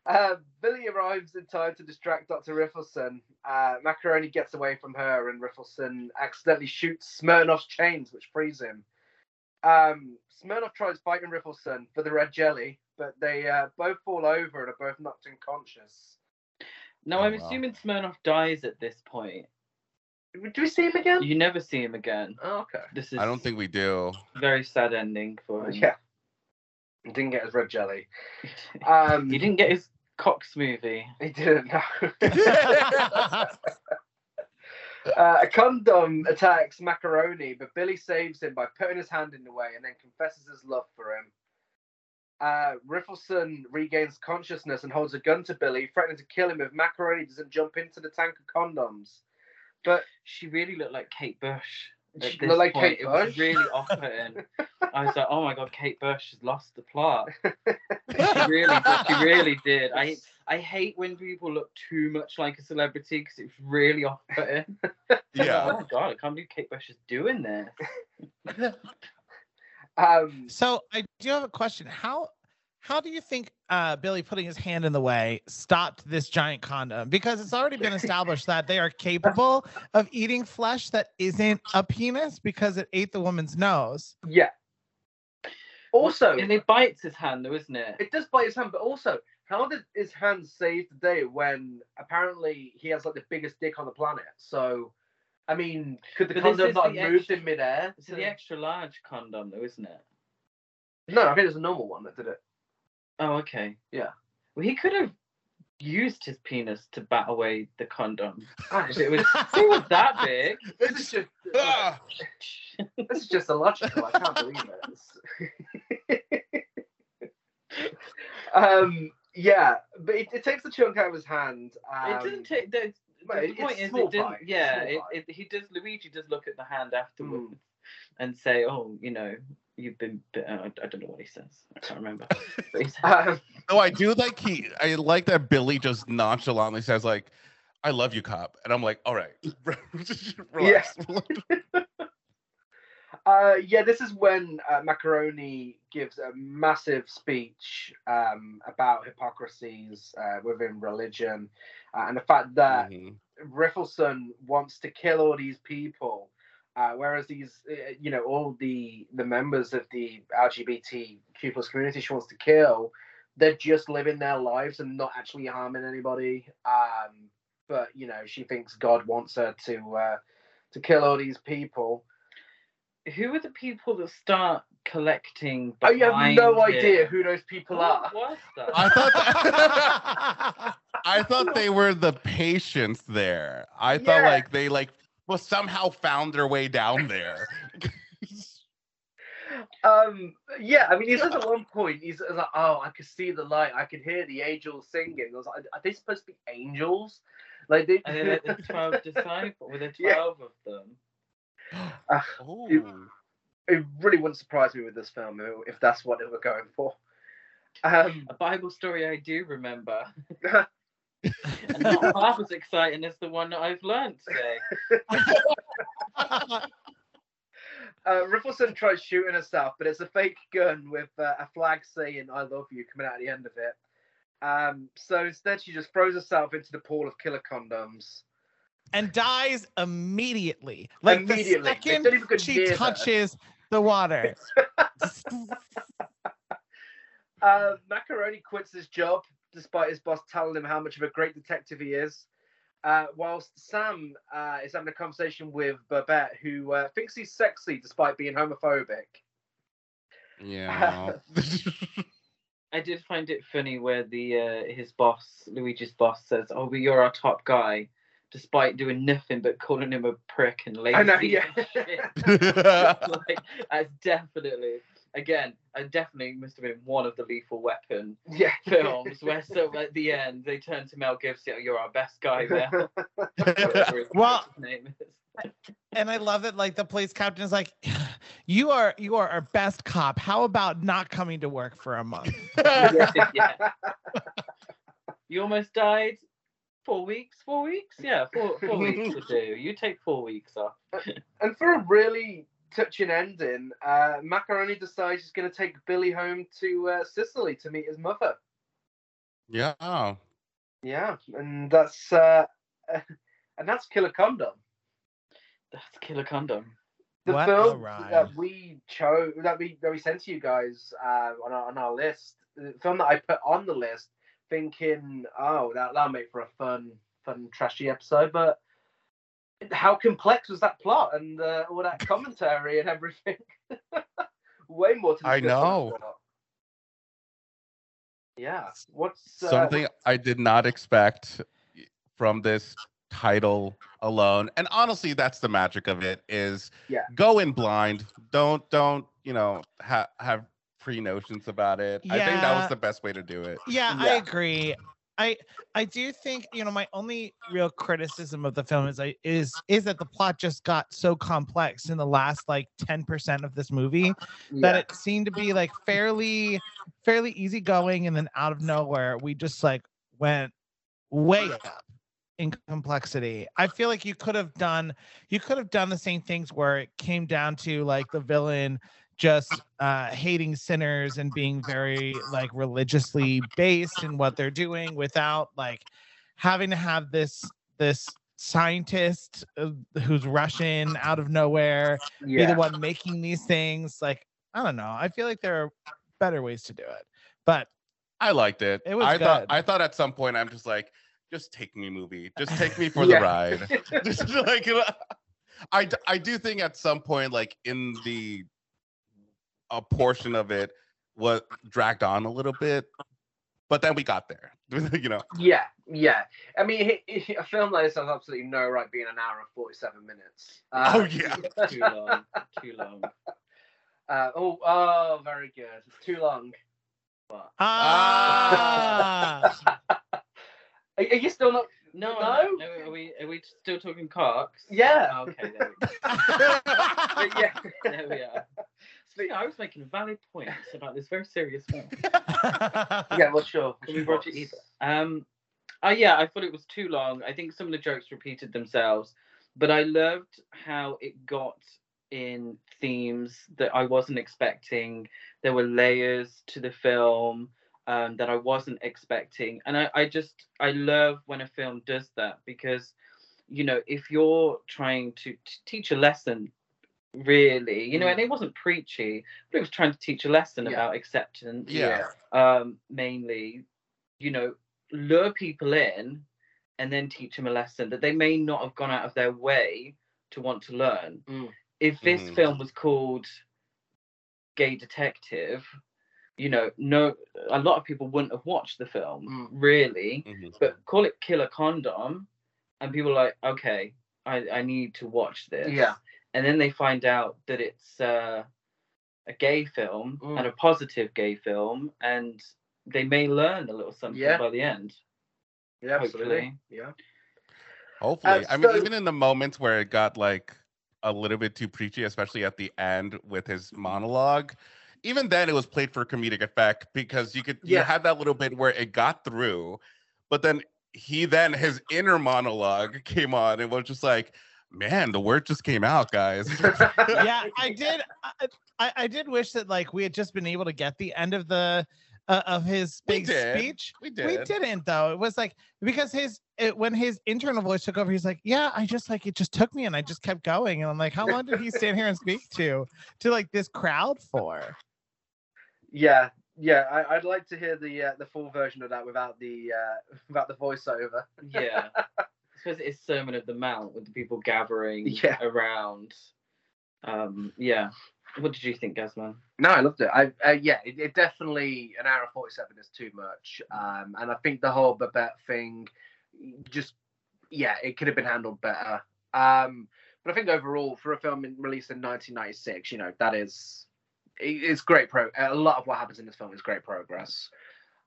Uh, Billy arrives in time to distract Dr. Riffleson. Uh, Mackeroni gets away from her, and Riffleson accidentally shoots Smirnoff's chains, which frees him. Um, Smirnoff tries fighting Riffleson for the red jelly, but they uh, both fall over and are both knocked unconscious. Now, Oh, I'm wow. assuming Smirnoff dies at this point. Do we see him again? You never see him again. Oh, okay. This is I don't think we do. very sad ending for him. Yeah. He didn't get his red jelly. Um, he didn't get his cock smoothie. He didn't. know. Uh, a condom attacks Mackeroni, but Billy saves him by putting his hand in the way and then confesses his love for him. Uh, Riffleson regains consciousness and holds a gun to Billy, threatening to kill him if Mackeroni doesn't jump into the tank of condoms. But She really looked like Kate Bush. At she looked like point. Kate It was Bush. really off-putting. I was like, oh my god, Kate Bush has lost the plot. She really, did, she really did. I I hate when people look too much like a celebrity because it's really off-putting. Yeah. Oh my god, I can't believe Kate Bush is doing this. um, So I do have a question. How how do you think uh, Billy putting his hand in the way stopped this giant condom? Because it's already been established that they are capable of eating flesh that isn't a penis because it ate the woman's nose. yeah. Also, and it bites his hand though, isn't it? it does bite his hand, but also, how did his hand save the day when apparently he has like the biggest dick on the planet? So, I mean, could the But condom is not the have moved extra- in midair? It's the extra large condom though, isn't it? No, I think it's a normal one that did it. Oh, okay. Yeah. Well, he could have used his penis to bat away the condom. Ah, If it was, if it was that big. this is just Ah! this is just illogical. I can't believe it. um, yeah, but it, it takes the chunk out of his hand. Um, it doesn't take. The, well, the point is, it didn't. Yeah, it, it, he does. Luigi does look at the hand afterwards Mm. And say, "Oh, you know, you've been." uh, I, I don't know what he says. I can't remember. But Um, No, I do like he. I like that Billy just nonchalantly says like, "I love you, cop," and I'm like, "All right, relax." Uh, yeah, this is when uh, Mackeroni gives a massive speech um, about hypocrisies uh, within religion uh, and the fact that Mhm. Riffleson wants to kill all these people, uh, whereas these, uh, you know, all the the members of the LGBTQ plus community she wants to kill, they're just living their lives and not actually harming anybody. Um, but you know, she thinks God wants her to uh, to kill all these people. Who are the people that start collecting? Oh, you have no behind idea who those people What are. was that? I thought that, I thought they were the patients there. I thought Yeah. like they like well somehow found their way down there. Um, yeah, I mean, he says at one point, he's, he's like, "Oh, I could see the light. I could hear the angels singing." I was like, "Are they supposed to be angels?" Like they, and then like the twelve disciples. Were there Yeah. twelve of them? oh. it really wouldn't surprise me with this film if that's what they were going for. Um, A Bible story I do remember. and not half as exciting as the one that I've learned today. uh, Riffleson tries shooting herself, but it's a fake gun with uh, a flag saying "I love you" coming out at the end of it. Um, so instead, she just throws herself into the pool of killer condoms. and dies immediately. Like Immediately. the second don't even go she near her. touches the water. Uh, Mackeroni quits his job despite his boss telling him how much of a great detective he is. Uh, whilst Sam uh, is having a conversation with Babette, who uh, thinks he's sexy despite being homophobic. Yeah. I did find it funny where the uh, his boss, Luigi's boss, says, "Oh, but you're our top guy," despite doing nothing but calling him a prick and lazy. I know, yeah. and shit. like that's definitely again, I definitely must have been one of the Lethal Weapon yeah. films where so at the end they turn to Mel Gibson, "Oh, "You're our best guy, Mel." Whatever his Well- name is. and I love that like the police captain is like, you are you are our best cop. How about not coming to work for a month? Yeah. You almost died. Four weeks. Four weeks. Yeah, four four weeks will do. You take four weeks off. and for a really touching ending, uh, Mackeroni decides he's going to take Billy home to uh, Sicily to meet his mother. Yeah. Yeah, and that's uh, and that's Killer Condom. That's Killer Condom. The What film that we chose that we that we sent to you guys uh, on our on our list. The film that I put on the list, thinking, oh, that that'll make for a fun fun trashy episode, but. How complex was that plot and uh, all that commentary and everything? Way more to I know. Yeah. What's uh, Something I did not expect from this title alone. And honestly, that's the magic of it is Yeah. go in blind. Don't don't, you know, ha- have pre notions about it. I think that was the best way to do it. Yeah, I agree. I I do think you know my only real criticism of the film is I is is that the plot just got so complex in the last like ten percent of this movie that it seemed to be like fairly fairly easygoing and then out of nowhere we just like went way up in complexity. I feel like you could have done you could have done the same things where it came down to like the villain just uh hating sinners and being very like religiously based in what they're doing without like having to have this this scientist uh, who's Russian out of nowhere be the one making these things. Like, I don't know. I feel like there are better ways to do it. But I liked it. It was I thought. I thought at some point I'm just like, just take me movie. Just take me for the ride. just like I, know, I, d- I do think at some point like in the a portion of it was dragged on a little bit but then we got there you know Yeah, yeah. I mean, he, he- a film like this has absolutely no right being an hour and forty-seven minutes. Uh, Oh, yeah. Too long. Too long. Uh, oh, oh, very good. It's too long. But ah, are, are you still not? No, No? no. Are we are we still talking cocks? Yeah. Okay, there we, But yeah. there we are. See, I was making valid points about this very serious film. Yeah. Well, sure. Can we Roger either? Um, uh, yeah, I thought it was too long. I think some of the jokes repeated themselves, but I loved how it got in themes that I wasn't expecting. There were layers to the film um, that I wasn't expecting, and I, I just I love when a film does that because, you know, if you're trying to, to teach a lesson. Really, you know, and it wasn't preachy, but it was trying to teach a lesson Yeah. about acceptance Yeah. um, mainly, you know, lure people in and then teach them a lesson that they may not have gone out of their way to want to learn. Mm. If this Mhm. film was called Gay Detective, you know, no, a lot of people wouldn't have watched the film, Mm. really. Mhm. But call it Killer Condom, and people are like, okay, I, I need to watch this. Yeah. And then they find out that it's uh, a gay film Mm. and a positive gay film, and they may learn a little something Yeah. by the end. Yeah. Absolutely. Hopefully. Yeah. hopefully Uh, i mean so- even in the moments where it got like a little bit too preachy especially at the end with his monologue even then it was played for comedic effect because you could you had that little bit where it got through but then he then his inner monologue came on and was just like man the word just came out guys yeah, I did. I, I, I did wish that like we had just been able to get the end of the uh, of his big did. speech. we did We didn't though. It was like because his it, when his internal voice took over, he's like, "Yeah, I just like it just took me, and I just kept going." And I'm like, "How long did he stand here and speak to to like this crowd for?" Yeah. Yeah. I, I'd like to hear the uh, the full version of that without the uh, without the voiceover. Yeah. Suppose it's Sermon of the Mount with the people gathering Yeah. around. Um, yeah. What did you think, Gazman? No, I loved it. I uh, yeah, it, it definitely an hour and forty seven is too much. Um, and I think the whole Babette thing, just yeah, it could have been handled better. Um, but I think overall, for a film in, released in nineteen ninety six, you know that is it- it's great pro. A lot of what happens in this film is great progress.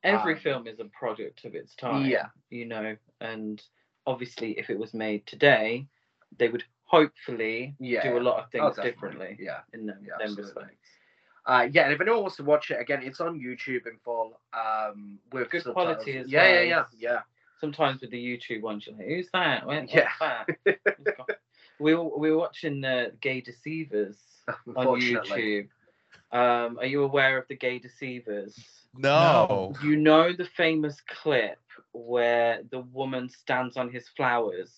Every Um, film is a product of its time. Yeah. You know, and obviously, if it was made today, they would hopefully Yeah, do a lot of Oh, things definitely. differently Yeah. in them, Yeah, them absolutely. respects. Uh, yeah, and if anyone wants to watch it again, it's on YouTube in full. Um, with Good subtitles. quality as yeah, well. yeah, yeah, Sometimes with the YouTube ones, you're like, who's that? Where, what's Yeah. that? We were, we were watching uh, Gay Deceivers on YouTube. Um, are you aware of the Gay Deceivers? No. You know the famous clip where the woman stands on his flowers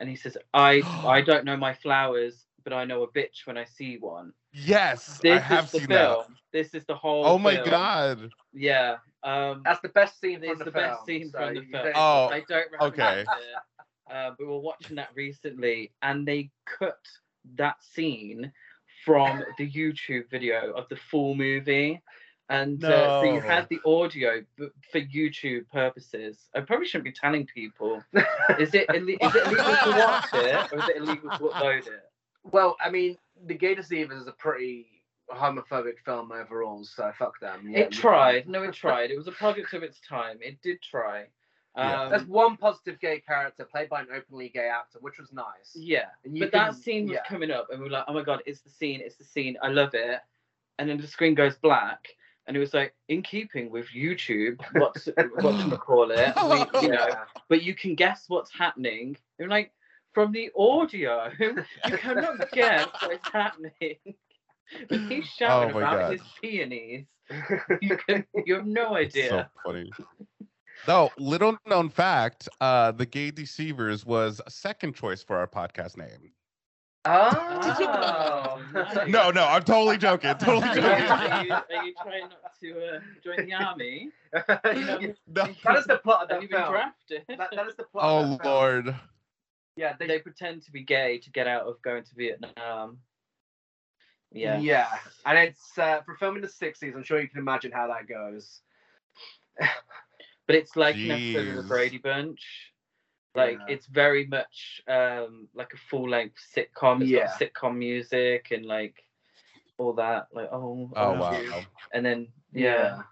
and he says, I I don't know my flowers, but I know a bitch when I see one. Yes, This I have is the seen film. that. This is the whole Oh my film. god. Yeah. Um That's the best scene It's from the, the film. best scene so from the film. Oh, I don't recommend okay. it. Uh, we were watching that recently and they cut that scene from the YouTube video of the full movie. And uh, so you had the audio for YouTube purposes. I probably shouldn't be telling people. Is it, ille- is it illegal to watch it or is it illegal to upload it? Well, I mean, The Gay Deceivers is a pretty homophobic film overall, so fuck them. Yeah, it you- tried. No, it tried. It was a product of its time. It did try. Yeah. Um, There's one positive gay character played by an openly gay actor, which was nice. Yeah, And you but that can- scene was yeah. coming up, and we were like, "Oh my god, it's the scene! It's the scene! I love it!" And then the screen goes black, and it was like, in keeping with YouTube, what's what to call it, we, you know, but you can guess what's happening. And like from the audio, you cannot guess what's happening. When he's shouting Oh about God. his peonies, you can you have no idea. So funny. No, little known fact, uh, the Gay Deceivers was a second choice for our podcast name. Oh, nice. No, no, I'm totally joking. Totally joking. are, you, are you trying not to uh, join the army? that No. is the plot of Have that you been film. drafted? That, that is the plot. Oh of that film. lord. Yeah, they, they pretend to be gay to get out of going to Vietnam. Yeah. Yeah, and it's uh, for filming the '60s. I'm sure you can imagine how that goes. But it's like an episode of the Brady Bunch. Like Yeah. it's very much um like a full length sitcom. It's Yeah. got sitcom music and like all that. Like oh, Oh love wow. you. And then yeah.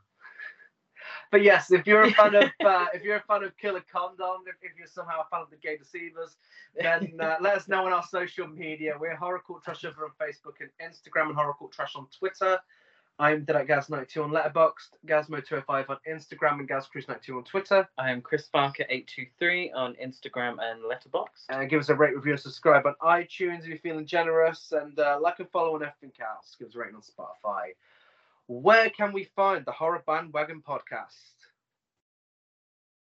But yes, if you're a fan of uh, if you're a fan of Killer Condom, if, if you're somehow a fan of the Gay Deceivers, then uh, let us know on our social media. We're Horror Cult Trash over on Facebook and Instagram, and Horror Cult Trash on Twitter. I'm Dead Gaz92 on Letterboxd, Gazmo205 on Instagram, and GazCruise92 on Twitter. I am Chris Barker eight two three on Instagram and Letterboxd. Uh, give us a rate, review, and subscribe on iTunes if you're feeling generous, and uh, like and follow on everything else. Give us a rating on Spotify. Where can we find the Horror Bandwagon podcast?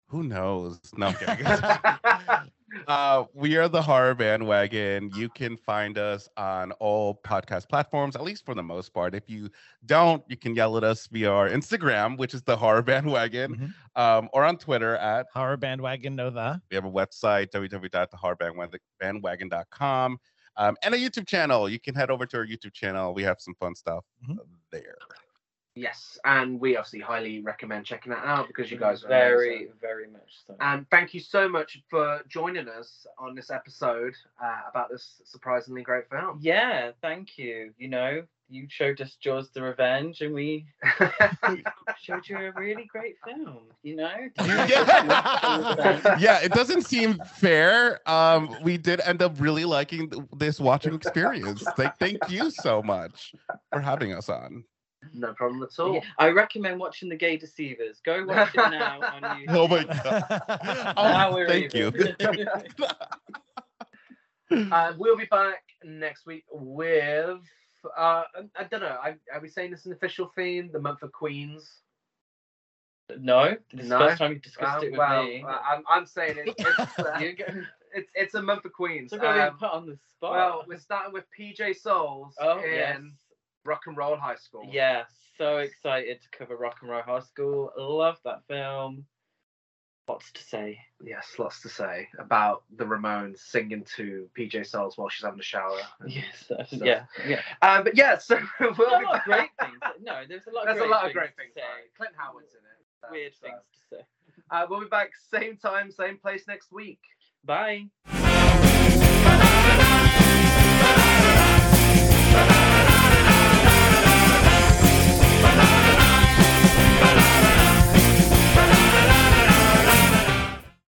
Who knows? No, uh, we are the horror bandwagon. You can find us on all podcast platforms, at least for the most part. If you don't, you can yell at us via our Instagram, which is the horror bandwagon, Mhm. um, or on Twitter at Horror bandwagon, know that. we have a website www.thehorrorbandwagon.com um, and a YouTube channel. You can head over to our YouTube channel. We have some fun stuff Mhm. there. Yes, and we obviously highly recommend checking that out because you guys are very, amazing. very much so. And thank you so much for joining us on this episode uh, about this surprisingly great film. yeah, thank you. You know, you showed us Jaws the Revenge and we showed you a really great film, you know? yeah. yeah, it doesn't seem fair. Um, we did end up really liking this watching experience. Thank, thank you so much for having us on. No problem at all. Yeah, I recommend watching The Gay Deceivers. Go watch it now on YouTube. Oh my god! Oh, we're thank you. Uh, we'll be back next week with uh, I don't know. I, are we saying this an official theme? The month of Queens. no, this is No? the first time you discussed Um, it with well, me. uh, I'm, I'm saying it, it's, uh, it's it's a month of Queens. So Um, put on the spot. well, we're starting with PJ Soles oh in yes, Rock and Roll High School. yeah. So excited to cover Rock and Roll High School. Love that film. Lots to say. Yes, lots to say about the Ramones singing to PJ Soles while she's having a shower. Yes, yeah, yeah. Um, but yeah, so we'll There's a be lot great things. No, there's a lot. There's of a lot of things great to things. say. sorry. Clint Howard's in it. um, Weird so, things to say. Uh, we'll be back same time, same place next week. Bye.